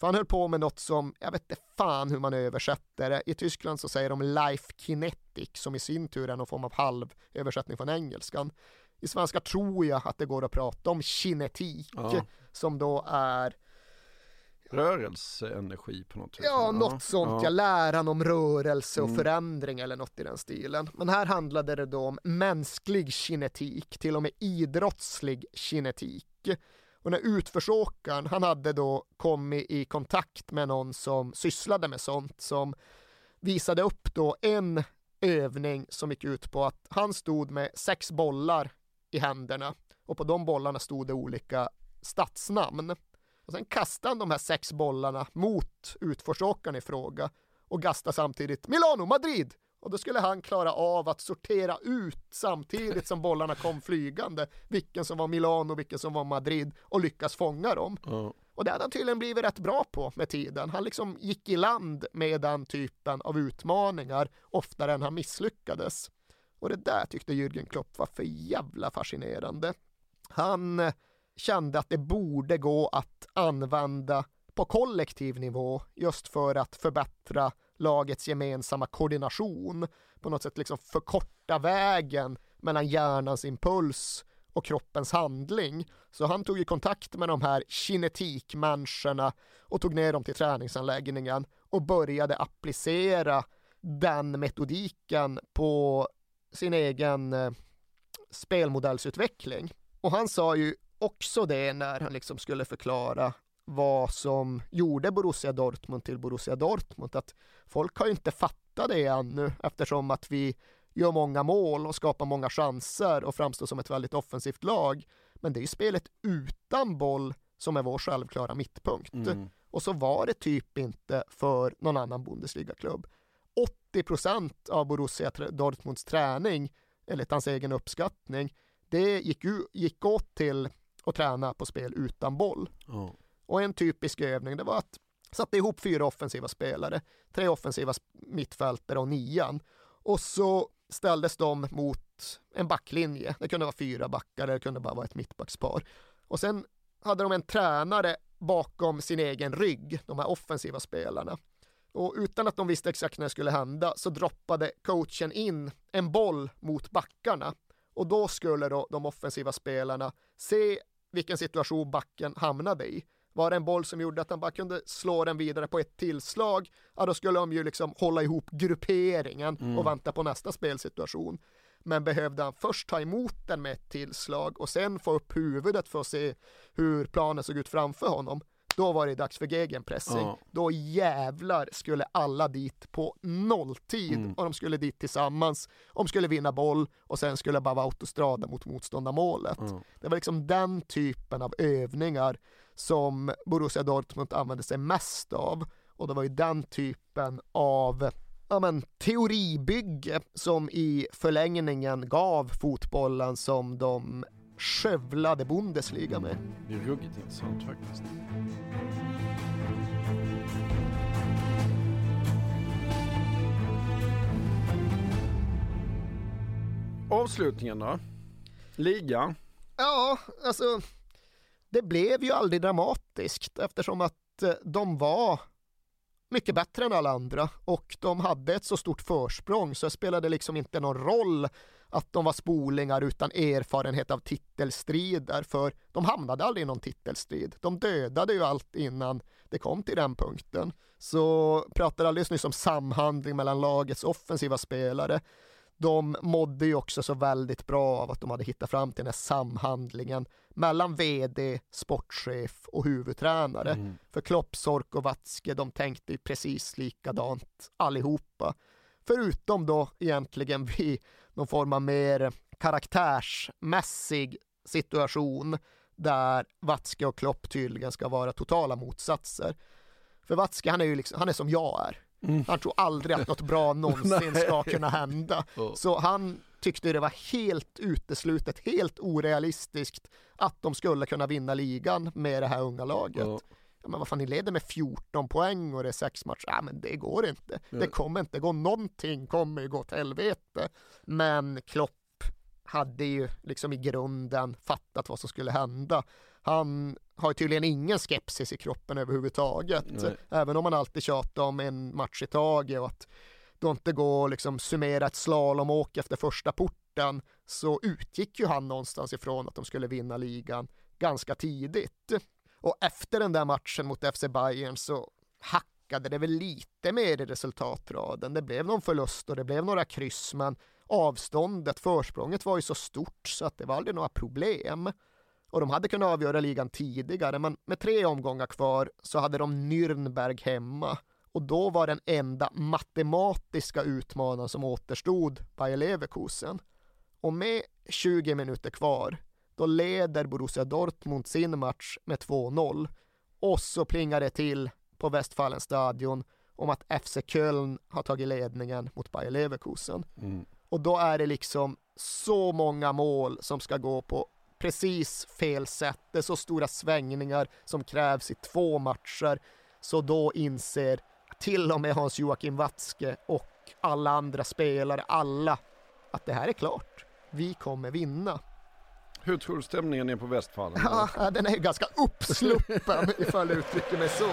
För han höll på med något som, jag vet inte fan hur man översätter det. I Tyskland så säger de life kinetic som i sin tur är någon form av halv översättning från engelskan. I svenska tror jag att det går att prata om kinetik Ja. som då är Rörelseenergi på något sätt. Ja, något sånt. Ja. läran om rörelse och Mm. förändring eller något i den stilen. Men här handlade det då om mänsklig kinetik, till och med idrottslig kinetik. Och när utförsåkaren, han hade då kommit i kontakt med någon som sysslade med sånt, som visade upp då en övning som gick ut på att han stod med sex bollar i händerna och på de bollarna stod det olika stadsnamn. Och sen kastade han de här sex bollarna mot utförsåkaren i fråga och gastade samtidigt Milano, Madrid! Och då skulle han klara av att sortera ut samtidigt som bollarna kom flygande vilken som var Milano, vilken som var Madrid och lyckas fånga dem. Och det hade han tydligen blivit rätt bra på med tiden. Han liksom gick i land med den typen av utmaningar oftare än han misslyckades. Och det där tyckte Jürgen Klopp var för jävla fascinerande. Han eh, kände att det borde gå att använda på kollektiv nivå just för att förbättra lagets gemensamma koordination. På något sätt liksom förkorta vägen mellan hjärnans impuls och kroppens handling. Så han tog ju kontakt med de här kinetikmänniskorna och tog ner dem till träningsanläggningen och började applicera den metodiken på sin egen eh, spelmodellsutveckling. Och han sa ju också det när han liksom skulle förklara vad som gjorde Borussia Dortmund till Borussia Dortmund, att folk har ju inte fattat det ännu eftersom att vi gör många mål och skapar många chanser och framstår som ett väldigt offensivt lag. Men det är ju spelet utan boll som är vår självklara mittpunkt. Mm. Och så var det typ inte för någon annan Bundesliga-klubb. 80 procent av Borussia Dortmunds träning, enligt hans egen uppskattning, det gick, ju, gick åt till att träna på spel utan boll. Ja. Och en typisk övning, det var att sätta ihop fyra offensiva spelare, tre offensiva mittfältare och nian. Och så ställdes de mot en backlinje. Det kunde vara fyra backar, det kunde bara vara ett mittbackspar. Och sen hade de en tränare bakom sin egen rygg, de här offensiva spelarna. Och utan att de visste exakt när det skulle hända så droppade coachen in en boll mot backarna. Och då skulle då de offensiva spelarna se vilken situation backen hamnade i. Var det en boll som gjorde att han bara kunde slå den vidare på ett tillslag, ja då skulle de ju liksom hålla ihop grupperingen Mm. och vänta på nästa spelsituation. Men behövde han först ta emot den med ett tillslag och sen få upp huvudet för att se hur planen såg ut framför honom, då var det dags för gegenpressing. Ja. Då jävlar skulle alla dit på nolltid Mm. och de skulle dit tillsammans. De skulle vinna boll och sen skulle bara vara autostrada mot motståndarmålet. Ja. Det var liksom den typen av övningar som Borussia Dortmund använde sig mest av. Och det var ju den typen av ja, men, teoribygge som i förlängningen gav fotbollen som de skövlade Bundesliga med. Det är ruggigt intressant faktiskt. Avslutningen då? Liga? Ja, alltså det blev ju aldrig dramatiskt eftersom att eh, de var mycket bättre än alla andra och de hade ett så stort försprång så det spelade liksom inte någon roll att de var spolingar utan erfarenhet av titelstrider för de hamnade aldrig i någon titelstrid. De dödade ju allt innan det kom till den punkten. Så pratade alldeles nyss om samhandling mellan lagets offensiva spelare. De mådde ju också så väldigt bra av att de hade hittat fram till den här samhandlingen mellan vd, sportchef och huvudtränare. Mm. För Klopp, Sork och Watzke, de tänkte ju precis likadant allihopa. Förutom då egentligen vid någon form av mer karaktärsmässig situation där Watzke och Klopp tydligen ska vara totala motsatser. För Watzke, han är ju liksom, han är som jag är. Mm. Han tror aldrig att något bra någonsin ska kunna hända. Så han tyckte det var helt uteslutet, helt orealistiskt att de skulle kunna vinna ligan med det här unga laget. Ja. Ja, men vad fan, ni leder med 14 poäng och det är sex matcher. Ja, men det går inte. Det kommer inte gå. Någonting kommer ju gå åt helvete. Men Klopp hade ju liksom i grunden fattat vad som skulle hända. Han har tydligen ingen skepsis i kroppen överhuvudtaget. Nej. Även om man alltid tjatar om en match i taget och att det inte går att liksom summera ett slalomåk efter första porten så utgick ju han någonstans ifrån att de skulle vinna ligan ganska tidigt. Och efter den där matchen mot FC Bayern så hackade det väl lite mer i resultatraden. Det blev någon förlust och det blev några kryss men avståndet, försprånget var ju så stort så att det var aldrig några problem. Och de hade kunnat avgöra ligan tidigare men med tre omgångar kvar så hade de Nürnberg hemma och då var den enda matematiska utmanaren som återstod Bayer Leverkusen. Och med 20 minuter kvar, då leder Borussia Dortmund sin match med 2-0. Och så plingar det till på Westfalenstadion om att FC Köln har tagit ledningen mot Bayer Leverkusen. Mm. Och då är det liksom så många mål som ska gå på precis fel sätt. Det är så stora svängningar som krävs i två matcher. Så då inser till och med Hans-Joakim Watzke och alla andra spelare, alla, att det här är klart. Vi kommer vinna. Hur tror du stämningen är på Westfalen? Ja, den är ju ganska uppsluppen ifall jag uttrycker mig så.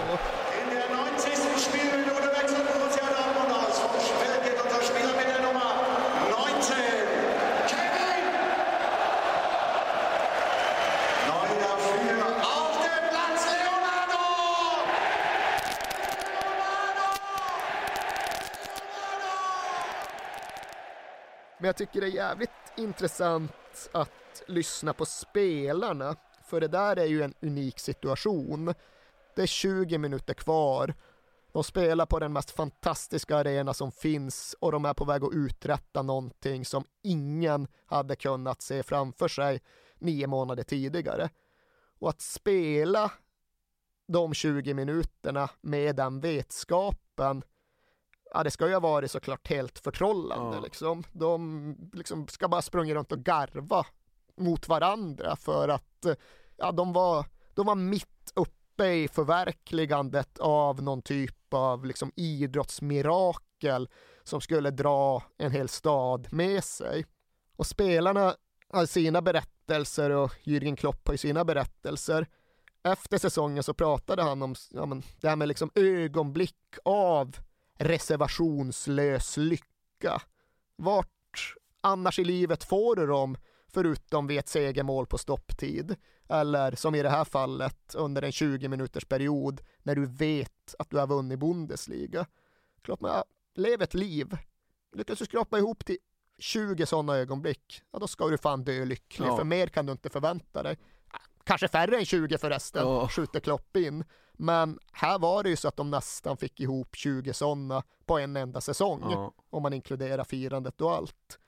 Men jag tycker det är jävligt intressant att lyssna på spelarna. För det där är ju en unik situation. Det är 20 minuter kvar. De spelar på den mest fantastiska arena som finns och de är på väg att uträtta någonting som ingen hade kunnat se framför sig nio månader tidigare. Och att spela de 20 minuterna med den vetskapen ja, det ska ju ha varit såklart helt förtrollande Ja. liksom. De liksom ska bara sprungit runt och garva mot varandra för att ja, de var, de var mitt uppe i förverkligandet av någon typ av liksom idrottsmirakel som skulle dra en hel stad med sig. Och spelarna har sina berättelser och Jürgen Klopp har ju sina berättelser. Efter säsongen så pratade han om ja, men, det här med liksom ögonblick av reservationslös lycka. Vart annars i livet får du dem förutom vid ett segermål på stopptid? Eller som i det här fallet under en 20 minuters period när du vet att du har vunnit Bundesliga. Klart man, ja, lev ett liv. Lyckas du skrapa ihop till 20 sådana ögonblick, ja då ska du fan dö lycklig, Ja. för mer kan du inte förvänta dig. Kanske färre än 20 förresten, Ja. skjuter Klopp in. Men här var det ju så att de nästan fick ihop 20 sådana på en enda säsong, Ja. om man inkluderar firandet och allt.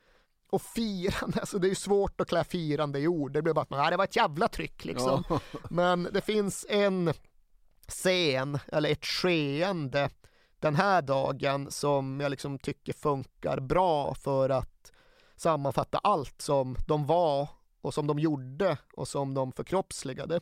Och firande, alltså det är ju svårt att klä firande i ord, det blir bara att man, "Ah, det var ett jävla tryck liksom. Ja. Men det finns en scen, eller ett skeende den här dagen som jag liksom tycker funkar bra för att sammanfatta allt som de var och som de gjorde och som de förkroppsligade.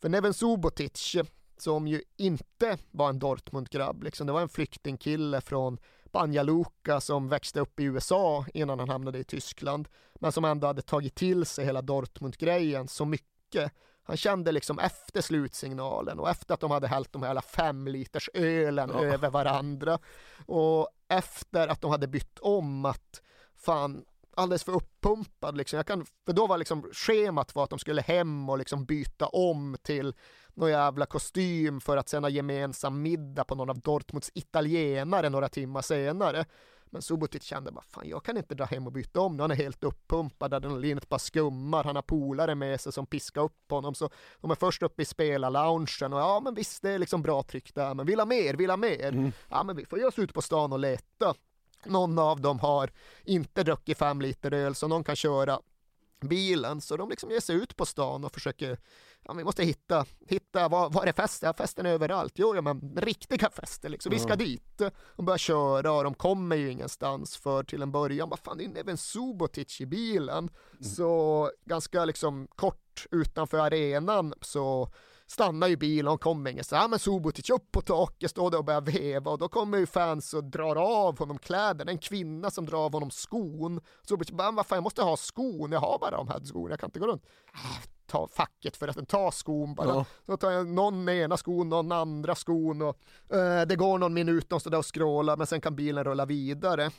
För Neven Subotic, som ju inte var en Dortmund-grabb, liksom, det var en flyktingkille från Banja Luka som växte upp i USA innan han hamnade i Tyskland, men som ändå hade tagit till sig hela Dortmund-grejen så mycket. Han kände liksom efter slutsignalen och efter att de hade hällt de här fem liters ölen Ja. över varandra och efter att de hade bytt om att fan alldeles för uppumpad liksom. Jag kan, för då var liksom schemat var att de skulle hem och liksom byta om till någon jävla kostym för att sen ha gemensam middag på någon av Dortmunds italienare några timmar senare. Men Subotic kände bara, fan jag kan inte dra hem och byta om, han är helt uppumpad, adrenalinet bara skummar, han har polare med sig som piskar upp honom, så de är först uppe i spelarloungen och ja men visst det är liksom bra tryck där, men vill ha mer, vill ha mer. Ja men vi får ge oss ut på stan och leta. Någon av dem har inte druckit fem liter öl så någon kan köra bilen så de liksom ger sig ut på stan och försöker ja, vi måste hitta, hitta var, var är festen? Ja, festen är överallt. Jo, ja, men riktiga fester liksom. Vi ska Ja. dit. De börjar köra och de kommer ju ingenstans för till en början, vad fan det är även Subotic i bilen. Så ganska liksom kort utanför arenan så stannar ju bilen och kommer ingenstans. Ja men Subotic upp på taket, står där och börjar veva och då kommer ju fans och drar av honom kläderna. En kvinna som drar av honom skon. Subotic bara, vad fan jag måste ha skon, jag har bara de här skorna, jag kan inte gå runt. Ta facket för att ta skon bara. Ja. Så tar jag någon ena skon, någon andra skon och eh, det går någon minut, de står där och scrollar men sen kan bilen rulla vidare.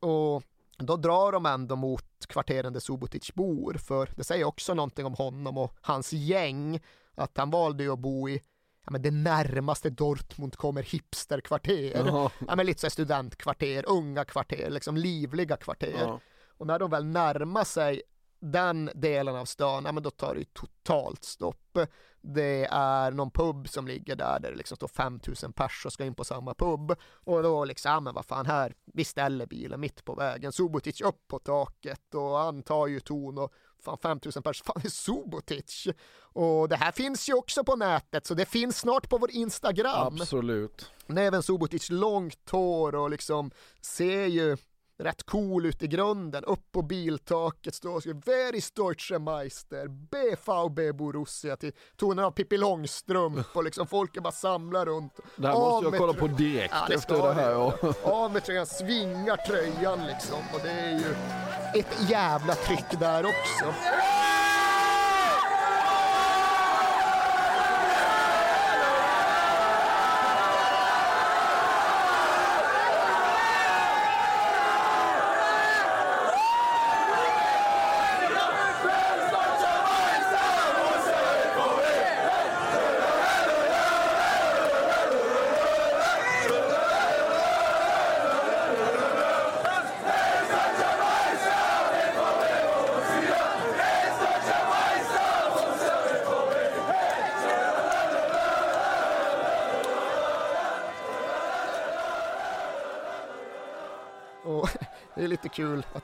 Och då drar de ändå mot kvarteren där Subotic bor, för det säger också någonting om honom och hans gäng, att han valde ju att bo i ja, men det närmaste Dortmund kommer hipsterkvarter. Jaha. Ja, men lite så studentkvarter, unga kvarter, liksom livliga kvarter. Ja. Och när de väl närmar sig den delen av stan, ja men då tar det ju totalt stopp. Det är någon pub som ligger där, där det liksom står 5000 pers och ska in på samma pub. Och då liksom, ja men vad fan här, vi ställer bilen mitt på vägen. Subotic upp på taket och han tar ju ton och fan 5000 pers, fan är Subotic. Och det här finns ju också på nätet, så det finns snart på vår Instagram. Absolut. Näven Subotic långt hår och liksom ser ju rätt cool ut i grunden. Upp på biltaket står Wer ist Deutsche Meister? BVB Borussia till tonen av Pippi Långstrump och liksom folk är bara samlar runt. Det här måste jag kolla på direkt Ja, efter det här. Ja. Av med tröjan, svingar tröjan liksom och det är ju ett jävla tryck där också.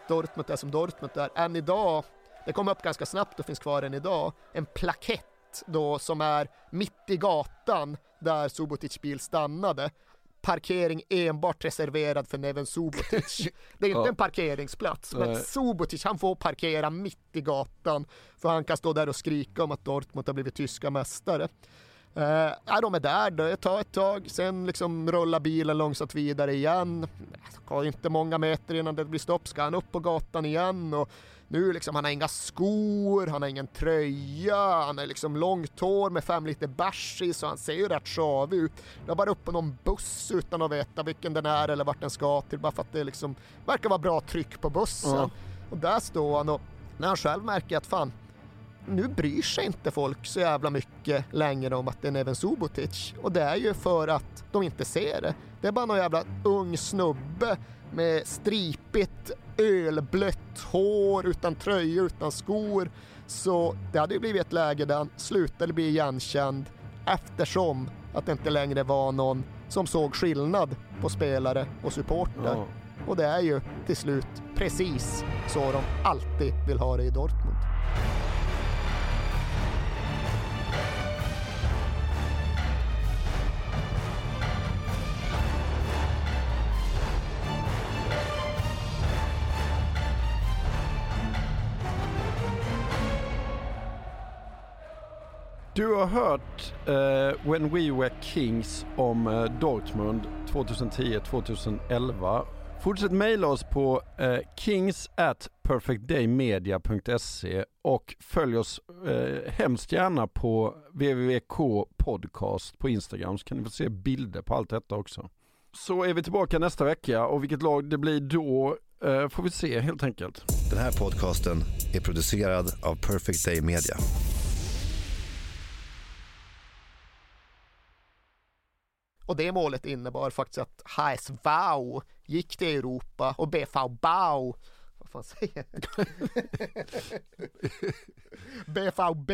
Dortmund är som Dortmund är. Än idag, det kom upp ganska snabbt och finns kvar än idag, en plakett då som är mitt i gatan där Subotic bil stannade. Parkering enbart reserverad för Neven Subotic. Det är inte Ja. en parkeringsplats, men Nej. Subotic han får parkera mitt i gatan för han kan stå där och skrika om att Dortmund har blivit tyska mästare. Ja, de är där, det tar ett tag, sen liksom rullar bilen långsamt vidare igen. Det går inte många meter innan det blir stopp, ska han upp på gatan igen och nu liksom, han har inga skor, han har ingen tröja, han är liksom långt hår med fem liter bärs i så han ser ju rätt sjavig ut. Jag bara upp på någon buss utan att veta vilken den är eller vart den ska till, bara för att det liksom verkar vara bra tryck på bussen. Ja. Och där står han och när han själv märker att fan, nu bryr sig inte folk så jävla mycket längre om att det är Neven Subotic. Och det är ju för att de inte ser det. Det är bara någon jävla ung snubbe med stripigt ölblött hår, utan tröja, utan skor. Så det hade ju blivit ett läge där han slutade bli igenkänd eftersom att det inte längre var någon som såg skillnad på spelare och supporter. Ja. Och det är ju till slut precis så de alltid vill ha det i Dortmund. Du har hört uh, When We Were Kings om uh, Dortmund 2010-2011. Fortsätt mejla oss på uh, kings at perfectdaymedia.se och följ oss eh, hemskt gärna på www.k podcast på Instagram så kan ni få se bilder på allt detta också. Så är vi tillbaka nästa vecka och vilket lag det blir då eh, får vi se helt enkelt. Den här podcasten är producerad av Perfect Day Media. Och det målet innebar faktiskt att HSV gick till Europa och BV Bau, vad fan säger jag? BVB